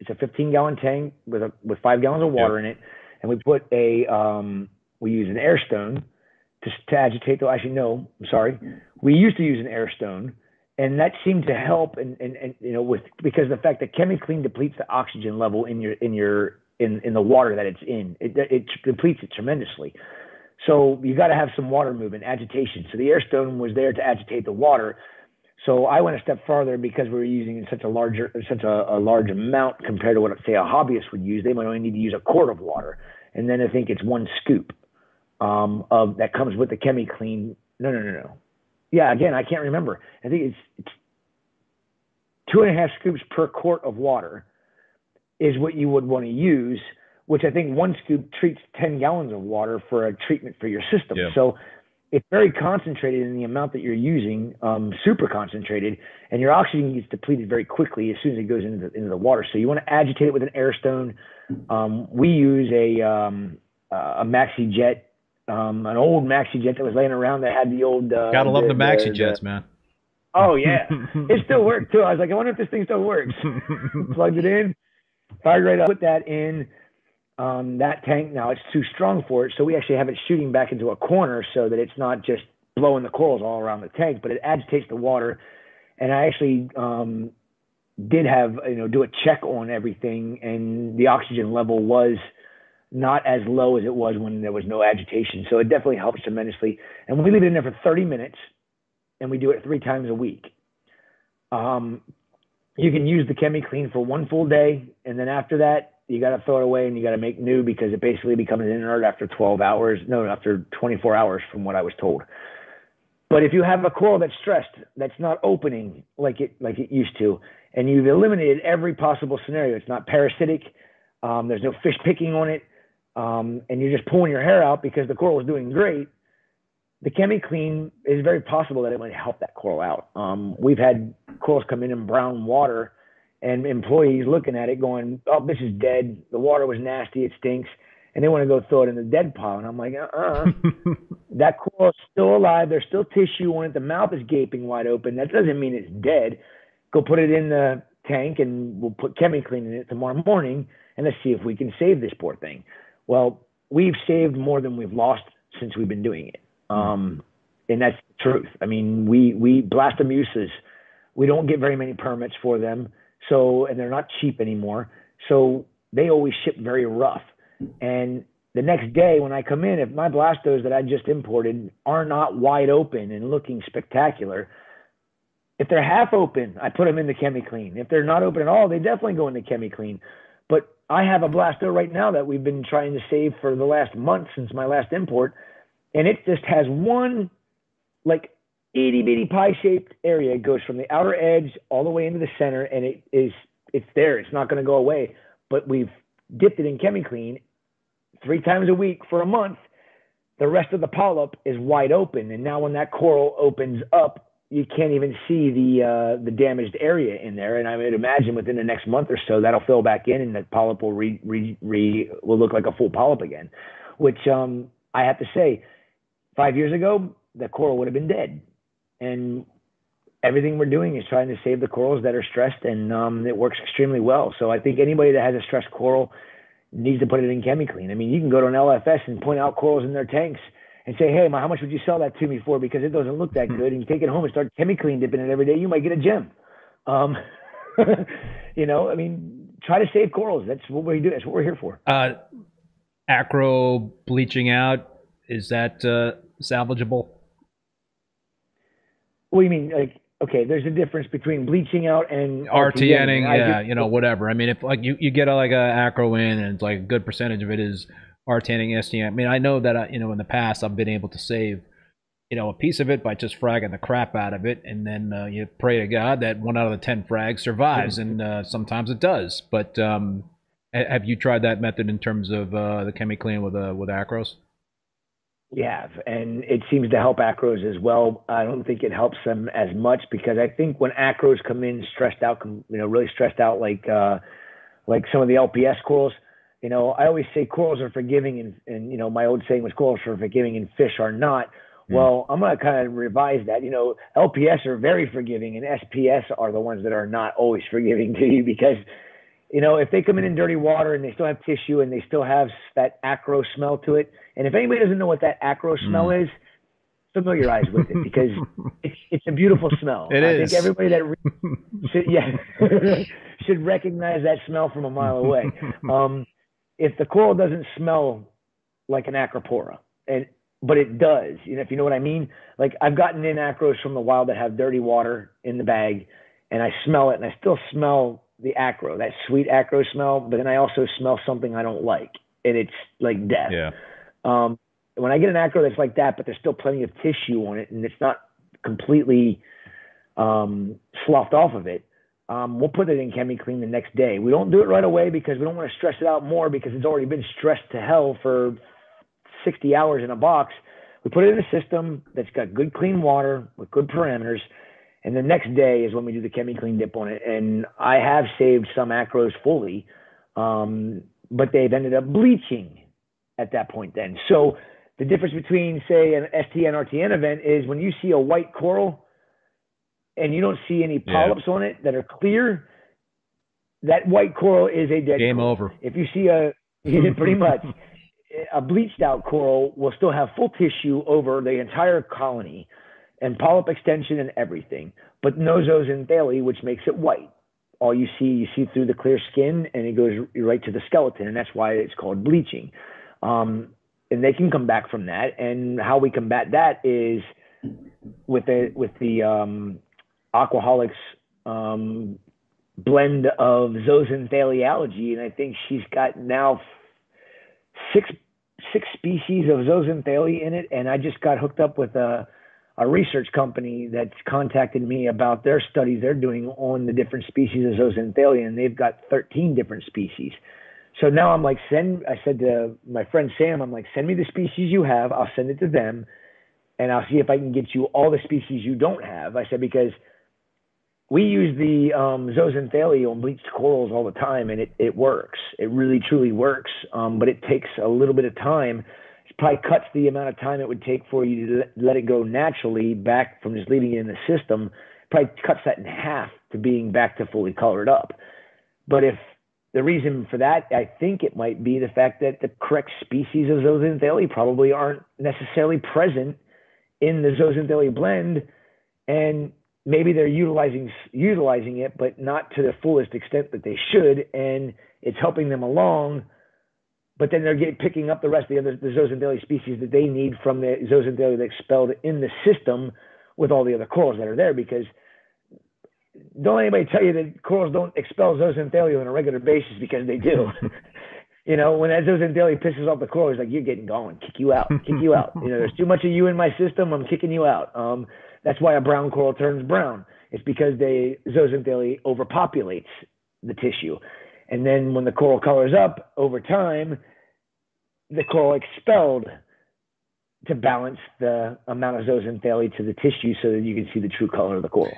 It's a 15 gallon tank with a with five gallons of water in it, and we put a um, we use an air stone to, agitate. Though actually, no, I'm sorry. We used to use an air stone, and that seemed to help. And, and, and you know, with because the fact that ChemiClean depletes the oxygen level in your in your in in the water that it's in, it it depletes it tremendously. So you got to have some water movement, agitation. So the air stone was there to agitate the water. So I went a step farther because we were using such a larger, such a, a, large amount compared to what say a hobbyist would use. They might only need to use a quart of water, and then I think it's one scoop um, of that comes with the ChemiClean. No, no, no, no. Yeah, again, I can't remember. I think it's, it's two and a half scoops per quart of water is what you would want to use, which I think one scoop treats 10 gallons of water for a treatment for your system. Yeah. So it's very concentrated in the amount that you're using, um, super concentrated, and your oxygen gets depleted very quickly as soon as it goes into the, into the water. So you want to agitate it with an air stone. Um, we use a, um, uh, a Maxi Jet um, an old maxi jet that was laying around that had the old. Uh, Gotta love the, the maxi jets, man. Oh yeah, it still worked too. I was like, I wonder if this thing still works. Plugged it in, fired right up. Put that in um, that tank. Now it's too strong for it, so we actually have it shooting back into a corner so that it's not just blowing the corals all around the tank, but it agitates the water. And I actually um, did have you know do a check on everything, and the oxygen level was not as low as it was when there was no agitation. So it definitely helps tremendously. And we leave it in there for 30 minutes, and we do it three times a week. Um, you can use the Chemi-Clean for one full day, and then after that, you got to throw it away and you got to make new because it basically becomes inert after 12 hours. No, after 24 hours, from what I was told. But if you have a coral that's stressed, that's not opening like it like it used to, and you've eliminated every possible scenario, it's not parasitic. Um, there's no fish picking on it um, and you're just pulling your hair out because the coral is doing great, the Chemi-Clean is very possible that it might help that coral out. Um, we've had corals come in in brown water and employees looking at it going, oh, this is dead. The water was nasty. It stinks. And they want to go throw it in the dead pile. And I'm like, uh-uh. that coral is still alive. There's still tissue on it. The mouth is gaping wide open. That doesn't mean it's dead. Go put it in the tank and we'll put Chemi-Clean in it tomorrow morning and let's see if we can save this poor thing. Well, we've saved more than we've lost since we've been doing it. Um, and that's the truth. I mean, we, we blastomussas, we don't get very many permits for them. So, and they're not cheap anymore. So they always ship very rough. And the next day when I come in, if my blastos that I just imported are not wide open and looking spectacular, if they're half open, I put them in the Chemi-Clean. If they're not open at all, they definitely go in the Chemi-Clean. But I have a Blasto right now that we've been trying to save for the last month since my last import, and it just has one like itty bitty pie shaped area. It goes from the outer edge all the way into the center, and it is it's there. It's not going to go away. But we've dipped it in Chemi-Clean three times a week for a month. The rest of the polyp is wide open, and now when that coral opens up, you can't even see the uh, the damaged area in there. And I would imagine within the next month or so that'll fill back in, and the polyp will re, re, re will look like a full polyp again. Which um, I have to say, five years ago the coral would have been dead. And everything we're doing is trying to save the corals that are stressed, and um, it works extremely well. So I think anybody that has a stressed coral needs to put it in Chemi-Clean. I mean, you can go to an LFS and point out corals in their tanks and say, hey, how much would you sell that to me for? Because it doesn't look that hmm. good. And you take it home and start Chemi-Clean dipping it every day, you might get a gem. Um, you know, I mean, try to save corals. That's what we do. That's what we're here for. Uh, acro bleaching out is that uh, salvageable? What do you mean? Like, okay, there's a difference between bleaching out and RTNing. Yeah, you know, whatever. I mean, if like you, you get a, like a acro in and it's like a good percentage of it is RTNing STN. I mean, I know that, uh, you know, in the past I've been able to save, you know, a piece of it by just fragging the crap out of it. And then uh, you pray to God that one out of the 10 frags survives. and uh, sometimes it does. But um, have you tried that method in terms of uh, the Chemi-Clean with, uh, with acros? Yeah, and it seems to help acros as well. I don't think it helps them as much because I think when acros come in stressed out, you know, really stressed out, like uh, like some of the LPS corals, you know, I always say corals are forgiving, and, and you know, my old saying was corals are forgiving and fish are not. Mm. Well, I'm going to kind of revise that. You know, LPS are very forgiving, and SPS are the ones that are not always forgiving to you because, you know, if they come in in dirty water and they still have tissue and they still have that acro smell to it, and if anybody doesn't know what that acro smell mm. is, familiarize with it because it's it's a beautiful smell. It I is. think everybody that re- should, yeah should recognize that smell from a mile away. Um, if the coral doesn't smell like an acropora, and but it does, you know, if you know what I mean. Like I've gotten in acros from the wild that have dirty water in the bag, and I smell it, and I still smell the acro, that sweet acro smell. But then I also smell something I don't like, and it's like death. Yeah. Um, when I get an acro that's like that, but there's still plenty of tissue on it, and it's not completely um, sloughed off of it, um, we'll put it in Chemi-Clean the next day. We don't do it right away because we don't want to stress it out more because it's already been stressed to hell for 60 hours in a box. We put it in a system that's got good clean water with good parameters. And the next day is when we do the Chemi-Clean dip on it. And I have saved some acros fully, um, but they've ended up bleaching at that point then. So the difference between, say, an STN RTN event is when you see a white coral, and you don't see any polyps yeah. on it that are clear, that white coral is a dead game coral. over. If you see a pretty much a bleached out coral will still have full tissue over the entire colony and polyp extension and everything, but no zooxanthellae, which makes it white. All you see, you see through the clear skin, and it goes right to the skeleton, and that's why it's called bleaching. Um, and they can come back from that. And how we combat that is with the with the um, Aquaholics um, blend of zooxanthellae algae, and I think she's got now six six species of zooxanthellae in it. And I just got hooked up with a a research company that's contacted me about their studies they're doing on the different species of zooxanthellae, and they've got 13 different species. So now I'm like, send. I said to my friend Sam, I'm like, send me the species you have. I'll send it to them, and I'll see if I can get you all the species you don't have. I said because we use the um, zooxanthellae on bleached corals all the time, and it it works. It really truly works. Um, but it takes a little bit of time. It probably cuts the amount of time it would take for you to let it go naturally back from just leaving it in the system. Probably cuts that in half to being back to fully colored up. But if the reason for that, I think it might be the fact that the correct species of zooxanthellae probably aren't necessarily present in the zooxanthellae blend, and maybe they're utilizing utilizing it, but not to the fullest extent that they should, and it's helping them along. But then they're getting, picking up the rest of the other the zooxanthellae species that they need from the zooxanthellae that expelled in the system with all the other corals that are there because – don't anybody tell you that corals don't expel zooxanthellae on a regular basis because they do. you know, when that zooxanthellae pisses off the coral, he's like, "You're getting going. Kick you out. Kick you out. You know, there's too much of you in my system. I'm kicking you out." Um, that's why a brown coral turns brown. It's because they zooxanthellae overpopulates the tissue, and then when the coral colors up over time, the coral expelled to balance the amount of zooxanthellae to the tissue so that you can see the true color of the coral.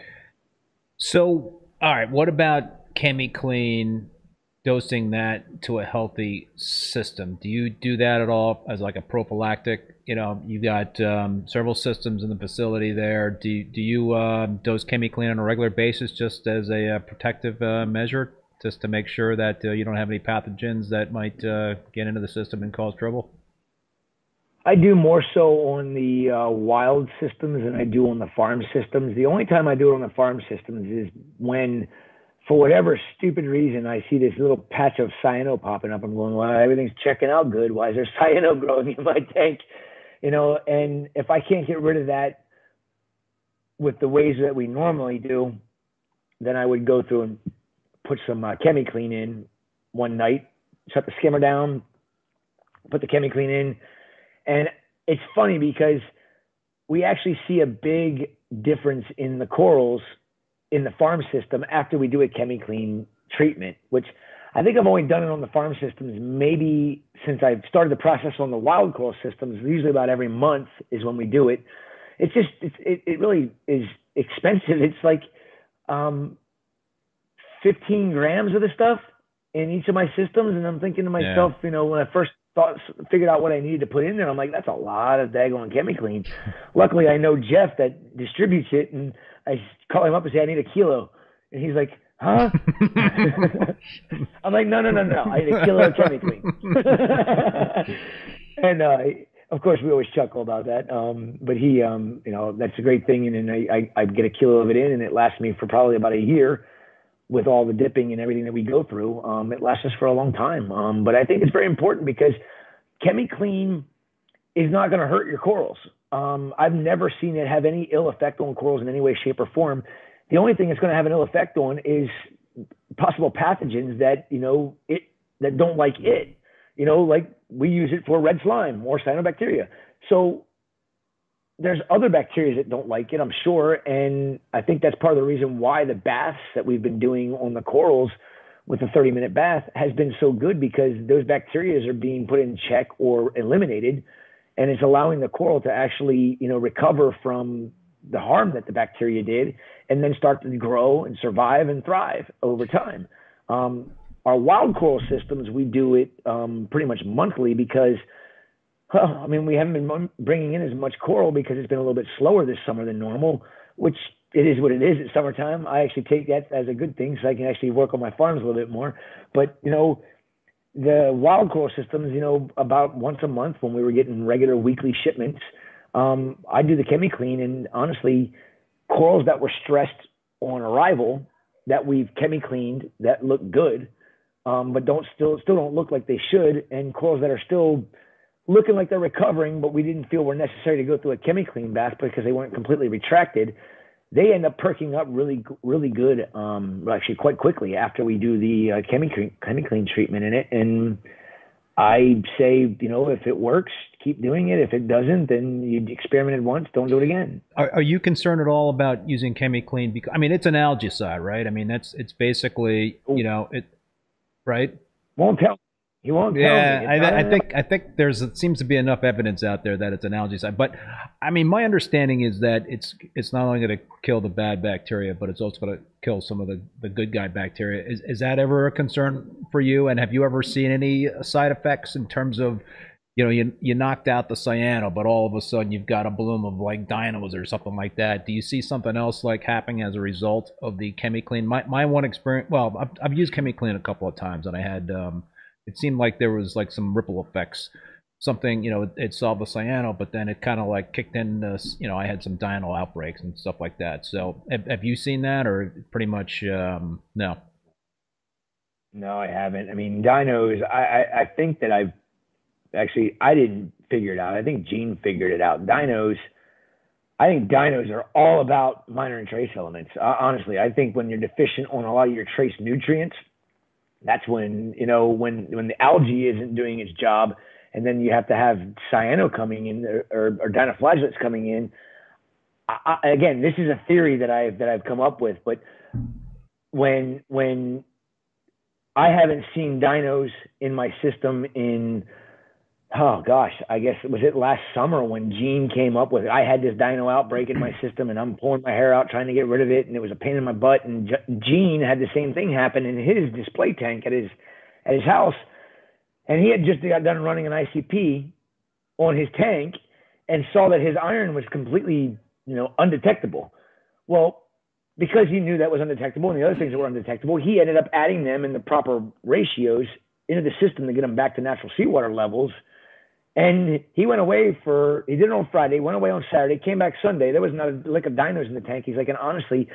So, all right, what about ChemiClean dosing that to a healthy system? Do you do that at all as like a prophylactic? You know, you got um, several systems in the facility there. Do do you uh, dose ChemiClean on a regular basis just as a, uh, protective uh, measure, just to make sure that uh, you don't have any pathogens that might uh, get into the system and cause trouble? I do more so on the wild systems than I do on the farm systems. The only time I do it on the farm systems is when, for whatever stupid reason, I see this little patch of cyano popping up. I'm going, well, everything's checking out good. Why is there cyano growing in my tank? You know, and if I can't get rid of that with the ways that we normally do, then I would go through and put some uh, ChemiClean in one night, shut the skimmer down, put the ChemiClean in. And it's funny because we actually see a big difference in the corals in the farm system after we do a ChemiClean treatment, which I think I've only done it on the farm systems maybe since I've started the process on the wild coral systems. Usually about every month is when we do it. It's just it's, it it really is expensive. It's like um, 15 grams of the stuff in each of my systems, and I'm thinking to myself, yeah. you know, when I first thought figured out what I needed to put in there. I'm like, that's a lot of daggone ChemiClean. Luckily, I know Jeff that distributes it, and I call him up and say, I need a kilo, and he's like, huh? I'm like, no, no, no, no, I need a kilo of ChemiClean. and uh, of course, we always chuckle about that. Um, but he, um, you know, that's a great thing, and then I, I, I get a kilo of it in, and it lasts me for probably about a year with all the dipping and everything that we go through, um, it lasts us for a long time. Um, but I think it's very important because ChemiClean is not going to hurt your corals. Um, I've never seen it have any ill effect on corals in any way, shape, or form. The only thing it's going to have an ill effect on is possible pathogens that you know it that don't like it. You know, like we use it for red slime or cyanobacteria. So there's other bacteria that don't like it, I'm sure. And I think that's part of the reason why the baths that we've been doing on the corals with the 30 minute bath has been so good because those bacteria are being put in check or eliminated. And it's allowing the coral to actually, you know, recover from the harm that the bacteria did and then start to grow and survive and thrive over time. Um, our wild coral systems, we do it um, pretty much monthly because – I mean, we haven't been bringing in as much coral because it's been a little bit slower this summer than normal, which it is what it is. It's summertime. I actually take that as a good thing, so I can actually work on my farms a little bit more. But you know, the wild coral systems, you know, about once a month when we were getting regular weekly shipments, um, I do the chemi clean, and honestly, corals that were stressed on arrival that we've chemi cleaned that look good, um, but don't still still don't look like they should, and corals that are still looking like they're recovering, but we didn't feel were necessary to go through a chemi clean bath because they weren't completely retracted they end up perking up really, really good, um, actually quite quickly after we do the uh, chemi clean treatment in it. And I say, you know, if it works, keep doing it. If it doesn't, then you experimented once, don't do it again. Are, are you concerned at all about using ChemiClean? Because I mean, it's an algaecide, right? I mean, that's it's basically, you know, it, right? Won't tell he won't tell. yeah, I, I, think I think there's it seems to be enough evidence out there that it's an algaecide. But I mean, my understanding is that it's it's not only going to kill the bad bacteria, but it's also going to kill some of the, the good guy bacteria. Is is that ever a concern for you? And have you ever seen any side effects in terms of you know, you you knocked out the cyano, but all of a sudden you've got a bloom of like dinos or something like that. Do you see something else like happening as a result of the ChemiClean? My my one experience, well, I've, I've used ChemiClean a couple of times, and I had um, it seemed like there was like some ripple effects. Something, you know, it, it solved the cyano, but then it kind of like kicked in, uh, you know, I had some dino outbreaks and stuff like that. So have, have you seen that or pretty much um, no? No, I haven't. I mean, dinos, I, I, I think that I've actually, I didn't figure it out. I think Gene figured it out. Dinos, I think dinos are all about minor and trace elements. Uh, honestly, I think when you're deficient on a lot of your trace nutrients, that's when you know when when the algae isn't doing its job, and then you have to have cyano coming in or, or, or dinoflagellates coming in. I, I, again, this is a theory that I've that I've come up with, but when when I haven't seen dinos in my system in oh gosh, I guess was it last summer when Gene came up with it. I had this dino outbreak in my system and I'm pulling my hair out trying to get rid of it and it was a pain in my butt and Gene had the same thing happen in his display tank at his at his house and he had just got done running an ICP on his tank and saw that his iron was completely, you know, undetectable. Well, because he knew that was undetectable and the other things that were undetectable, he ended up adding them in the proper ratios into the system to get them back to natural seawater levels and he went away for, he did it on Friday, went away on Saturday, came back Sunday. There was not a lick of dinos in the tank. He's like, and honestly,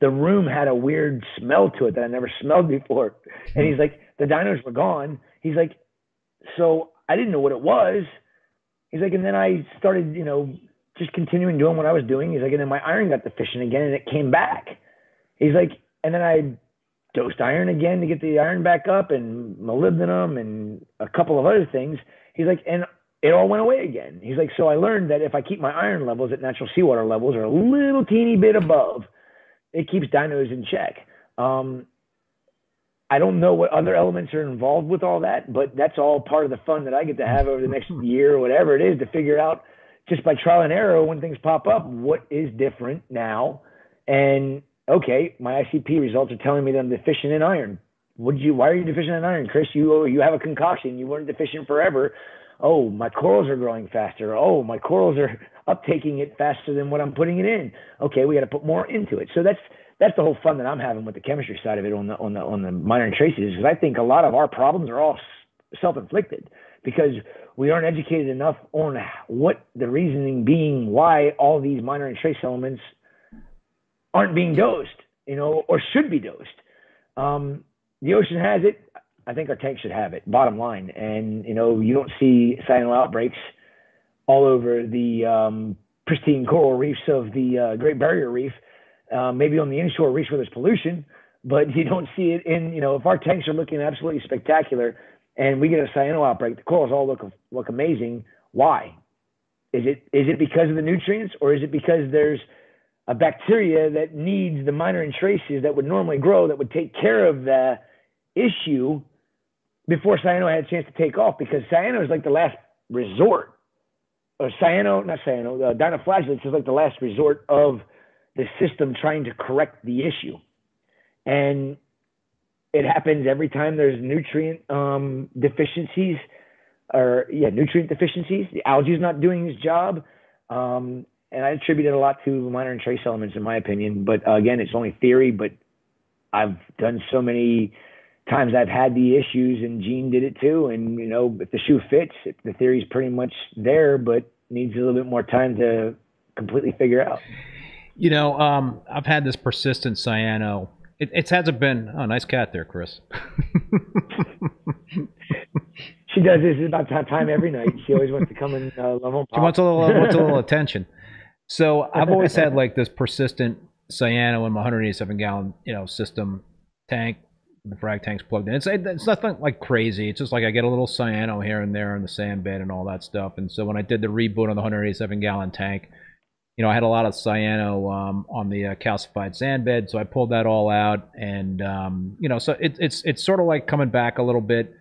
the room had a weird smell to it that I never smelled before. And he's like, the dinos were gone. He's like, so I didn't know what it was. He's like, and then I started, you know, just continuing doing what I was doing. He's like, and then my iron got deficient again and it came back. He's like, and then I dosed iron again to get the iron back up and molybdenum and a couple of other things. He's like, and it all went away again. He's like, so I learned that if I keep my iron levels at natural seawater levels or a little teeny bit above, it keeps dinos in check. Um, I don't know what other elements are involved with all that, but that's all part of the fun that I get to have over the next mm-hmm. year or whatever it is to figure out just by trial and error when things pop up what is different now. And okay, my ICP results are telling me that I'm deficient in iron. Would you? Why are you deficient in iron, Chris? You you have a concoction. You weren't deficient forever oh, my corals are growing faster. Oh, my corals are uptaking it faster than what I'm putting it in. Okay, we got to put more into it. So that's that's the whole fun that I'm having with the chemistry side of it on the on the on the minor and traces. Because I think a lot of our problems are all self-inflicted because we aren't educated enough on what the reasoning being why all these minor and trace elements aren't being dosed, you know, or should be dosed. Um, the ocean has it. I think our tank should have it. Bottom line, and you know, you don't see cyano outbreaks all over the um, pristine coral reefs of the uh, Great Barrier Reef. Uh, maybe on the inshore reefs where there's pollution, but you don't see it in. You know, if our tanks are looking absolutely spectacular, and we get a cyano outbreak, the corals all look look amazing. Why? Is it is it because of the nutrients, or is it because there's a bacteria that needs the minor and traces that would normally grow that would take care of the issue before cyano had a chance to take off because cyano is like the last resort. Or cyano, not cyano, uh, dinoflagellates is like the last resort of the system trying to correct the issue. And it happens every time there's nutrient um, deficiencies or yeah, nutrient deficiencies. The algae is not doing its job. Um, and I attribute it a lot to the minor and trace elements, in my opinion. But uh, again, it's only theory. But I've done so many times I've had the issues, and Gene did it too. And you know, if the shoe fits, the theory's pretty much there, but needs a little bit more time to completely figure out. You know, um, I've had this persistent cyano. It, it hasn't been. Oh, nice cat there, Chris. she does this about that time every night. She always wants to come and uh, love on. She wants a little, wants a little attention. So I've always had like this persistent cyano in my 187 gallon, you know, system tank. The frag tank's plugged in. It's it's nothing like crazy. It's just like I get a little cyano here and there in the sand bed and all that stuff. And so when I did the reboot on the 187 gallon tank, you know, I had a lot of cyano um, on the uh, calcified sand bed, so I pulled that all out, and um, you know, so it, it's it's sort of like coming back a little bit,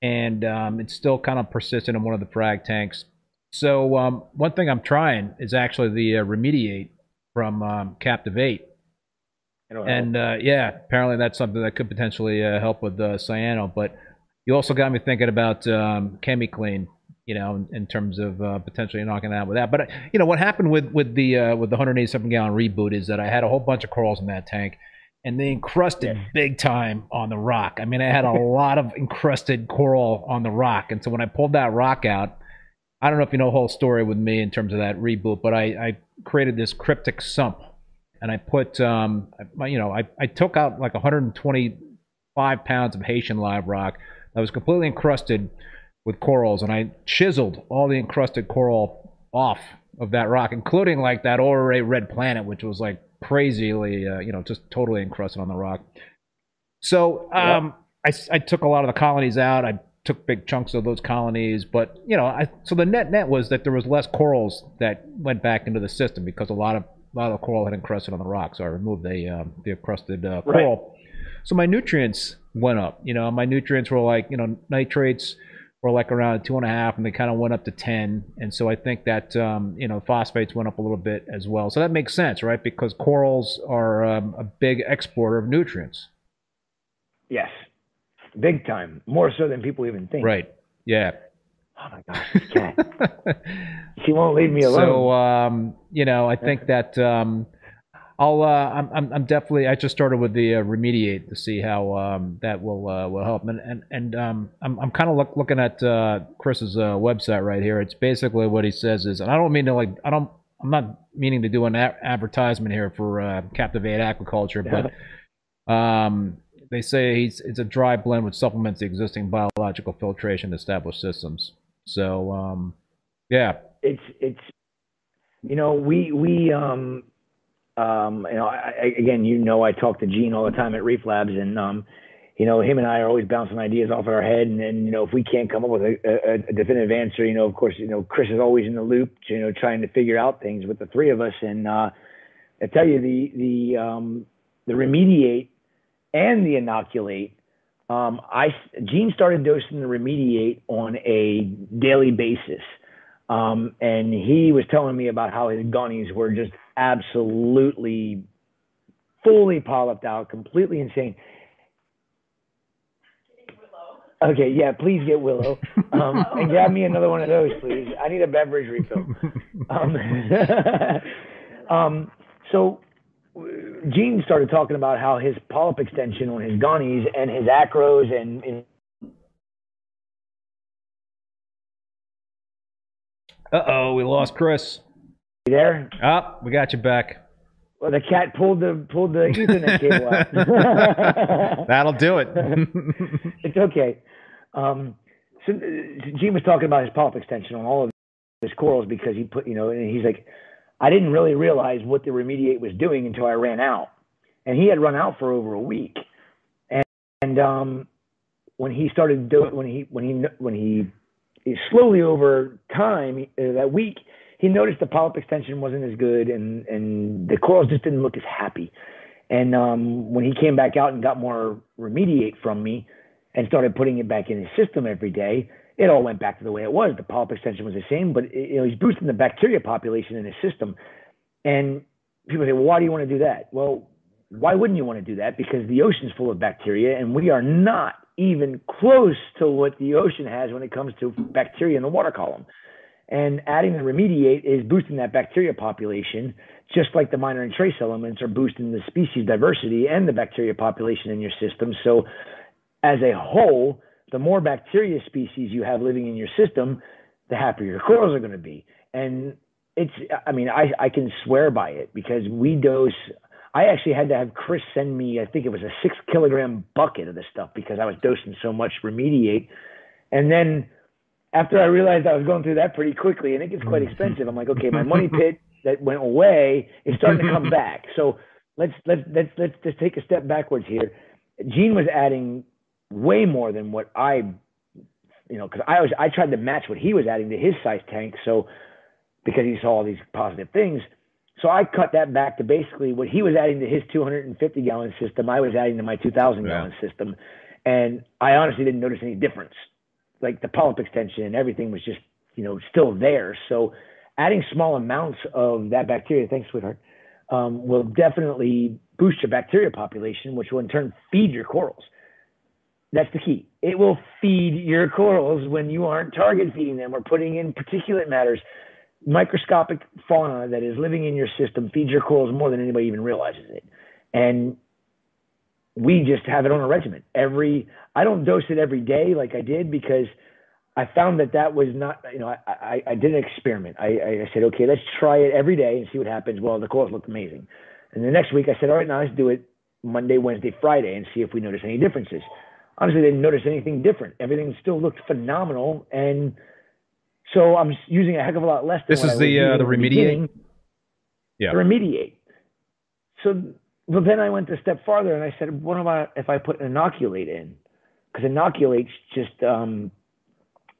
and um, it's still kind of persistent in one of the frag tanks. So um, one thing I'm trying is actually the uh, remediate from um, Captivate, and uh, yeah, apparently that's something that could potentially uh, help with the cyano. But you also got me thinking about um, ChemiClean you know, in, in terms of uh, potentially knocking it out with that. But uh, you know, what happened with with the uh, with the 187 gallon reboot is that I had a whole bunch of corals in that tank, and they encrusted yes. big time on the rock. I mean, I had a lot of encrusted coral on the rock, and so when I pulled that rock out, I don't know if you know the whole story with me in terms of that reboot, but I, I created this cryptic sump, and I put, um, you know, I, I took out like 125 pounds of Haitian live rock that was completely encrusted with corals, and I chiseled all the encrusted coral off of that rock, including like that ORA red planet, which was like crazily, uh, you know, just totally encrusted on the rock. So um, I, I took a lot of the colonies out. I took big chunks of those colonies, but you know, I, so the net net was that there was less corals that went back into the system because a lot of a lot of the coral had encrusted on the rock. So I removed the um, the encrusted uh, coral. Right. So my nutrients went up. You know, my nutrients were like you know nitrates were like around two and a half, and they kind of went up to ten. And so I think that um, you know phosphates went up a little bit as well. So that makes sense, right? Because corals are um, a big exporter of nutrients. Yes, big time, more so than people even think. Right. Yeah. Oh my gosh, cat. she won't leave me alone. So um, you know, I think that um, I'll uh, I'm I'm definitely I just started with the uh, remediate to see how um, that will uh, will help and and and um, I'm I'm kind of look, looking at uh, Chris's uh, website right here. It's basically what he says is, and I don't mean to like I don't I'm not meaning to do an a- advertisement here for uh, Captivate Aquaculture, yeah. but um, they say he's it's a dry blend which supplements the existing biological filtration established systems. So um, yeah, it's it's you know we we um um, you know, I, again, you know, I talk to Gene all the time at Reef Labs, and um, you know, him and I are always bouncing ideas off of our head, and then you know, if we can't come up with a, a, a definitive answer, you know, of course, you know, Chris is always in the loop, you know, trying to figure out things with the three of us, and uh, I tell you, the the um, the remediate and the inoculate. Um, I Gene started dosing the remediate on a daily basis. Um, and he was telling me about how his gunnies were just absolutely fully polyped out, completely insane. Okay, yeah, please get Willow. Um, and grab me another one of those, please. I need a beverage refill. Um, um, so Gene started talking about how his polyp extension on his gunnies and his acros and, and Uh oh, we lost Chris. You there? Oh, we got you back. Well, the cat pulled the pulled the Ethernet cable out. That'll do it. it's okay. Um, so uh, Gene was talking about his polyp extension on all of his corals because he put, you know, and he's like, I didn't really realize what the remediate was doing until I ran out, and he had run out for over a week, and, and um, when he started doing when he when he when he slowly over time uh, that week, he noticed the polyp extension wasn't as good, and and the corals just didn't look as happy. And um, when he came back out and got more remediate from me, and started putting it back in his system every day, it all went back to the way it was. The polyp extension was the same, but it, you know he's boosting the bacteria population in his system. And people say, well, why do you want to do that? Well, why wouldn't you want to do that? Because the ocean's full of bacteria, and we are not even close to what the ocean has when it comes to bacteria in the water column. And adding the remediate is boosting that bacteria population, just like the minor and trace elements are boosting the species diversity and the bacteria population in your system. So, as a whole, the more bacteria species you have living in your system, the happier your corals are going to be. And it's, I mean, I, I can swear by it because we dose. I actually had to have Chris send me, I think it was a six kilogram bucket of this stuff because I was dosing so much remediate. And then after I realized I was going through that pretty quickly and it gets quite expensive, I'm like, okay, my money mm-hmm. pit that went away is starting to come mm-hmm. back. So let's let's let's let's just take a step backwards here. Gene was adding way more than what I, you know, because I was I tried to match what he was adding to his size tank. So because he saw all these positive things. So I cut that back to basically what he was adding to his 250 gallon system. I was adding to my 2,000 gallon yeah. system, and I honestly didn't notice any difference. Like the polyp extension and everything was just you know still there. So adding small amounts of that bacteria, thanks, sweetheart, um, will definitely boost your bacteria population, which will in turn feed your corals. That's the key. It will feed your corals when you aren't target feeding them or putting in particulate matters microscopic fauna that is living in your system feeds your corals more than anybody even realizes it. And we just have it on a regimen. Every I don't dose it every day like I did because I found that that was not, you know, I, I, I did an experiment. I, I said, okay, let's try it every day and see what happens. Well, the corals looked amazing. And the next week I said, all right, now let's do it Monday, Wednesday, Friday and see if we notice any differences. Honestly, I didn't notice anything different. Everything still looked phenomenal. And so I'm using a heck of a lot less. this is the uh, the remediate. Yeah. The remediate. So, but then I went a step farther and I said, what about if I put inoculate in? Because inoculate's just um,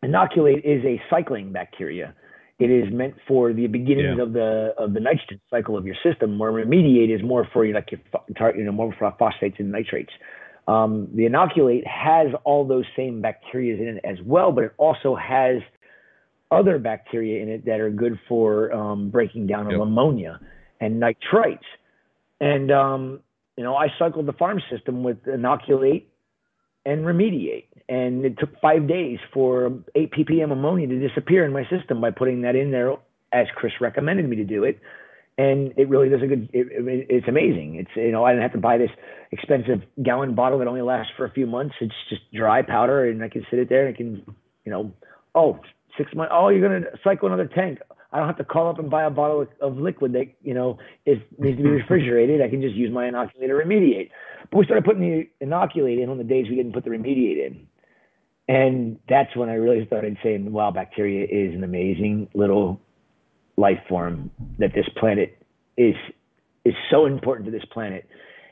inoculate is a cycling bacteria. It is meant for the beginnings yeah. of the of the nitrogen cycle of your system. Where remediate is more for like your you know more for phosphates and nitrates. Um, the inoculate has all those same bacteria in it as well, but it also has other bacteria in it that are good for um, breaking down yep. of ammonia and nitrites. And um, you know, I cycled the farm system with inoculate and remediate, and it took five days for eight ppm ammonia to disappear in my system by putting that in there as Chris recommended me to do it. And it really does a good. It, it, it's amazing. It's you know I didn't have to buy this expensive gallon bottle that only lasts for a few months. It's just dry powder, and I can sit it there and I can you know oh six months. Oh, you're gonna cycle another tank. I don't have to call up and buy a bottle of, of liquid that you know is needs to be refrigerated. I can just use my inoculator remediate. But we started putting the inoculate in on the days we didn't put the remediate in, and that's when I really started saying, "Wow, bacteria is an amazing little life form that this planet is is so important to this planet."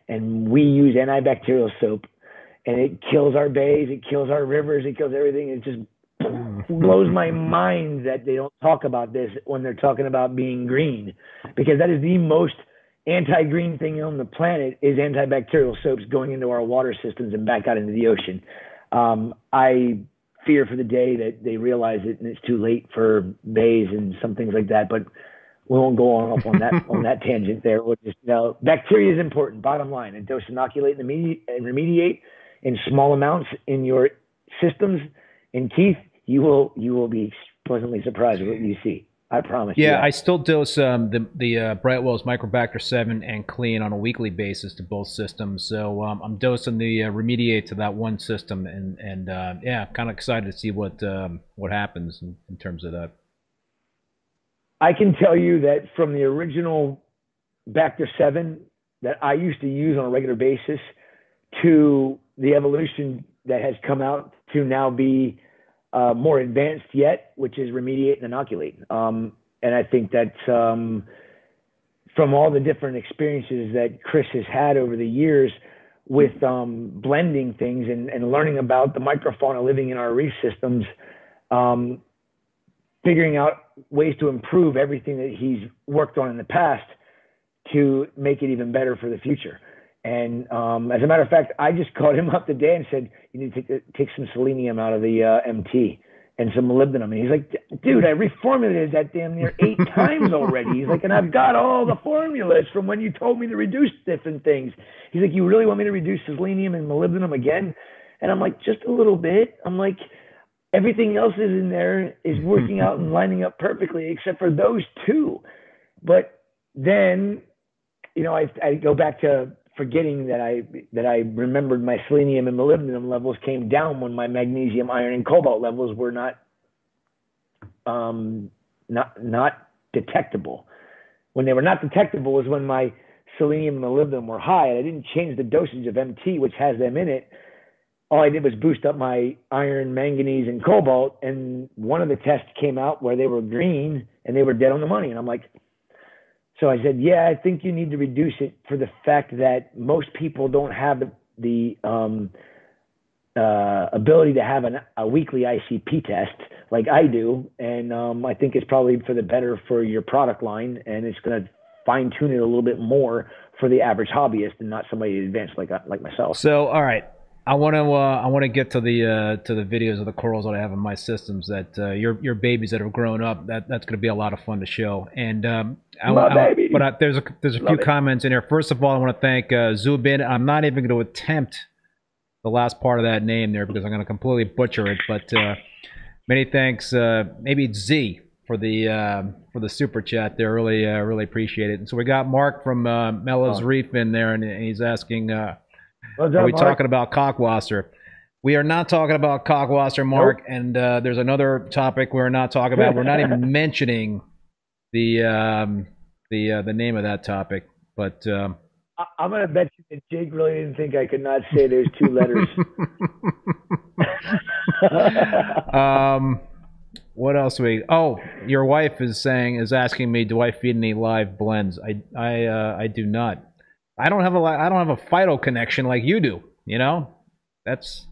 And we use antibacterial soap, and it kills our bays, it kills our rivers, it kills everything. It just blows my mind that they don't talk about this when they're talking about being green, because that is the most anti-green thing on the planet is antibacterial soaps going into our water systems and back out into the ocean. Um, I fear for the day that they realize it and it's too late for bays and some things like that. But we won't go on up on that on that tangent there. We'll just you know, bacteria is important. Bottom line, and dose inoculate and remediate in small amounts in your systems. And Keith, you will you will be pleasantly surprised with what you see. I promise. Yeah, I still dose um, the the uh, Brightwell's Microbacter seven and Clean on a weekly basis to both systems. So um, I'm dosing the uh, Remediate to that one system, and and uh, yeah, kind of excited to see what um, what happens in, in terms of that. I can tell you that from the original Bacter seven that I used to use on a regular basis to the evolution that has come out to now be uh, more advanced yet, which is remediate and inoculate. Um, and I think that um, from all the different experiences that Chris has had over the years with um, blending things and, and, learning about the microfauna living in our reef systems, um, figuring out ways to improve everything that he's worked on in the past to make it even better for the future. And um, as a matter of fact, I just called him up today and said, "You need to take, take some selenium out of the uh, MT and some molybdenum." And he's like, "Dude, I reformulated that damn near eight times already." He's like, "And I've got all the formulas from when you told me to reduce different things." He's like, "You really want me to reduce selenium and molybdenum again?" And I'm like, "Just a little bit." I'm like, everything else is in there is working out and lining up perfectly except for those two. But then, you know, I, I go back to forgetting that I that I remembered my selenium and molybdenum levels came down when my magnesium, iron, and cobalt levels were not um, not not detectable. When they were not detectable was when my selenium and molybdenum were high, and I didn't change the dosage of MT, which has them in it. All I did was boost up my iron, manganese, and cobalt, and one of the tests came out where they were green and they were dead on the money. And I'm like, so I said, yeah, I think you need to reduce it for the fact that most people don't have the, the um, uh, ability to have an, a weekly ICP test like I do, and um, I think it's probably for the better for your product line, and it's going to fine tune it a little bit more for the average hobbyist and not somebody advanced like like myself. So, all right, I want to uh, I want to get to the uh, to the videos of the corals that I have in my systems that uh, your your babies that have grown up that that's going to be a lot of fun to show and um, I, My I, baby. but I, there's a there's a Love few it. comments in here. First of all, I want to thank uh, Zubin. I'm not even going to attempt the last part of that name there because I'm going to completely butcher it. But uh, many thanks. Uh, maybe it's Z for the uh, for the super chat there. Really uh, really appreciate it. And so we got Mark from uh, Mellows Oh. Reef in there, and he's asking. What's are we Mark? talking about kalkwasser? We are not talking about kalkwasser, Mark. And uh, there's another topic we're not talking about. We're not even mentioning the um, the uh, the name of that topic. But um, I, I'm gonna bet you that Jake really didn't think I could not say there's two letters. um, what else we? Oh, your wife is saying is asking me, do I feed any live blends? I I uh, I do not. I don't have a li- don't have a phyto connection like you do. You know, that's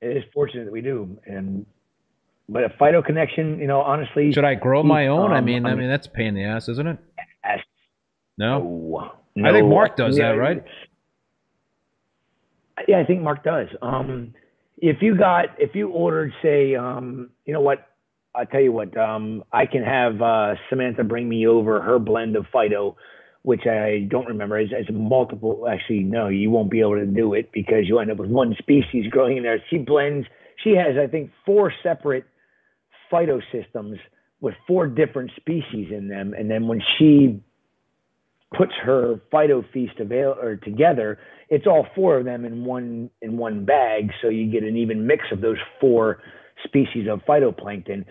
it is fortunate that we do, and but a phyto connection, you know, honestly, should I grow my own? I Um, mean, I mean that's a pain in the ass, isn't it? Ass- No. no, I think. Mark does Yeah, that, right? Yeah, I think Mark does. Um, if you got, if you ordered, say, um, you know what? I tell you what, um, I can have uh, Samantha bring me over her blend of phyto, which I don't remember. It's multiple. Actually, no, you won't be able to do it because you end up with one species growing in there. She blends. She has, I think, four separate phyto systems with four different species in them, and then when she puts her phyto feast avail or together, it's all four of them in one in one bag, so you get an even mix of those four species of phytoplankton.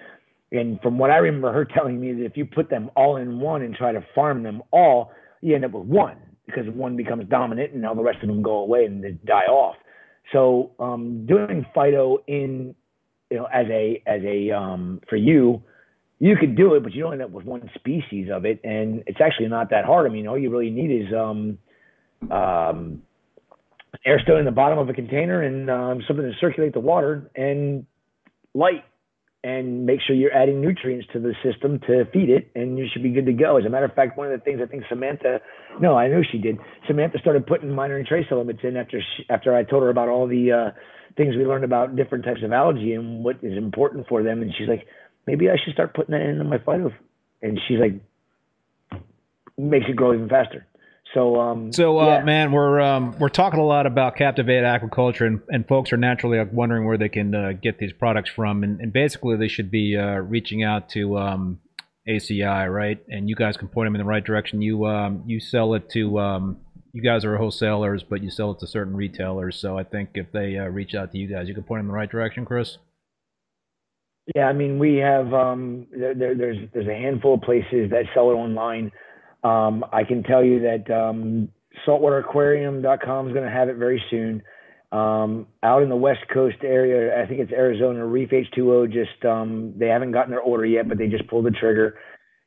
And from what I remember her telling me, that if you put them all in one and try to farm them all, you end up with one because one becomes dominant and all the rest of them go away and they die off. So um, doing phyto in you know as a as a um, for you you could do it, but you don't end up with one species of it, and it's actually not that hard. I mean, all you really need is um, um, air stone in the bottom of a container and um, something to circulate the water and light, and make sure you're adding nutrients to the system to feed it, and you should be good to go. As a matter of fact, one of the things I think Samantha, no, I know she did. Samantha started putting minor and trace elements in after she, after I told her about all the uh, things we learned about different types of algae and what is important for them, and she's like maybe I should start putting that into my phyto. And she's like, makes it grow even faster. So, um, So, uh, yeah. man, we're um, we're talking a lot about Captivate Aquaculture, and, and folks are naturally wondering where they can uh, get these products from, and, and basically they should be uh, reaching out to um, ACI, right? And you guys can point them in the right direction. You um, you sell it to um, you guys are wholesalers, but you sell it to certain retailers. So I think if they uh, reach out to you guys, you can point them in the right direction, Chris. Yeah, I mean, we have um, there, there, there's there's a handful of places that sell it online. Um, I can tell you that um, saltwateraquarium.com is going to have it very soon. Um, out in the West Coast area, I think it's Arizona. Reef H2O just um, they haven't gotten their order yet, but they just pulled the trigger.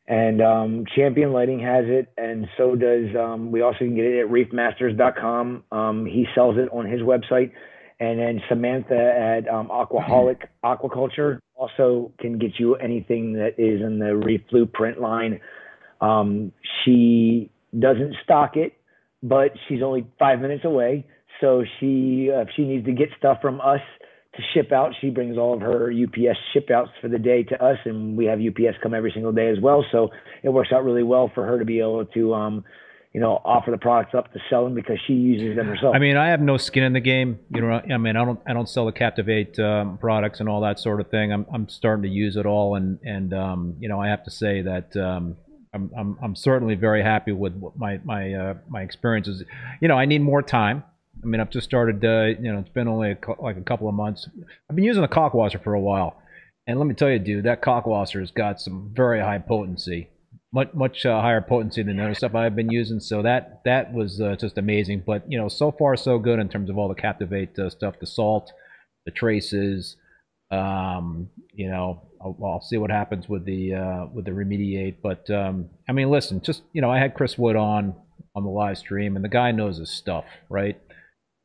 And um, Champion Lighting has it, and so does. Um, we also can get it at reefmasters.com. Um, he sells it on his website and then Samantha at um, Aquaholic Aquaculture also can get you anything that is in the Reef Blueprint line. Um, she doesn't stock it, but she's only five minutes away. So she, uh, if she needs to get stuff from us to ship out, she brings all of her UPS ship outs for the day to us, and we have UPS come every single day as well. So it works out really well for her to be able to um, you know, offer the products up to sell them because she uses them herself. I mean, I have no skin in the game. You know, I mean, I don't, I don't sell the Captivate um, products and all that sort of thing. I'm, I'm starting to use it all, and and um, you know, I have to say that um, I'm, I'm, I'm certainly very happy with my my uh, my experiences. You know, I need more time. I mean, I've just started. Uh, you know, it's been only a, like a couple of months. I've been using the kalkwasser for a while, and let me tell you, dude, that kalkwasser has got some very high potency much much uh, higher potency than the other stuff I've been using. So that that was uh, just amazing. But you know, so far so good in terms of all the Captivate uh, stuff, the salt, the traces. Um, you know, I'll, I'll, see what happens with the uh, with the remediate. But um, I mean, listen, just you know, I had Chris Wood on on the live stream, and the guy knows his stuff, right?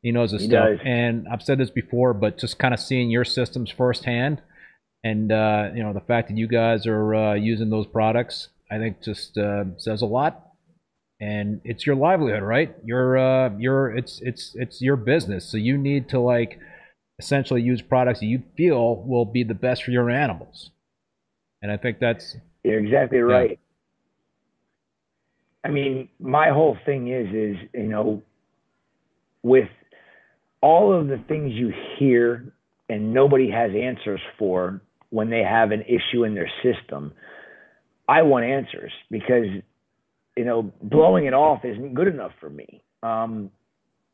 He knows his he stuff, does. and I've said this before, but just kind of seeing your systems firsthand, and uh, you know, the fact that you guys are uh, using those products I think just uh, says a lot. And it's your livelihood, right? Your uh, your it's it's it's your business, so you need to like essentially use products that you feel will be the best for your animals. And I think that's you're exactly right. Yeah. I mean, my whole thing is is you know, with all of the things you hear and nobody has answers for when they have an issue in their system I want answers because you know blowing it off isn't good enough for me. Um,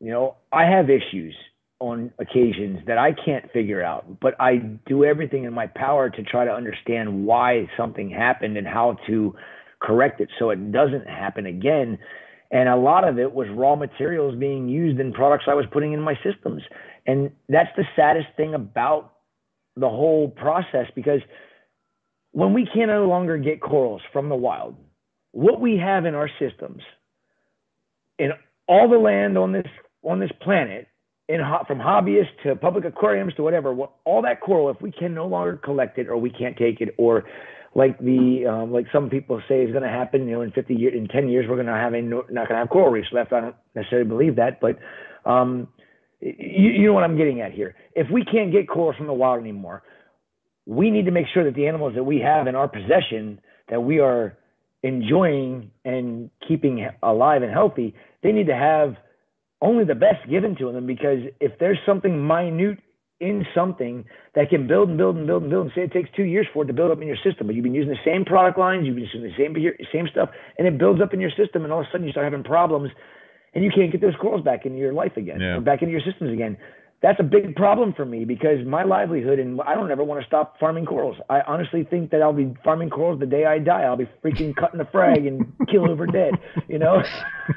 you know, I have issues on occasions that I can't figure out, but I do everything in my power to try to understand why something happened and how to correct it so it doesn't happen again. And a lot of it was raw materials being used in products I was putting in my systems. And that's the saddest thing about the whole process because when we can no longer get corals from the wild, what we have in our systems, in all the land on this on this planet, in from hobbyists to public aquariums to whatever, all that coral, if we can no longer collect it or we can't take it, or like the um, like some people say is going to happen, you know, in 50 years, in 10 years, we're going to have a not going to have coral reefs left. I don't necessarily believe that, but um, you, you know what I'm getting at here. If we can't get corals from the wild anymore, we need to make sure that the animals that we have in our possession that we are enjoying and keeping alive and healthy, they need to have only the best given to them because if there's something minute in something that can build and build and build and build and say it takes two years for it to build up in your system, but you've been using the same product lines, you've been using the same same stuff, and it builds up in your system, and all of a sudden you start having problems, and you can't get those corals back into your life again, yeah. or back into your systems again that's a big problem for me because my livelihood and I don't ever want to stop farming corals. I honestly think that I'll be farming corals the day I die. I'll be freaking cutting the frag and kill over dead. You know.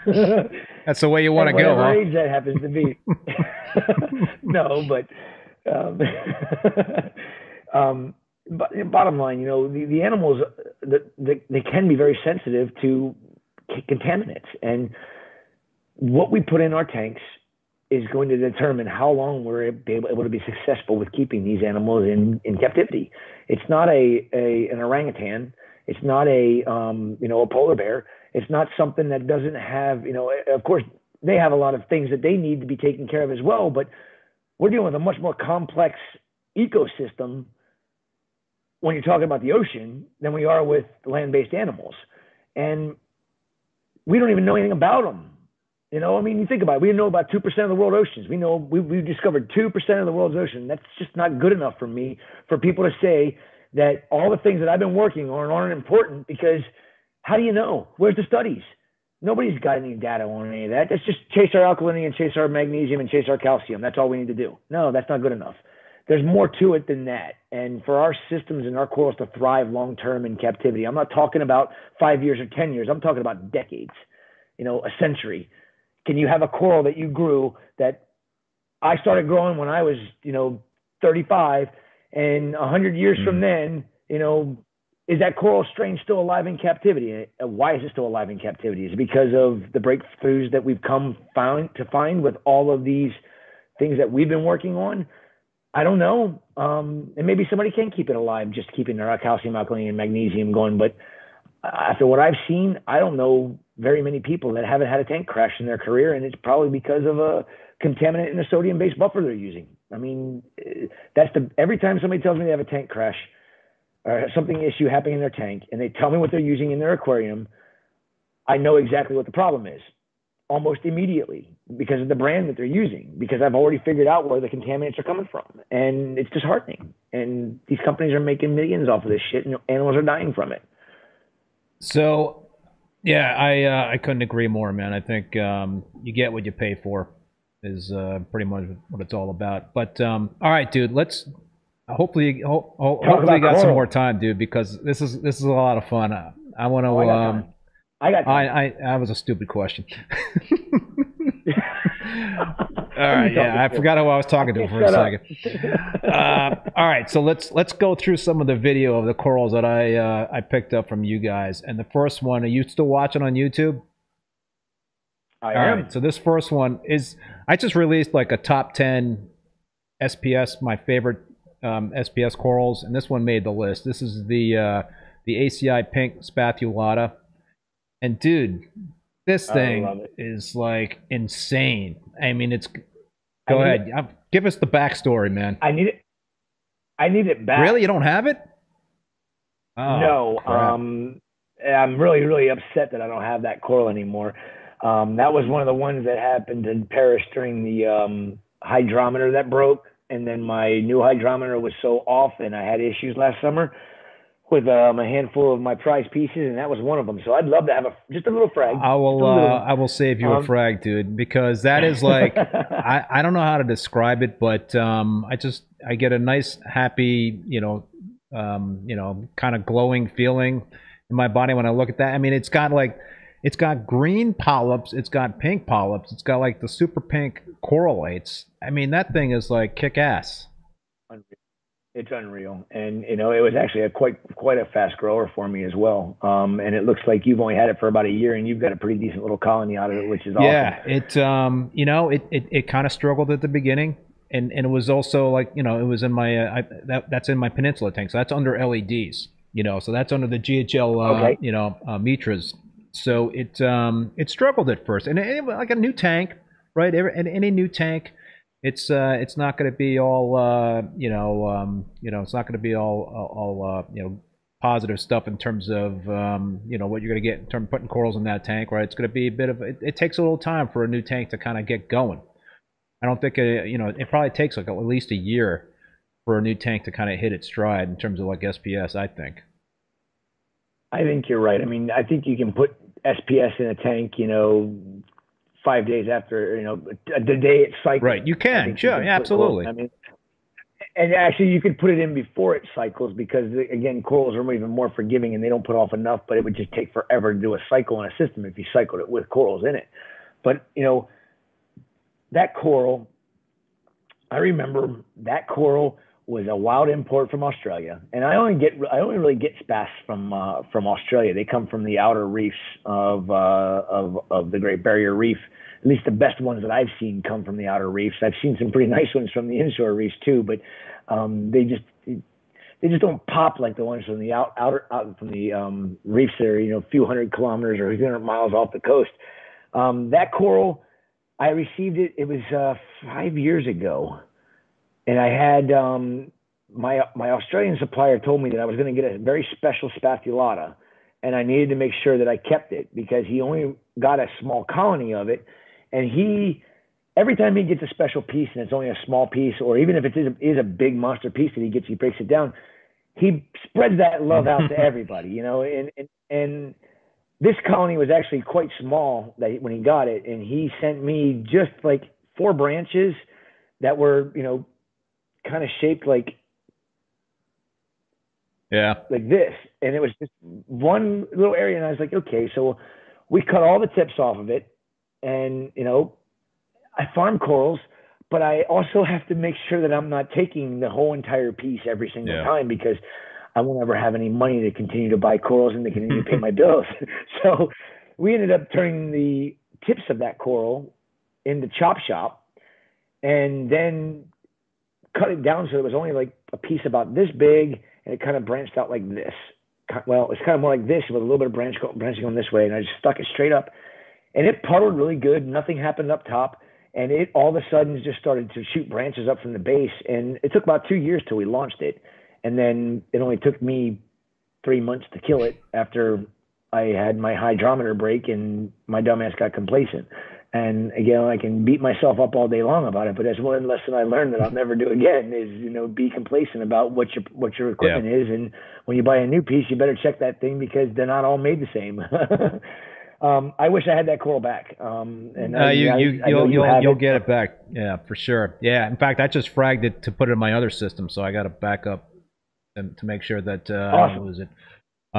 that's the way you want to go. Huh? age that happens to be. no, but. Um, um, but bottom line, you know, the, the animals, the, the, they can be very sensitive to contaminants, and what we put in our tanks is going to determine how long we're able to be successful with keeping these animals in, in captivity. It's not a, a an orangutan. It's not a um, you know a polar bear. It's not something that doesn't have you know. Of course, they have a lot of things that they need to be taken care of as well. But we're dealing with a much more complex ecosystem when you're talking about the ocean than we are with land-based animals, and we don't even know anything about them you know, I mean, you think about it. We know about two percent of the world oceans. We know we we discovered two percent of the world's ocean. That's just not good enough for me for people to say that all the things that I've been working on aren't important because how do you know? Where's the studies? Nobody's got any data on any of that. Let's just chase our alkalinity and chase our magnesium and chase our calcium. That's all we need to do. No, that's not good enough. There's more to it than that. And for our systems and our corals to thrive long term in captivity, I'm not talking about five years or 10 years. I'm talking about decades, you know, a century can you have a coral that you grew that I started growing when I was, you know, 35 and 100 years mm. from then, you know, is that coral strain still alive in captivity? Why is it still alive in captivity? Is it because of the breakthroughs that we've come found to find with all of these things that we've been working on? I don't know. Um, and maybe somebody can keep it alive, just keeping their calcium, alkaline, and magnesium going. But after what I've seen, I don't know very many people that haven't had a tank crash in their career, and it's probably because of a contaminant in a sodium-based buffer they're using. I mean, eh, that's the every time somebody tells me they have a tank crash or something issue happening in their tank, and they tell me what they're using in their aquarium, I know exactly what the problem is almost immediately because of the brand that they're using because I've already figured out where the contaminants are coming from and it's disheartening and these companies are making millions off of this shit and animals are dying from it. So yeah, I uh, I couldn't agree more, man. I think um, you get what you pay for is uh, pretty much what it's all about. But um, all right, dude, let's hopefully ho- ho- hopefully you got some more time, dude, because this is this is a lot of fun. I, I want to. Oh, um, I got. I, I that was a stupid question. all right, yeah, I forgot who I was talking to for a second. Uh, all right, so let's let's go through some of the video of the corals that I uh, I picked up from you guys. And the first one, are you still watching on YouTube? I all am. Right, so this first one is I just released like a top ten SPS, my favorite um, SPS corals, and this one made the list. This is the uh, the ACI pink spathulata, and dude, this thing is like insane. I mean, it's. Go I ahead, it. give us the backstory, man. I need it. I need it back. Really, you don't have it? Oh, no. Crap. Um, I'm really, really upset that I don't have that coral anymore. Um, that was one of the ones that happened in Paris during the um, hydrometer that broke, and then my new hydrometer was so off, and I had issues last summer with um, a handful of my prize pieces, and that was one of them. So I'd love to have a just a little frag. I will. Uh, I will save you um, a frag, dude, because that is like I, I don't know how to describe it, but um, I just I get a nice, happy, you know, um, you know, kind of glowing feeling in my body when I look at that. I mean, it's got like it's got green polyps, it's got pink polyps, it's got like the super pink corallites. I mean, that thing is like kick ass. It's unreal, and you know it was actually a quite quite a fast grower for me as well. Um, and it looks like you've only had it for about a year, and you've got a pretty decent little colony out of it, which is awesome. Yeah, it um, you know, it it, it kind of struggled at the beginning, and and it was also like you know it was in my uh, I, that that's in my peninsula tank, so that's under LEDs, you know, so that's under the GHL uh, okay. you know uh, Mitras. So it um it struggled at first, and it, like a new tank, right? Every, and any new tank it's uh, it's not going to be all uh, you know um, you know it's not going to be all all uh, you know positive stuff in terms of um, you know what you're going to get in terms of putting corals in that tank, right? It's going to be a bit of it, it takes a little time for a new tank to kind of get going. I don't think it, you know it probably takes like at least a year for a new tank to kind of hit its stride in terms of like SPS. I think. I think you're right. I mean, I think you can put SPS in a tank, you know, five days after, you know, the day it cycles. Right. You can. Sure. You can absolutely. I mean, and actually, you could put it in before it cycles because, again, corals are even more forgiving and they don't put off enough, but it would just take forever to do a cycle in a system if you cycled it with corals in it. But, you know, that coral, I remember that coral was a wild import from Australia, and I only get I only really get spaths from uh, from Australia. They come from the outer reefs of uh, of of the Great Barrier Reef. At least the best ones that I've seen come from the outer reefs. I've seen some pretty nice ones from the inshore reefs too, but um, they just they just don't pop like the ones from the out, outer out from the um, reefs that are you know a few hundred kilometers or a few hundred miles off the coast. Um, that coral, I received it. It was uh, five years ago and I had um, my my Australian supplier told me that I was going to get a very special spathulata, and I needed to make sure that I kept it because he only got a small colony of it, and he every time he gets a special piece and it's only a small piece, or even if it is a, is a big monster piece that he gets, he breaks it down. He spreads that love out to everybody, you know, and and and this colony was actually quite small that when he got it, and he sent me just like four branches that were, you know, kind of shaped like yeah. like this. And it was just one little area and i was like okay so we cut all the tips off of it and you know i farm corals but i also have to make sure that i'm not taking the whole entire piece every single yeah. time because i won't ever have any money to continue to buy corals and to continue to pay my bills. So we ended up turning the tips of that coral into chop shop and then cut it down so it was only like a piece about this big, and it kind of branched out like this. Well, it's kind of more like this with a little bit of branch branching on this way, and I just stuck it straight up, and it puddled really good. Nothing happened up top, and it all of a sudden just started to shoot branches up from the base, and it took about two years till we launched it, and then it only took me three months to kill it after I had my hydrometer break and my dumbass got complacent. And again, I can beat myself up all day long about it, but that's one lesson I learned that I'll never do again is, you know, be complacent about what your what your equipment yeah. is. And when you buy a new piece, you better check that thing because they're not all made the same. um, I wish I had that coral back. Um, and uh, you, you, I, you'll, you will you'll get it back. Yeah, for sure. Yeah. In fact, I just fragged it to put it in my other system, so I got to back up to, to make sure that uh, awesome. I don't lose it.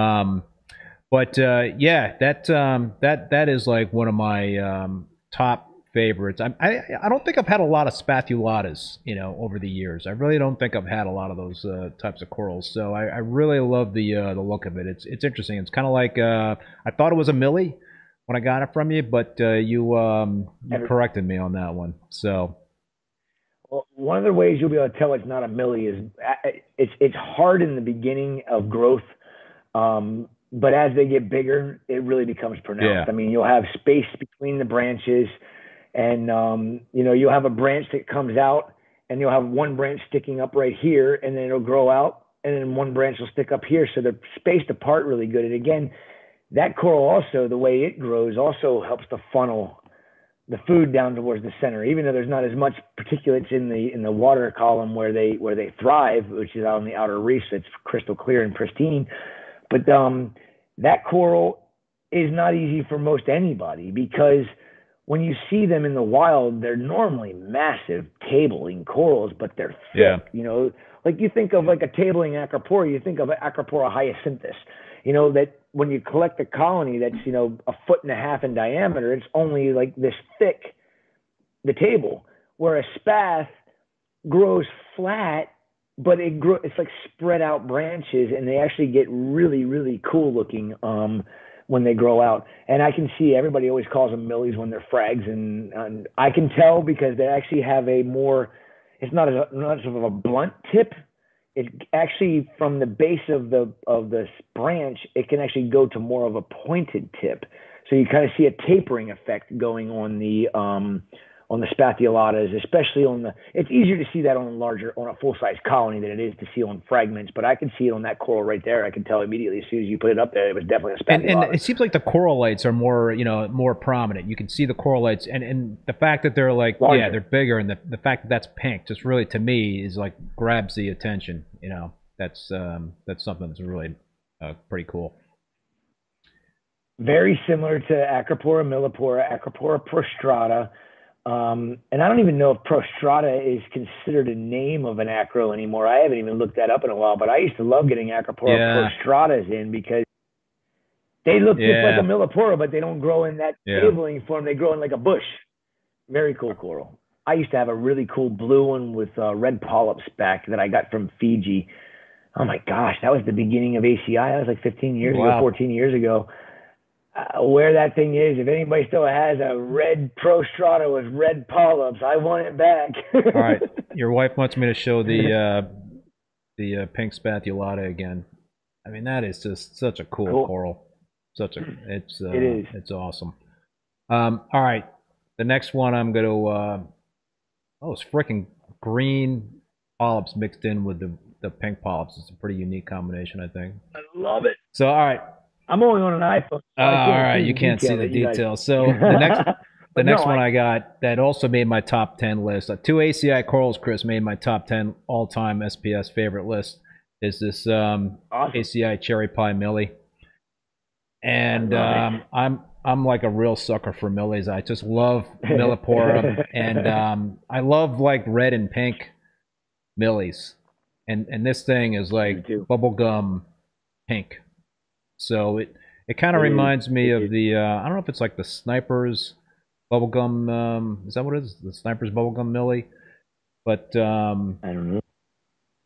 Um, but uh, yeah, that um, that that is like one of my um, top favorites. I, I, I don't think I've had a lot of spathulatas, you know, over the years. I really don't think I've had a lot of those uh, types of corals. So I, I really love the uh, the look of it. It's it's interesting. It's kind of like uh, I thought it was a millie when I got it from you, but uh, you um, you corrected me on that one. So. Well, one of the ways you'll be able to tell it's not a millie is uh, it's it's hard in the beginning of growth. Um, but as they get bigger, it really becomes pronounced. Yeah. I mean, you'll have space between the branches, and um, you know you'll have a branch that comes out, and you'll have one branch sticking up right here, and then it'll grow out, and then one branch will stick up here, so they're spaced apart really good. And again, that coral also, the way it grows, also helps to funnel the food down towards the center, even though there's not as much particulates in the in the water column where they where they thrive, which is out on the outer reef, that's crystal clear and pristine. But um, that coral is not easy for most anybody because when you see them in the wild, they're normally massive tabling corals, but they're thick. Yeah. You know, like you think of like a tabling acropora, you think of acropora hyacinthus. You know that when you collect a colony that's you know a foot and a half in diameter, it's only like this thick, the table. Where a spath grows flat but it grow it's like spread out branches and they actually get really really cool looking um when they grow out. And i can see everybody always calls them millies when they're frags and, and i can tell because they actually have a more it's not as as of a blunt tip. It actually from the base of the of this branch it can actually go to more of a pointed tip. So you kind of see a tapering effect going on the um on the spathulatas, especially on the. It's easier to see that on a larger, on a full size colony than it is to see on fragments. But I can see it on that coral right there. I can tell immediately as soon as you put it up there, it was definitely a spathulata. And, and it seems like the corallites are more, you know, more prominent. You can see the corallites, and and the fact that they're like, larger. yeah, they're bigger, and the the fact that that's pink, just really to me is like grabs the attention. You know, that's um that's something that's really uh, pretty cool very similar to Acropora millipora, Acropora prostrata, um, and I don't even know if Prostrata is considered a name of an acro anymore. I haven't even looked that up in a while, but I used to love getting Acropora yeah. prostratas in because they look yeah. just like a millipora, but they don't grow in that yeah. tabling form. They grow in like a bush. Very cool coral. I used to have a really cool blue one with uh, red polyps back that I got from Fiji. Oh my gosh, that was the beginning of ACI. That was like 15 years wow. ago, 14 years ago uh, where that thing is. If anybody still has a red Prostrata with red polyps, I want it back. All right, your wife wants me to show the uh, the uh, pink spathulata again. I mean, that is just such a cool, cool. coral. Such a it's uh, it is it's awesome. Um, all right, the next one I'm gonna uh, oh, it's freaking green polyps mixed in with the the pink polyps. It's a pretty unique combination, I think. I love it. So, all right, I'm only on an iPhone. So uh, all right, you can't see the details. So the next, the next no, one I, I, got that also made my top ten list. Uh, two ACI corals, Chris made my top ten all-time SPS favorite list. Is this um, awesome. ACI cherry pie millie? And um, I'm I'm like a real sucker for millies. I just love millipora, and um, I love like red and pink millies. And and this thing is like bubblegum pink. So it it kind of reminds me of the uh, I don't know if it's like the snipers bubblegum. Um, is that what it is? The snipers bubblegum millie. But um, I don't know.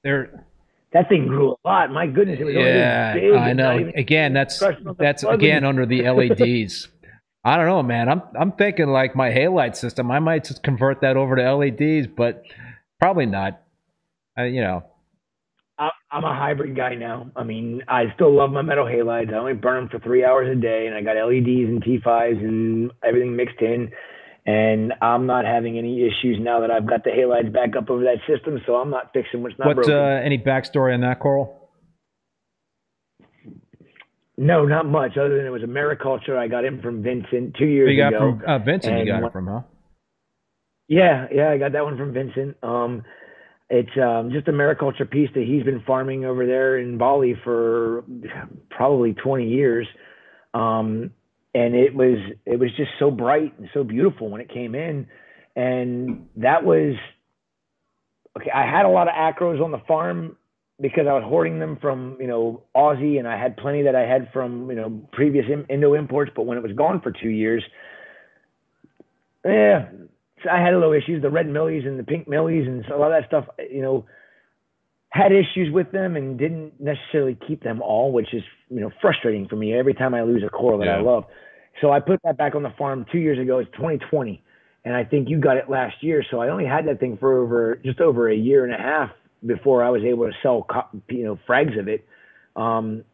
They're that thing grew a lot. My goodness, it was yeah, big. I know. Again, that's that's again under the LEDs. I don't know, man. I'm I'm thinking like my halide system. I might just convert that over to LEDs, but probably not. I, you know, I'm a hybrid guy now. I mean, I still love my metal halides. I only burn them for three hours a day, and I got LEDs and T5s and everything mixed in. And I'm not having any issues now that I've got the halides back up over that system, so I'm not fixing what's not what, broken. Uh, any backstory on that, Coral? No, not much. Other than it was a mariculture. I got him from Vincent two years you got ago. from uh, Vincent. You got it from, huh? Yeah, yeah, I got that one from Vincent. Um, it's um, just a mariculture piece that he's been farming over there in Bali for probably 20 years. Um, and it was it was just so bright and so beautiful when it came in, and that was okay. I had a lot of acros on the farm because I was hoarding them from you know Aussie, and I had plenty that I had from you know previous Indo imports. But when it was gone for two years, yeah, so I had a little issues. The red millies and the pink millies and a lot of that stuff, you know, had issues with them and didn't necessarily keep them all, which is you know frustrating for me every time I lose a coral that I love. So I put that back on the farm two years ago. It's 2020, and I think you got it last year. So I only had that thing for over just over a year and a half before I was able to sell you know frags of it. Um,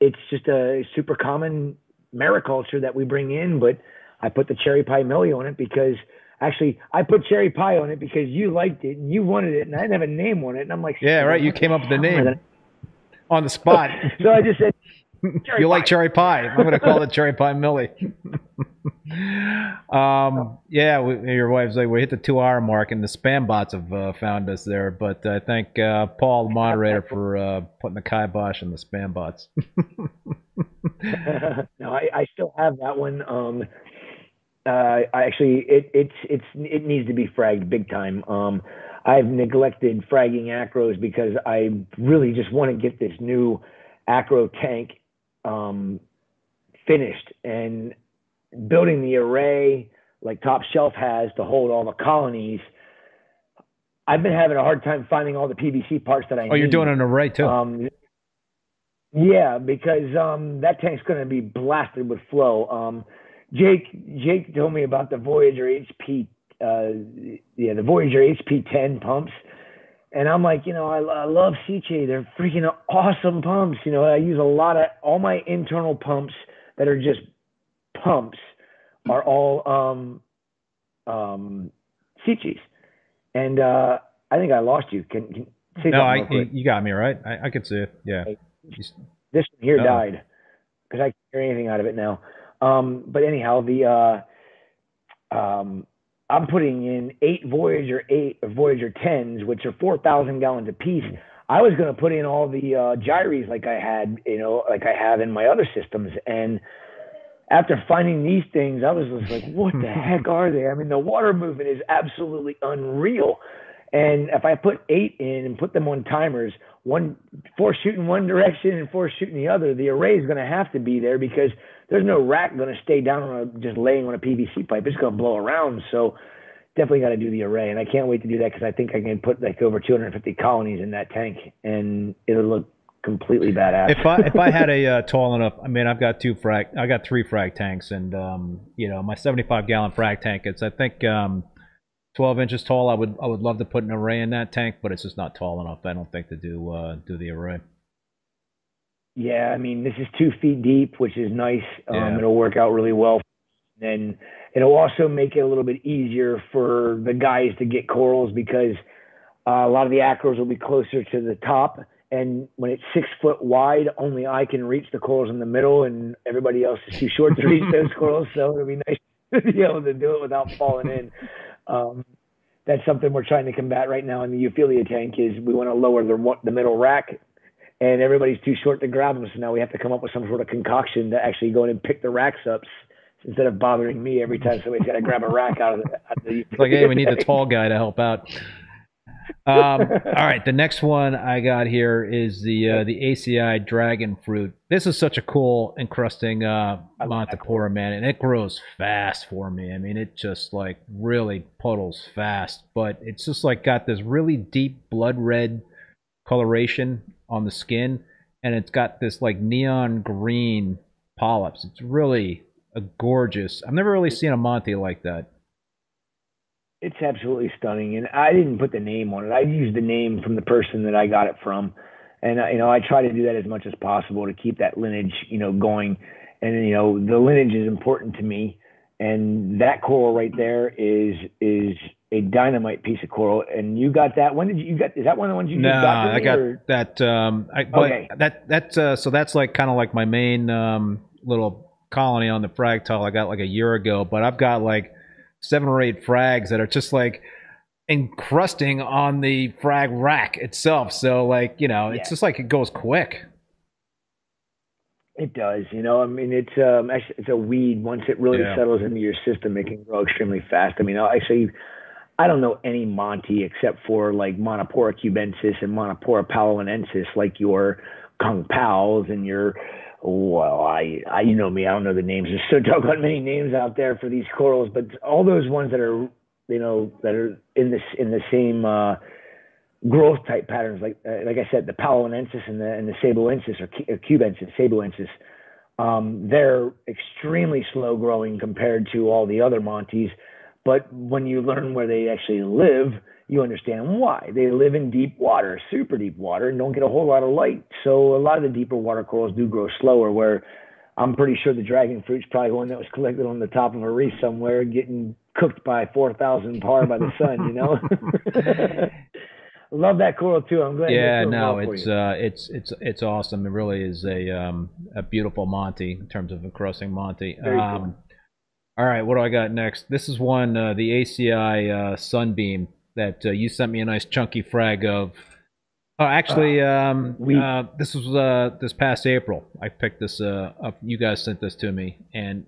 it's just a super common mariculture that we bring in, but I put the cherry pie millie on it because actually I put cherry pie on it because you liked it and you wanted it, and I didn't have a name on it, and I'm like, Yeah, right. You came up with the hell am I name on the spot. So I just said, you like cherry pie. I'm going to call it cherry pie Millie. um, yeah, we, your wife's like, we hit the two hour mark and the spam bots have uh, found us there. But I thank uh, Paul, the moderator, for uh, putting the kibosh on the spam bots. no, I, I still have that one. Um, uh, I actually, it, it's, it's, it needs to be fragged big time. Um, I've neglected fragging acros because I really just want to get this new acro tank um, finished and building the array like Top Shelf has to hold all the colonies. I've been having a hard time finding all the PVC parts that I oh, you're need. doing an array too. Um, yeah, because um, that tank's going to be blasted with flow. Um, Jake Jake told me about the Voyager HP, uh, yeah, the Voyager HP 10 pumps, and I'm like, you know, I, I love Sicce. They're freaking awesome pumps. You know, I use a lot of all my internal pumps that are just pumps are all um, um, Sicces. And uh, I think I lost you. Can, can say no, I, you got me right. I, I could see it. Yeah. This one here Oh. died because I can't hear anything out of it now. Um, but anyhow, the uh, um, I'm putting in eight Voyager eight or Voyager tens, which are four thousand gallons apiece. I was going to put in all the uh, gyres like I had, you know, like I have in my other systems, and after finding these things, I was just like, what the heck are they? I mean, the water movement is absolutely unreal. And if I put eight in and put them on timers, one four shooting one direction and four shooting the other, the array is going to have to be there because there's no rack going to stay down on a, just laying on a PVC pipe. It's going to blow around. So definitely got to do the array, and I can't wait to do that because I think I can put like over 250 colonies in that tank, and it'll look completely badass. if I if I had a uh, tall enough, I mean, I've got two frag, I got three frag tanks, and um, you know, my 75 gallon frag tank. It's I think um, 12 inches tall. I would I would love to put an array in that tank, but it's just not tall enough. I don't think to do uh, do the array. Yeah, I mean, this is two feet deep, which is nice. Um, Yeah. It'll work out really well. And it'll also make it a little bit easier for the guys to get corals because uh, a lot of the acros will be closer to the top. And when it's six foot wide, only I can reach the corals in the middle, and everybody else is too short to reach those corals. So it'll be nice to be able to do it without falling in. Um, that's something we're trying to combat right now in the Euphyllia tank. Is we want to lower the the middle rack and everybody's too short to grab them. So now we have to come up with some sort of concoction to actually go in and pick the racks up instead of bothering me every time somebody's got to grab a rack out of the. Out of the It's like, hey, we need the tall guy to help out. Um, all right, the next one I got here is the uh, the ACI dragon fruit. This is such a cool, encrusting uh, Montipora, man, and it grows fast for me. I mean, it just like really puddles fast, but it's just like got this really deep blood red coloration on the skin, and it's got this like neon green polyps. It's really a gorgeous. I've never really seen a Monty like that. It's absolutely stunning, and I didn't put the name on it. I used the name from the person that I got it from, and you know I try to do that as much as possible to keep that lineage, you know, going. And you know the lineage is important to me, and that coral right there is is a dynamite piece of coral. And you got that. When did you, you got? Is that one of the ones you no, got? for I got or- that. Um, I, but Okay. that that's uh, so that's like kind of like my main um, little colony on the frag tile I got like a year ago. But I've got like seven or eight frags that are just like encrusting on the frag rack itself. So like you know, Yeah. it's just like it goes quick. It does, you know. I mean, it's um, it's a weed. Once it really Yeah. settles into your system, it can grow extremely fast. I mean, I say, I don't know any Monty except for like Montipora cubensis and Montipora paloensis, like your Kung Paos and your. Well, I, I, you know me. I don't know the names. There's so doggone many names out there for these corals, but all those ones that are, you know, that are in this in the same. uh growth type patterns, like uh, like I said, the paloensis and the and the saboensis or, or cubensis, saboensis, um, they're extremely slow growing compared to all the other Montes. But when you learn where they actually live, you understand why. They live in deep water, super deep water, and don't get a whole lot of light. So a lot of the deeper water corals do grow slower. Where I'm pretty sure the dragon fruit's probably one that was collected on the top of a reef somewhere, getting cooked by 4,000 par by the sun. You know. Love that coral too. I'm glad. yeah, no, it's uh, it's it's it's awesome. It really is a um, a beautiful Monty in terms of encrusting Monty. Very Um, cool. All right, what do I got next? This is one uh, the ACI uh, Sunbeam that uh, you sent me a nice chunky frag of. Oh, actually, um, we- uh, this was uh, this past April. I picked this uh, up. You guys sent this to me, and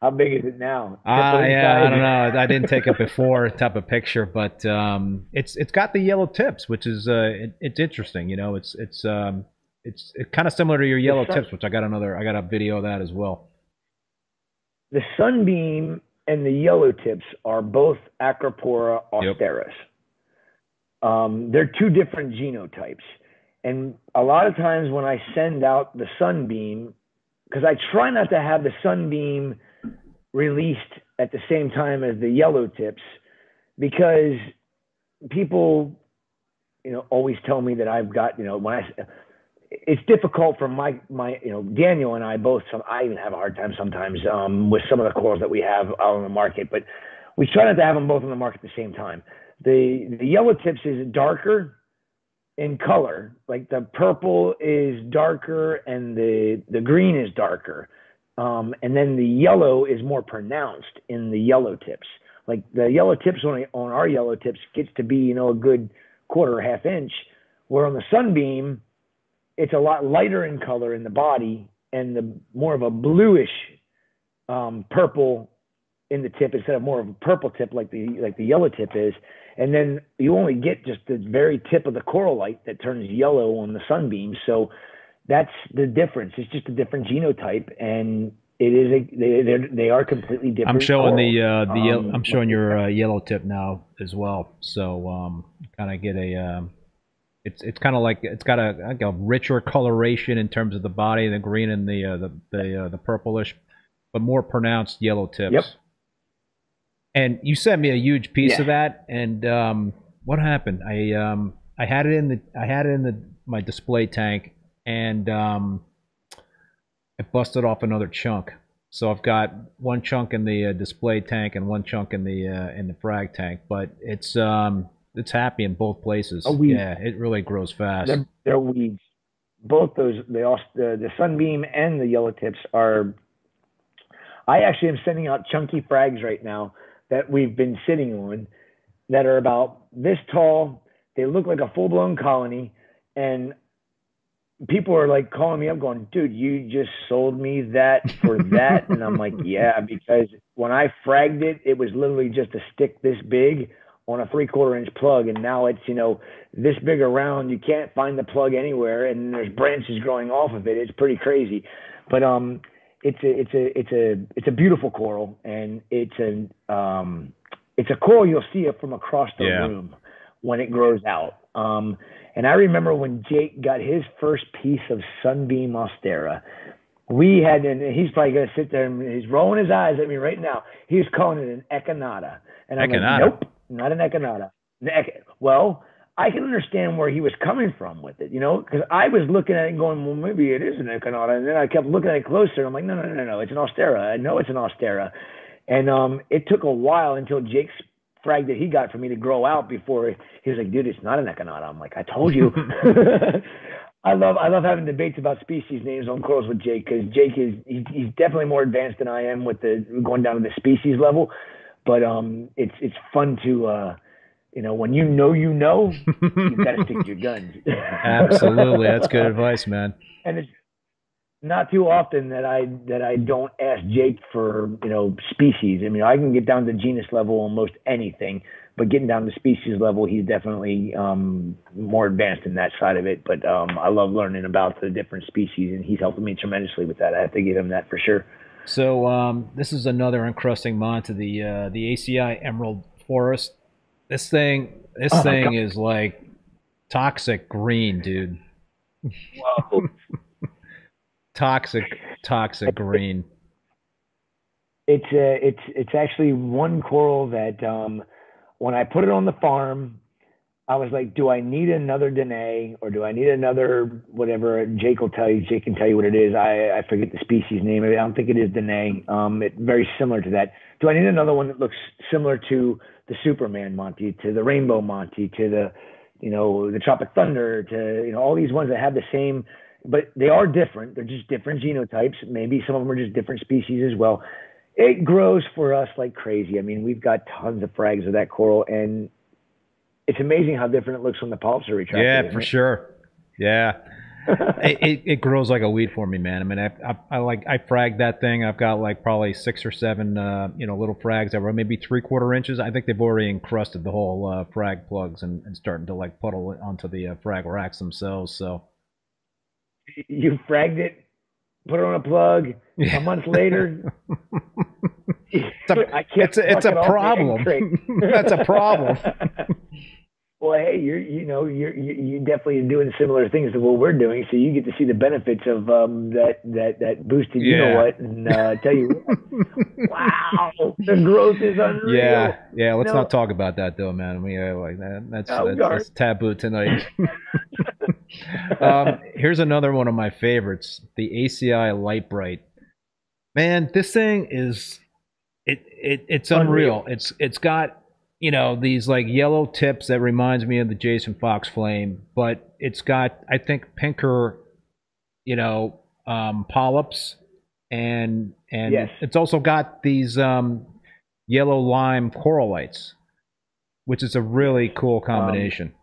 How big is it now? Ah, yeah, I don't know. I didn't take a before type of picture, but um, it's it's got the yellow tips, which is uh, it, it's interesting. You know, it's it's um, it's it's kind of similar to your yellow tips, which I got another. I got a video of that as well. The sunbeam and the yellow tips are both Acropora Yep. Um, they're two different genotypes. And a lot of times when I send out the sunbeam, because I try not to have the sunbeam released at the same time as the yellow tips, because people, you know, always tell me that I've got, you know, when I, it's difficult for my my you know Daniel and I both. Some I even have a hard time sometimes um, with some of the corals that we have out on the market, but we try not to have them both on the market at the same time. The the yellow tips is darker in color, like the purple is darker and the the green is darker, um, and then the yellow is more pronounced in the yellow tips. Like the yellow tips on on our yellow tips gets to be you know a good quarter or half inch, where on the sunbeam it's a lot lighter in color in the body and the more of a bluish um, purple in the tip instead of more of a purple tip like the like the yellow tip is. And then you only get just the very tip of the coral light that turns yellow on the sunbeam. So that's the difference. It's just a different genotype, and it is a they they're, completely different. I'm showing corals. the uh, the Um, I'm showing your uh, yellow tip now as well. So um, kind of get a um, it's it's kind of like it's got a, like a richer coloration in terms of the body, the green and the uh, the the, uh, the purplish, but more pronounced yellow tips. Yep. And you sent me a huge piece Yeah. of that, and um, what happened? I um, I had it in the I had it in the my display tank, and um, I busted off another chunk. So I've got one chunk in the uh, display tank and one chunk in the uh, in the frag tank, but it's um it's happy in both places. Yeah, it really grows fast. They're, they're weeds. Both those, the, aus- the the sunbeam and the yellow tips are. I actually am sending out chunky frags right now that we've been sitting on, that are about this tall. They look like a full blown colony, and people are like calling me up, going, "Dude, you just sold me that for that," and I'm like, "Yeah," because when I fragged it, it was literally just a stick this big on a three quarter inch plug and now it's you know this big around you can't find the plug anywhere and there's branches growing off of it it's pretty crazy but um it's a it's a it's a it's a beautiful coral and it's a um it's a coral you'll see it from across the Yeah. room when it grows out um and i remember when jake got his first piece of sunbeam austera we had, and he's probably going to sit there and he's rolling his eyes at me right now. He was calling it an echinata. And I'm Echinata? like, nope, not an ech- well, I can understand where he was coming from with it, you know, because I was looking at it and going, well, maybe it is an echinata. And then I kept looking at it closer. And I'm like, no, no, no, no, it's an austera. I know it's an austera. And um, it took a while until Jake's frag that he got for me to grow out before he was like, dude, it's not an echinata. I'm like, I told you. I love I love having debates about species names on corals with Jake because Jake is he's, he's definitely more advanced than I am with the going down to the species level, but um it's it's fun to uh you know when you know you know you've got to stick to your guns. Absolutely, that's good advice, man. And it's not too often that I that I don't ask Jake for you know species. I mean, I can get down to genus level almost anything, but getting down to species level, he's definitely um, more advanced in that side of it. But um, I love learning about the different species, and he's helping me tremendously with that. I have to give him that for sure. So um, this is another encrusting mod to the uh, the ACI Emerald Forest. This thing, this Oh, thing God. is like toxic green, dude. Toxic, toxic green. it's uh, it's it's actually one coral that um, when I put it on the farm, I was like, do I need another Danae or do I need another whatever? Jake will tell you. Jake can tell you what it is. I I forget the species name. I don't think it is Danae. Um, it very similar to that. Do I need another one that looks similar to the Superman Monty, to the Rainbow Monty, to the you know the Tropic Thunder, to you know all these ones that have the same, but they are different. They're just different genotypes. Maybe some of them are just different species as well it grows for us like crazy. I mean, we've got tons of frags of that coral, and it's amazing how different it looks when the polyps retractor. Yeah, isn't for it? sure. Yeah. it, it, it grows like a weed for me, man. I mean, I, I, I like I fragged that thing. I've got like probably six or seven, uh, you know, little frags that were maybe three quarter inches. I think they've already encrusted the whole uh, frag plugs and, and starting to like puddle onto the uh, frag racks themselves. So You fragged it, put it on a plug. A month later, a- I can't it's a- it's a problem. That's a problem. Well, hey, you're you know you're you you definitely are doing similar things to what we're doing, so you get to see the benefits of um that that that boosted you know what, and uh, tell you what, wow, the growth is unreal. yeah, yeah. Let's No. not talk about that though, man. I mean, like that. That's Oh, that's, that's taboo tonight. um, here's another one of my favorites, the ACI Light Bright. Man, this thing is it, it it's unreal. Unreal. It's it's got you know these like yellow tips that reminds me of the Jason Fox flame, but it's got I think pinker, you know, um, polyps, and and Yes. it's also got these um, yellow lime corallites, which is a really cool combination.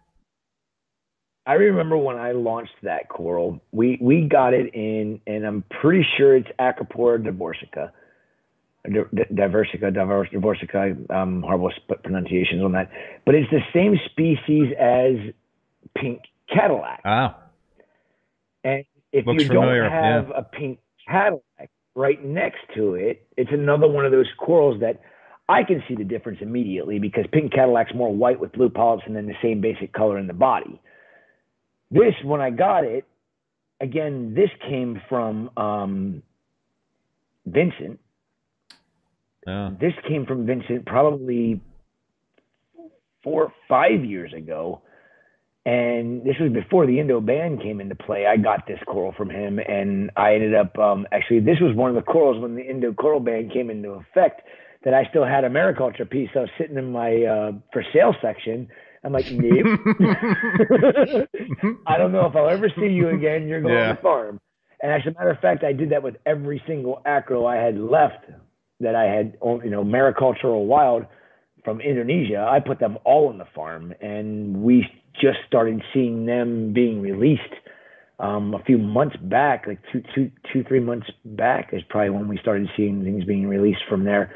I remember when I launched that coral, we we got it in, and I'm pretty sure it's Acropora divorcica, Di- di- diversica, diverse, divorcica. Um, horrible sp- pronunciations on that, but it's the same species as pink Cadillac. ah, And if Looks you don't familiar, have a pink Cadillac right next to it, it's another one of those corals that I can see the difference immediately because pink Cadillac's more white with blue polyps and then the same basic color in the body. This, when I got it, again, this came from um, Vincent. Yeah. This came from Vincent probably four or five years ago. And this was before the Indo ban came into play. I got this coral from him, and I ended up um, actually. This was one of the corals when the Indo coral ban came into effect. That I still had a mariculture piece. I was sitting in my uh, for sale section. I'm like, nope. I don't know if I'll ever see you again. You're going Yeah. to the farm. And as a matter of fact, I did that with every single acro I had left that I had, you know, maricultural wild from Indonesia. I put them all on the farm, and we just started seeing them being released um, a few months back, like two, two, two, three months back is probably when we started seeing things being released from there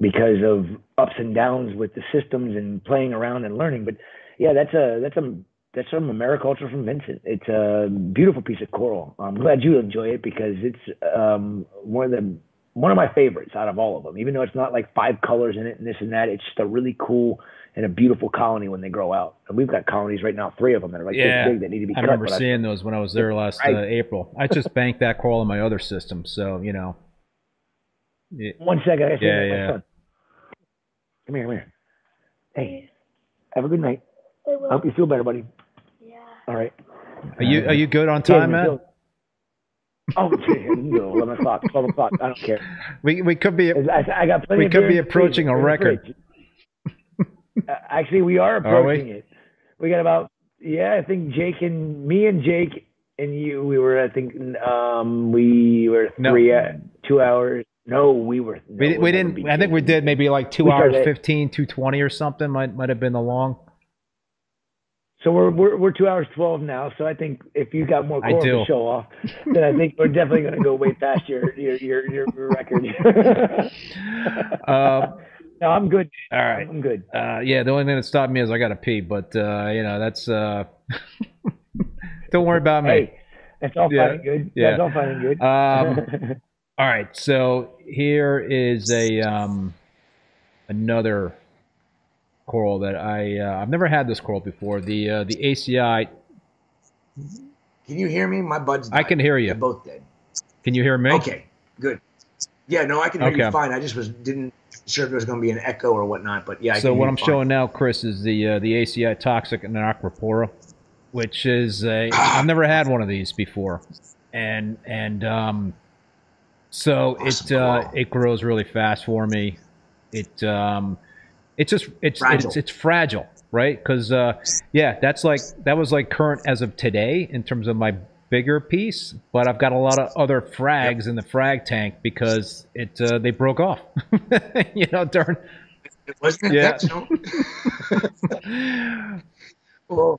because of ups and downs with the systems and playing around and learning. But yeah, that's a that's a that's from a mariculture from Vincent. It's a beautiful piece of coral. I'm glad you enjoy it because it's um, one of the one of my favorites out of all of them. Even though it's not like five colors in it and this and that, it's just a really cool and a beautiful colony when they grow out. And we've got colonies right now, three of them that are like Yeah. this big that need to be I cut. remember but I- seeing those when I was there last Right. uh, April. I just banked that coral in my other system, so you know. Yeah, One second, I gotta Yeah, that my yeah. son. Come here, come here. Hey, have a good night. I I will. hope you feel better, buddy. Yeah. All right. Are you are you good on Yeah, time, you man? Oh, yeah, you can go. Eleven o'clock, twelve o'clock. I don't care. We we could be I, I got plenty. We of could be approaching a record. fridge. actually, we are Are we? approaching it. We got about yeah. I think Jake and me and Jake and you. We were. I think um we were No. three uh, two hours. No, we were. No, We, we didn't. I think we did maybe like two hours started- 15, 220 or something. Might might have been the long. So we're we're we're two hours twelve now. So I think if you got more core to show off, then I think we're definitely going to go way past your your your your, record. Uh, no, I'm good. all right. I'm good. Uh, yeah, the only thing that stopped me is I got to pee, but uh, you know that's. Uh, don't worry about me. Hey, that's all Yeah, fine and good. yeah. That's all fine and good. Um, all right, so here is a um, another coral that I uh, I've never had this coral before. The uh, the ACI. Can you hear me? My buds. I can hear you. They're both dead. Can you hear me? Okay, good. Yeah, no, I can hear Okay. you fine. I just was didn't sure if there was going to be an echo or whatnot, but yeah. I So what I'm fine. showing now, Chris, is the uh, the ACI toxic Anacropora, which is a I've never had one of these before, and and um, so it uh, it grows really fast for me. It um, it's just it's Fragile. it's it's fragile, right? Because uh, yeah, that's like that was like current as of today in terms of my bigger piece, but I've got a lot of other frags in the frag tank because it uh, they broke off, you know, during It wasn't Yeah. intentional. well,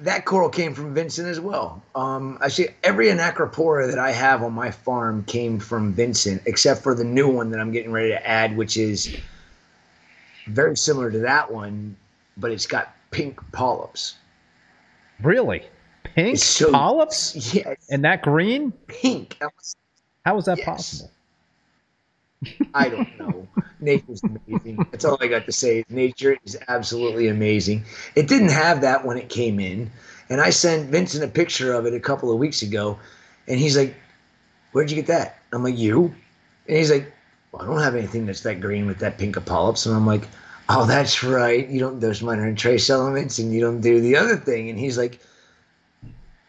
that coral came from Vincent as well. Um, actually, every anacropora that I have on my farm came from Vincent, except for the new one that I'm getting ready to add, which is very similar to that one, but it's got pink polyps. Really? Pink so- polyps? Yeah, And that green? pink. How is that Yes. possible? I don't know. Nature's amazing. That's all I got to say. Nature is absolutely amazing. It didn't have that when it came in. And I sent Vincent a picture of it a couple of weeks ago. And he's like, Where'd you get that? I'm like, You? And he's like, well, I don't have anything that's that green with that pink of polyps. And I'm like, Oh, that's right. You don't, there's minor and trace elements and you don't do the other thing. And he's like,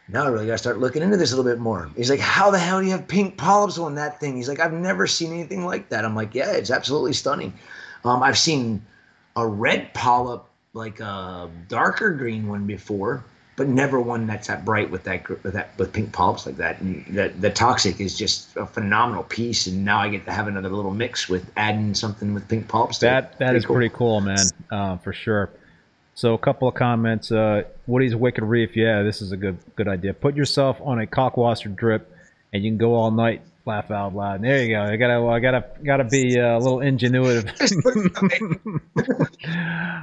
now I really got to start looking into this a little bit more. He's like, how the hell do you have pink polyps on that thing? He's like, I've never seen anything like that. I'm like, yeah, it's absolutely stunning. Um, I've seen a red polyp, like a darker green one before, but never one that's that bright with that with that with pink polyps like that. And that the toxic is just a phenomenal piece. And now I get to have another little mix with adding something with pink polyps. That that is pretty cool, man, uh, for sure. So a couple of comments. Uh, Woody's Wicked Reef. Yeah, this is a good good idea. Put yourself on a kalkwasser drip, and you can go all night. Laugh out loud. There you go. I gotta I gotta gotta be uh, a little ingenuitive.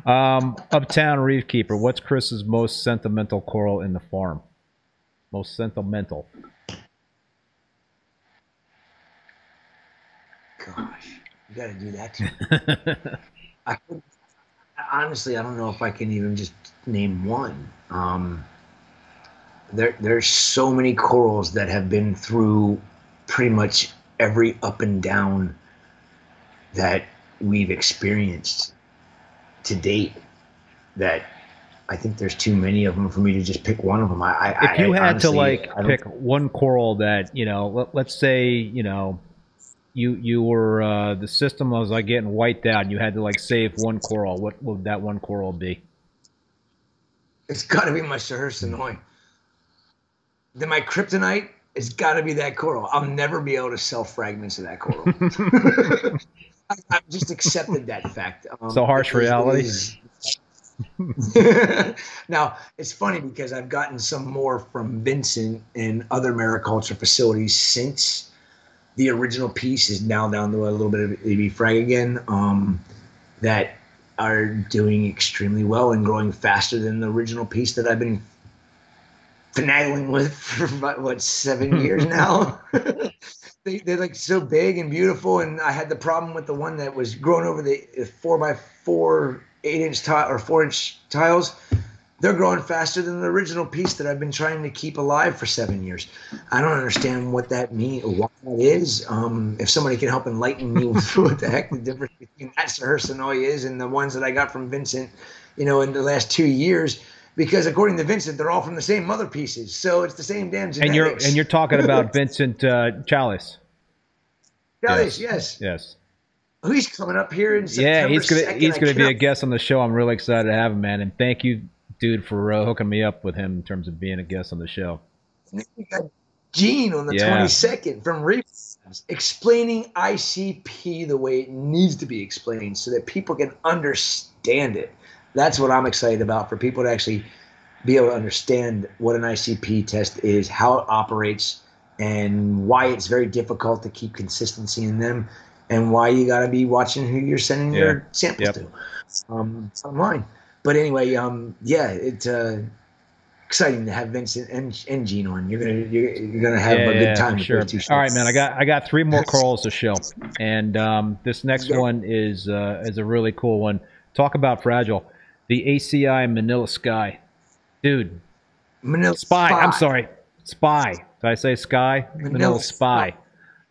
um, Uptown Reef Keeper. What's Chris's most sentimental coral in the farm? Most sentimental. Gosh, you got to do that to me. I honestly, I don't know if I can even just name one. Um, there, there's so many corals that have been through pretty much every up and down that we've experienced to date. That I think there's too many of them for me to just pick one of them. I, I if you I had to like I don't- pick one coral that you know let, let's say you know you you were uh, the system was like getting wiped out and you had to like save one coral what would that one coral be It's got to be my suharsonoi. Then my kryptonite, it's got to be that coral. I'll never be able to sell fragments of that coral. I, I've just accepted that fact. Um, So harsh it is- reality. now it's funny because I've gotten some more from Vincent and other mariculture facilities since the original piece is now down to a little bit of AB frag again. Um, that are doing extremely well and growing faster than the original piece that I've been finagling with for about what seven years now. they, they're like so big and beautiful, and I had the problem with the one that was growing over the four by four, eight inch tile or four inch tiles. They're growing faster than the original piece that I've been trying to keep alive for seven years. I don't understand what that means, what that is. Um, if somebody can help enlighten me with what the heck the difference between that suharsonoi is and the ones that I got from Vincent, you know, in the last two years, because according to Vincent, they're all from the same mother pieces, so it's the same damn genetics. and you're and you're talking about Vincent uh, Chalice Chalice, yes. yes Oh, he's coming up here in September yeah, he's gonna 2nd. he's gonna be a guest on the show. I'm really excited to have him, man. And thank you, dude, for uh, hooking me up with him in terms of being a guest on the show. We got Gene on the Yeah. 22nd from Reefs explaining ICP the way it needs to be explained so that people can understand it. That's what I'm excited about for people to actually be able to understand what an ICP test is, how it operates, and why it's very difficult to keep consistency in them, and why you got to be watching who you're sending Yeah. your samples Yep. to. Um, online. But anyway, um, yeah, it's uh, exciting to have Vincent and, and Gene on. You're gonna you're, you're gonna have a good time. sure. All right, man. I got I got three more calls to show, and um, this next Yeah. one is uh, is a really cool one. Talk about fragile. The ACI Manila Sky, dude. Manila Spy. I'm sorry. Spy. Did I say Sky? Manila, Manila Spy.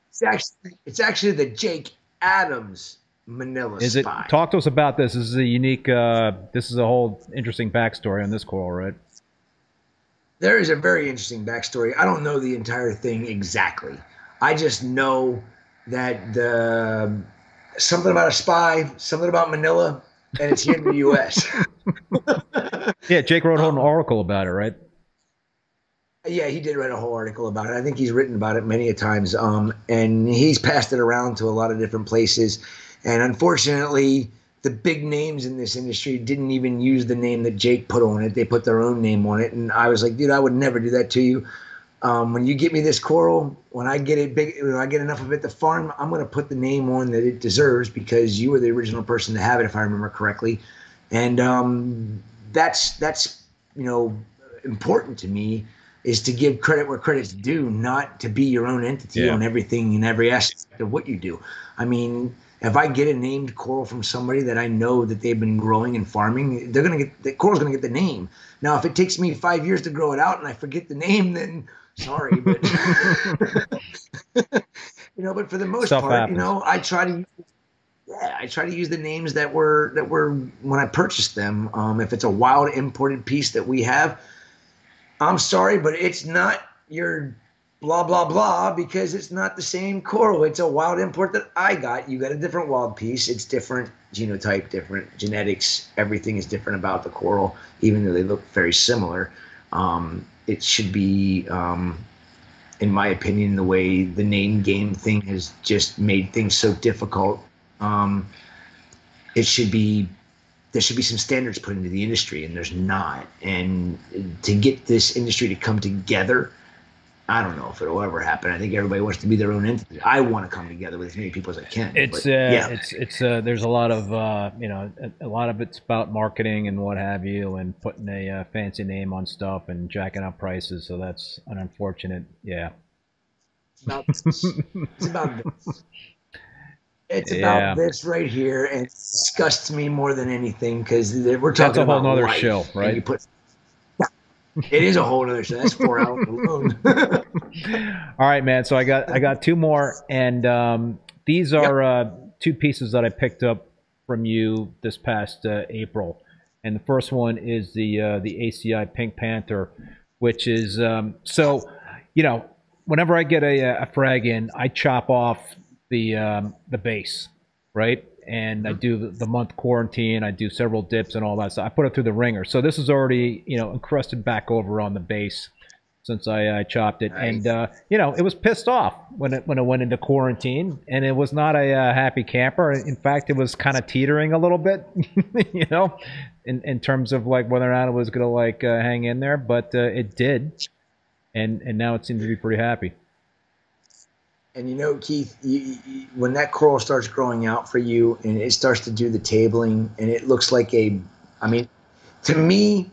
It's actually it's actually the Jake Adams Manila Is it? Talk to us about this. This is a unique. Uh, this is a whole interesting backstory on this coral, right? there is a very interesting backstory. I don't know the entire thing exactly. I just know that the something about a spy, something about Manila, and it's here in the U.S. Yeah, Jake wrote an article about it, right? Yeah, he did write a whole article about it. I think he's written about it many a times. Um, and he's passed it around to a lot of different places. And unfortunately, the big names in this industry didn't even use the name that Jake put on it. They put their own name on it. And I was like, dude, I would never do that to you. Um, when you get me this coral, when I get it big, when I get enough of it to farm, I'm going to put the name on that it deserves because you were the original person to have it, if I remember correctly. And um, that's that's you know important to me is to give credit where credit's due, not to be your own entity Yeah. on everything and every aspect of what you do. I mean, if I get a named coral from somebody that I know that they've been growing and farming, they're gonna get the coral's gonna get the name. Now, if it takes me five years to grow it out and I forget the name, then sorry, but you know. But for the most Stuff part, happens. you know, I try to yeah, I try to use the names that were that were when I purchased them. Um, if it's a wild imported piece that we have, I'm sorry, but it's not your blah blah blah because it's not the same coral. It's a wild import that I got. You got a different wild piece. It's different genotype, different genetics. Everything is different about the coral, even though they look very similar. Um, it should be, um, in my opinion, the way the name game thing has just made things so difficult. Um, it should be there should be some standards put into the industry, and there's not. And to get this industry to come together, I don't know if it'll ever happen. I think everybody wants to be their own entity. I want to come together with as many people as I can. It's but, uh, yeah, it's it's uh, there's a lot of uh, you know a, a lot of it's about marketing and what have you, and putting a uh, fancy name on stuff and jacking up prices. So that's an unfortunate. Yeah. it's about this. It's about this. It's Yeah. about this right here, and it disgusts me more than anything because we're talking That's a whole about nother life, show, and right? You put, Yeah. It is a whole other show. That's four hours alone. All right, man. So I got I got two more, and um, these are uh, two pieces that I picked up from you this past uh, April. And the first one is the uh, the ACI Pink Panther, which is um, so you know whenever I get a, a frag in, I chop off the um, the base, right? And I do the, month quarantine. I do several dips and all that. So I put it through the ringer. So this is already you know encrusted back over on the base since I, I chopped it, and uh, you know it was pissed off when it when it went into quarantine, and it was not a uh, happy camper. In fact, it was kind of teetering a little bit, you know, in in terms of like whether or not it was gonna like uh, hang in there, but uh, it did, and and now it seems to be pretty happy. And you know, Keith, you, you, when that coral starts growing out for you and it starts to do the tabling and it looks like a, I mean, to me,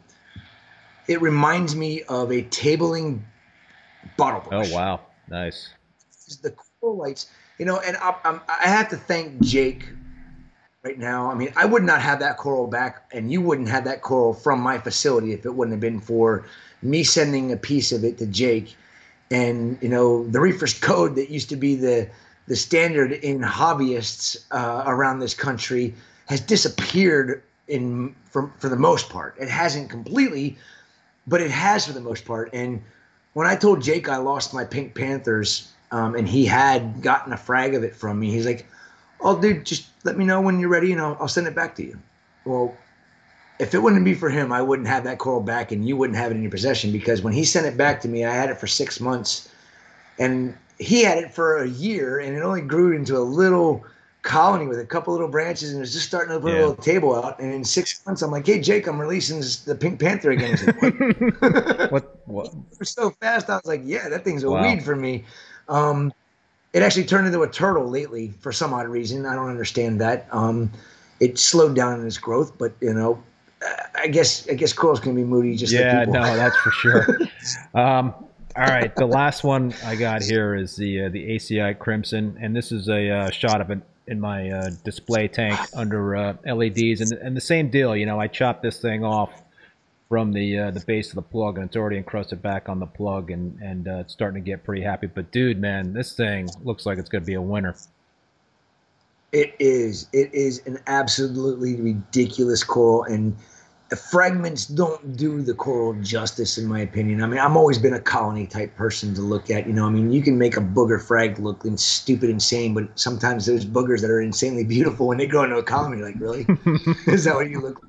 it reminds me of a tabling bottle Oh wow, nice. The corallites, you know, and I, I'm, I have to thank Jake right now. I mean, I would not have that coral back, and you wouldn't have that coral from my facility if it wouldn't have been for me sending a piece of it to Jake and you know the reefers code that used to be the the standard in hobbyists uh, around this country has disappeared in for, for the most part it hasn't completely but it has for the most part and when i told jake i lost my pink panthers um, and he had gotten a frag of it from me he's like "Oh, dude, just let me know when you're ready, and I'll, I'll send it back to you." Well, if it wouldn't be for him, I wouldn't have that coral back, and you wouldn't have it in your possession because when he sent it back to me, I had it for six months, and he had it for a year, and it only grew into a little colony with a couple little branches, and it was just starting to put Yeah. a little table out. And in six months, I'm like, "Hey, Jake, I'm releasing this, the Pink Panther again." Like, "What?" what? What? So fast. I was like, "Yeah, that thing's a Wow. weed for me." Um, it actually turned into a turtle lately for some odd reason. I don't understand that. Um, it slowed down in its growth, but you know, I guess I guess corals can be moody just yeah, no, that's for sure. um, all right, the last one I got here is the uh, the ACI Crimson, and this is a uh, shot of it in my uh, display tank under uh, LEDs, and and the same deal. You know, I chopped this thing off from the uh, the base of the plug, and it's already encrusted back on the plug, and and uh, it's starting to get pretty happy. But dude, man, this thing looks like it's gonna be a winner. It is. It is an absolutely ridiculous coral, and the fragments don't do the coral justice, in my opinion. I mean, I've always been a colony type person to look at. You know, I mean, you can make a booger frag look in stupid, insane, but sometimes there's boogers that are insanely beautiful when they grow into a colony. Like, really? is that what you look?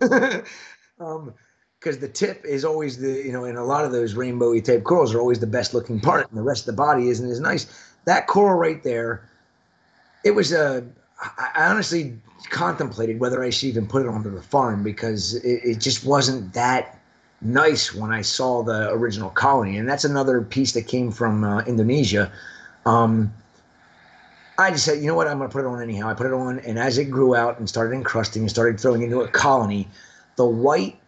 like? um, because the tip is always the you know, and a lot of those rainbowy type corals are always the best looking part, and the rest of the body isn't as nice. That coral right there it was a. I honestly contemplated whether I should even put it onto the farm because it, it just wasn't that nice when I saw the original colony, and that's another piece that came from uh, Indonesia. Um, I just said, you know what, I'm going to put it on anyhow. I put it on, and as it grew out and started encrusting and started throwing into a colony, the white,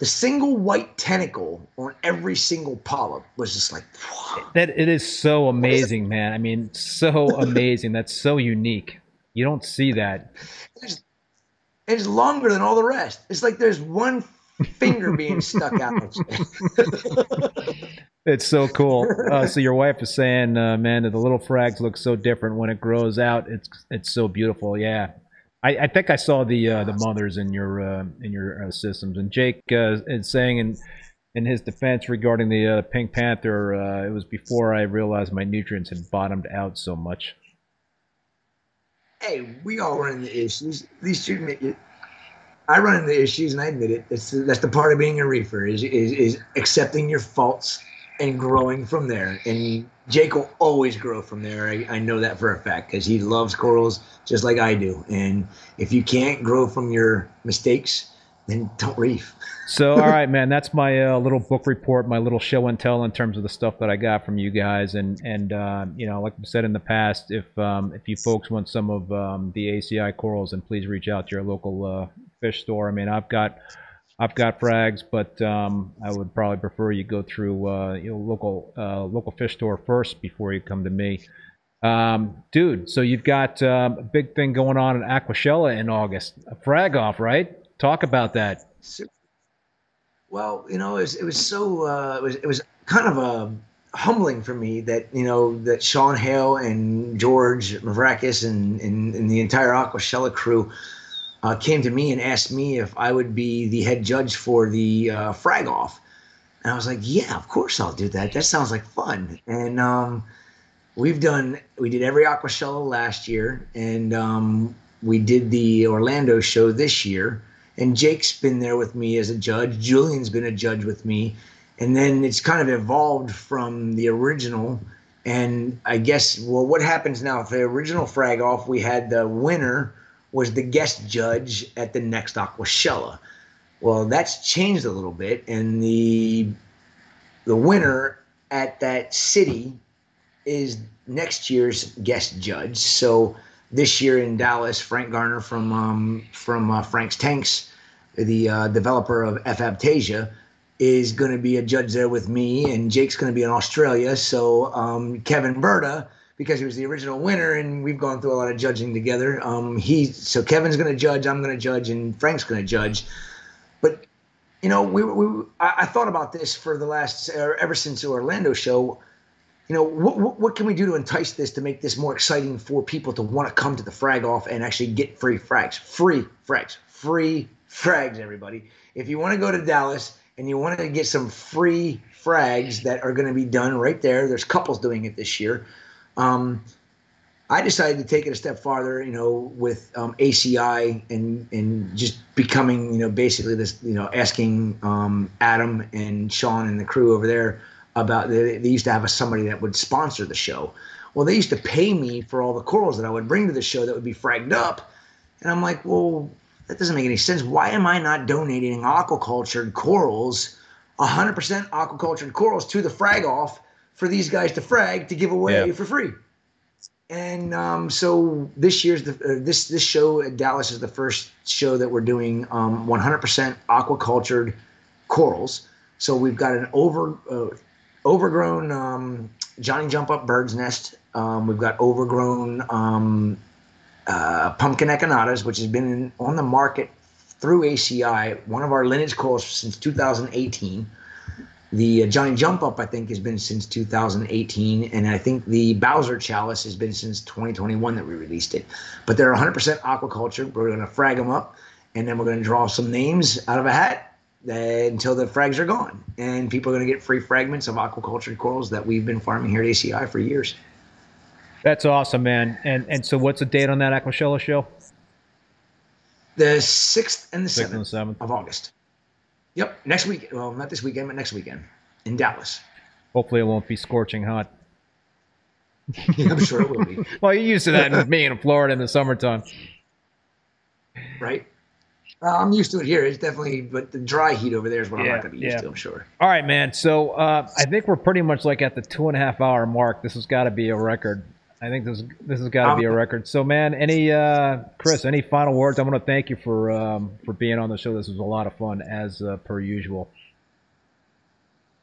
the single white tentacle on every single polyp was just like, That it is so amazing, man. I mean, so amazing. That's so unique. You don't see that. it's longer than all the rest. It's like there's one finger being stuck out. It's so cool. Uh, so your wife is saying, uh, man, the little frags look so different when it grows out. It's it's so beautiful. Yeah, I, I think I saw the uh, the mothers in your uh, in your uh, systems. And Jake uh, is saying in in his defense regarding the uh, Pink Panther, uh, it was before I realized my nutrients had bottomed out so much. Hey, we all run into issues. Admit it. I run into issues, and I admit it. That's the, that's the part of being a reefer is, is is accepting your faults and growing from there. And Jake will always grow from there. I, I know that for a fact because he loves corals just like I do. And if you can't grow from your mistakes, then don't reef. So, all right, man, that's my uh, little book report, my little show and tell in terms of the stuff that I got from you guys, and and uh, you know, like I said in the past, if um, if you folks want some of um, the ACI corals, then please reach out to your local uh, fish store. I mean, I've got I've got frags, but um, I would probably prefer you go through uh, your local uh, local fish store first before you come to me. Um, dude, so you've got um, a big thing going on in Aquashella in August, a frag off, right? Talk about that. Well, you know, it was, it was so uh, it was it was kind of uh, humbling for me that you know that Sean Hale and George Mavrakis and, and and the entire Aquashella crew uh, came to me and asked me if I would be the head judge for the uh, frag off, and I was like, yeah, of course I'll do that. That sounds like fun. And um, we've done we did every Aquashella last year, and um, we did the Orlando show this year and Jake's been there with me as a judge. Julian's been a judge with me, and then it's kind of evolved from the original. And I guess well, what happens now? For the original frag off, we had the winner was the guest judge at the next Aquashella. Well, that's changed a little bit, and the the winner at that city is next year's guest judge. So this year in Dallas, Frank Garner from um, from uh, Frank's Tanks, the uh, developer of F-Aptasia, is going to be a judge there with me, and Jake's going to be in Australia. So um, Kevin Berta, because he was the original winner, and we've gone through a lot of judging together. Um, he so Kevin's going to judge, I'm going to judge, and Frank's going to judge. But you know, we, we I, I thought about this for the last uh, ever since the Orlando show you know, what, what, what can we do to entice this to make this more exciting for people to want to come to the frag off and actually get free frags? Free frags. Free frags, everybody. If you want to go to Dallas and you want to get some free frags that are going to be done right there, there's couples doing it this year. Um, I decided to take it a step farther, you know, with um, ACI and and just becoming, you know, basically this, you know, asking um, Adam and Sean and the crew over there about they, they used to have a, somebody that would sponsor the show. Well, they used to pay me for all the corals that I would bring to the show that would be fragged up, and I'm like, well, that doesn't make any sense. Why am I not donating aquacultured corals, 100% aquacultured corals to the frag off for these guys to frag to give away Yeah. for free? And um, so this year's the uh, this this show at Dallas is the first show that we're doing um, 100% aquacultured corals. So we've got an over uh, overgrown um, Johnny Jump Up bird's nest. Um, we've got overgrown um, uh, pumpkin echinatas, which has been on the market through ACI, one of our lineage corals since 2018. The uh, Johnny Jump Up, I think, has been since 2018, and I think the Bowser Chalice has been since 2021 that we released it. But they're 100% aquaculture. We're going to frag them up, and then we're going to draw some names out of a hat uh, until the frags are gone, and people are going to get free fragments of aquaculture corals that we've been farming here at ACI for years. That's awesome, man. And and so what's the date on that Aquashella show? The sixth and the Sixth and the seventh of August. Yep, next week. Well, not this weekend, but next weekend in Dallas. Hopefully, it won't be scorching hot. I'm sure it will be. Well, you're used to that with me in Florida in the summertime. right? Uh, I'm used to it here. It's definitely, but the dry heat over there is what I'm not going to be used yeah. to. I'm sure. All right, man. So uh, I think we're pretty much like at the two and a half hour mark. This has got to be a record. I think this this has got to be a Um, record. So, man, any uh, Chris, any final words? I want to thank you for um, for being on the show. This was a lot of fun, as uh, per usual.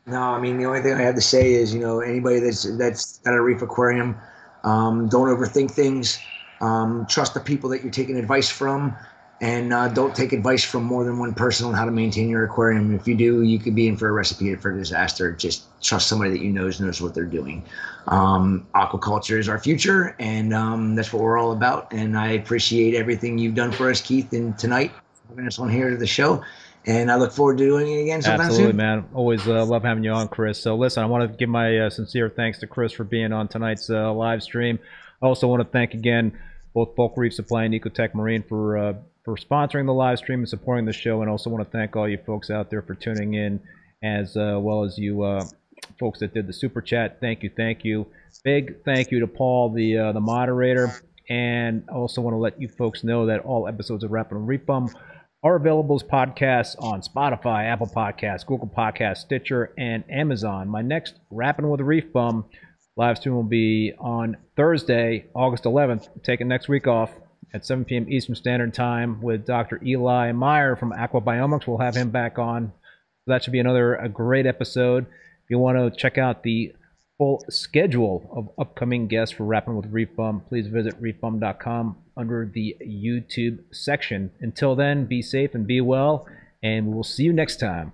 No, I mean the only thing I have to say is, you know, anybody that's that's got a reef aquarium, um, don't overthink things. Um, trust the people that you're taking advice from, and uh, don't take advice from more than one person on how to maintain your aquarium. If you do, you could be in for a recipe for disaster. Just trust somebody that you knows knows what they're doing. Um, aquaculture is our future, and um, that's what we're all about. And I appreciate everything you've done for us, Keith, and tonight having us on here to the show. And I look forward to doing it again sometime Absolutely, soon. man. Always uh, love having you on, Chris. So, listen, I want to give my uh, sincere thanks to Chris for being on tonight's uh, live stream. I also want to thank again both Bulk Reef Supply and Ecotech Marine for uh, for sponsoring the live stream and supporting the show. And also want to thank all you folks out there for tuning in, as uh, well as you uh, folks that did the super chat. Thank you, thank you. Big thank you to Paul, the uh, the moderator. And I also want to let you folks know that all episodes of Rapping and Reef Bum are available as podcasts on Spotify, Apple Podcasts, Google Podcasts, Stitcher, and Amazon. My next Rapping with a Reef Bum live stream will be on Thursday, August 11th. Taking next week off at 7 p.m. Eastern Standard Time with Dr. Eli Meyer from Aquabiomics. We'll have him back on. That should be another a great episode. If you want to check out the full schedule of upcoming guests for Rapping with Reef Bum, please visit reefbum.com under the YouTube section. Until then, be safe and be well, and we'll see you next time.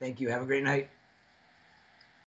Thank you. Have a great night.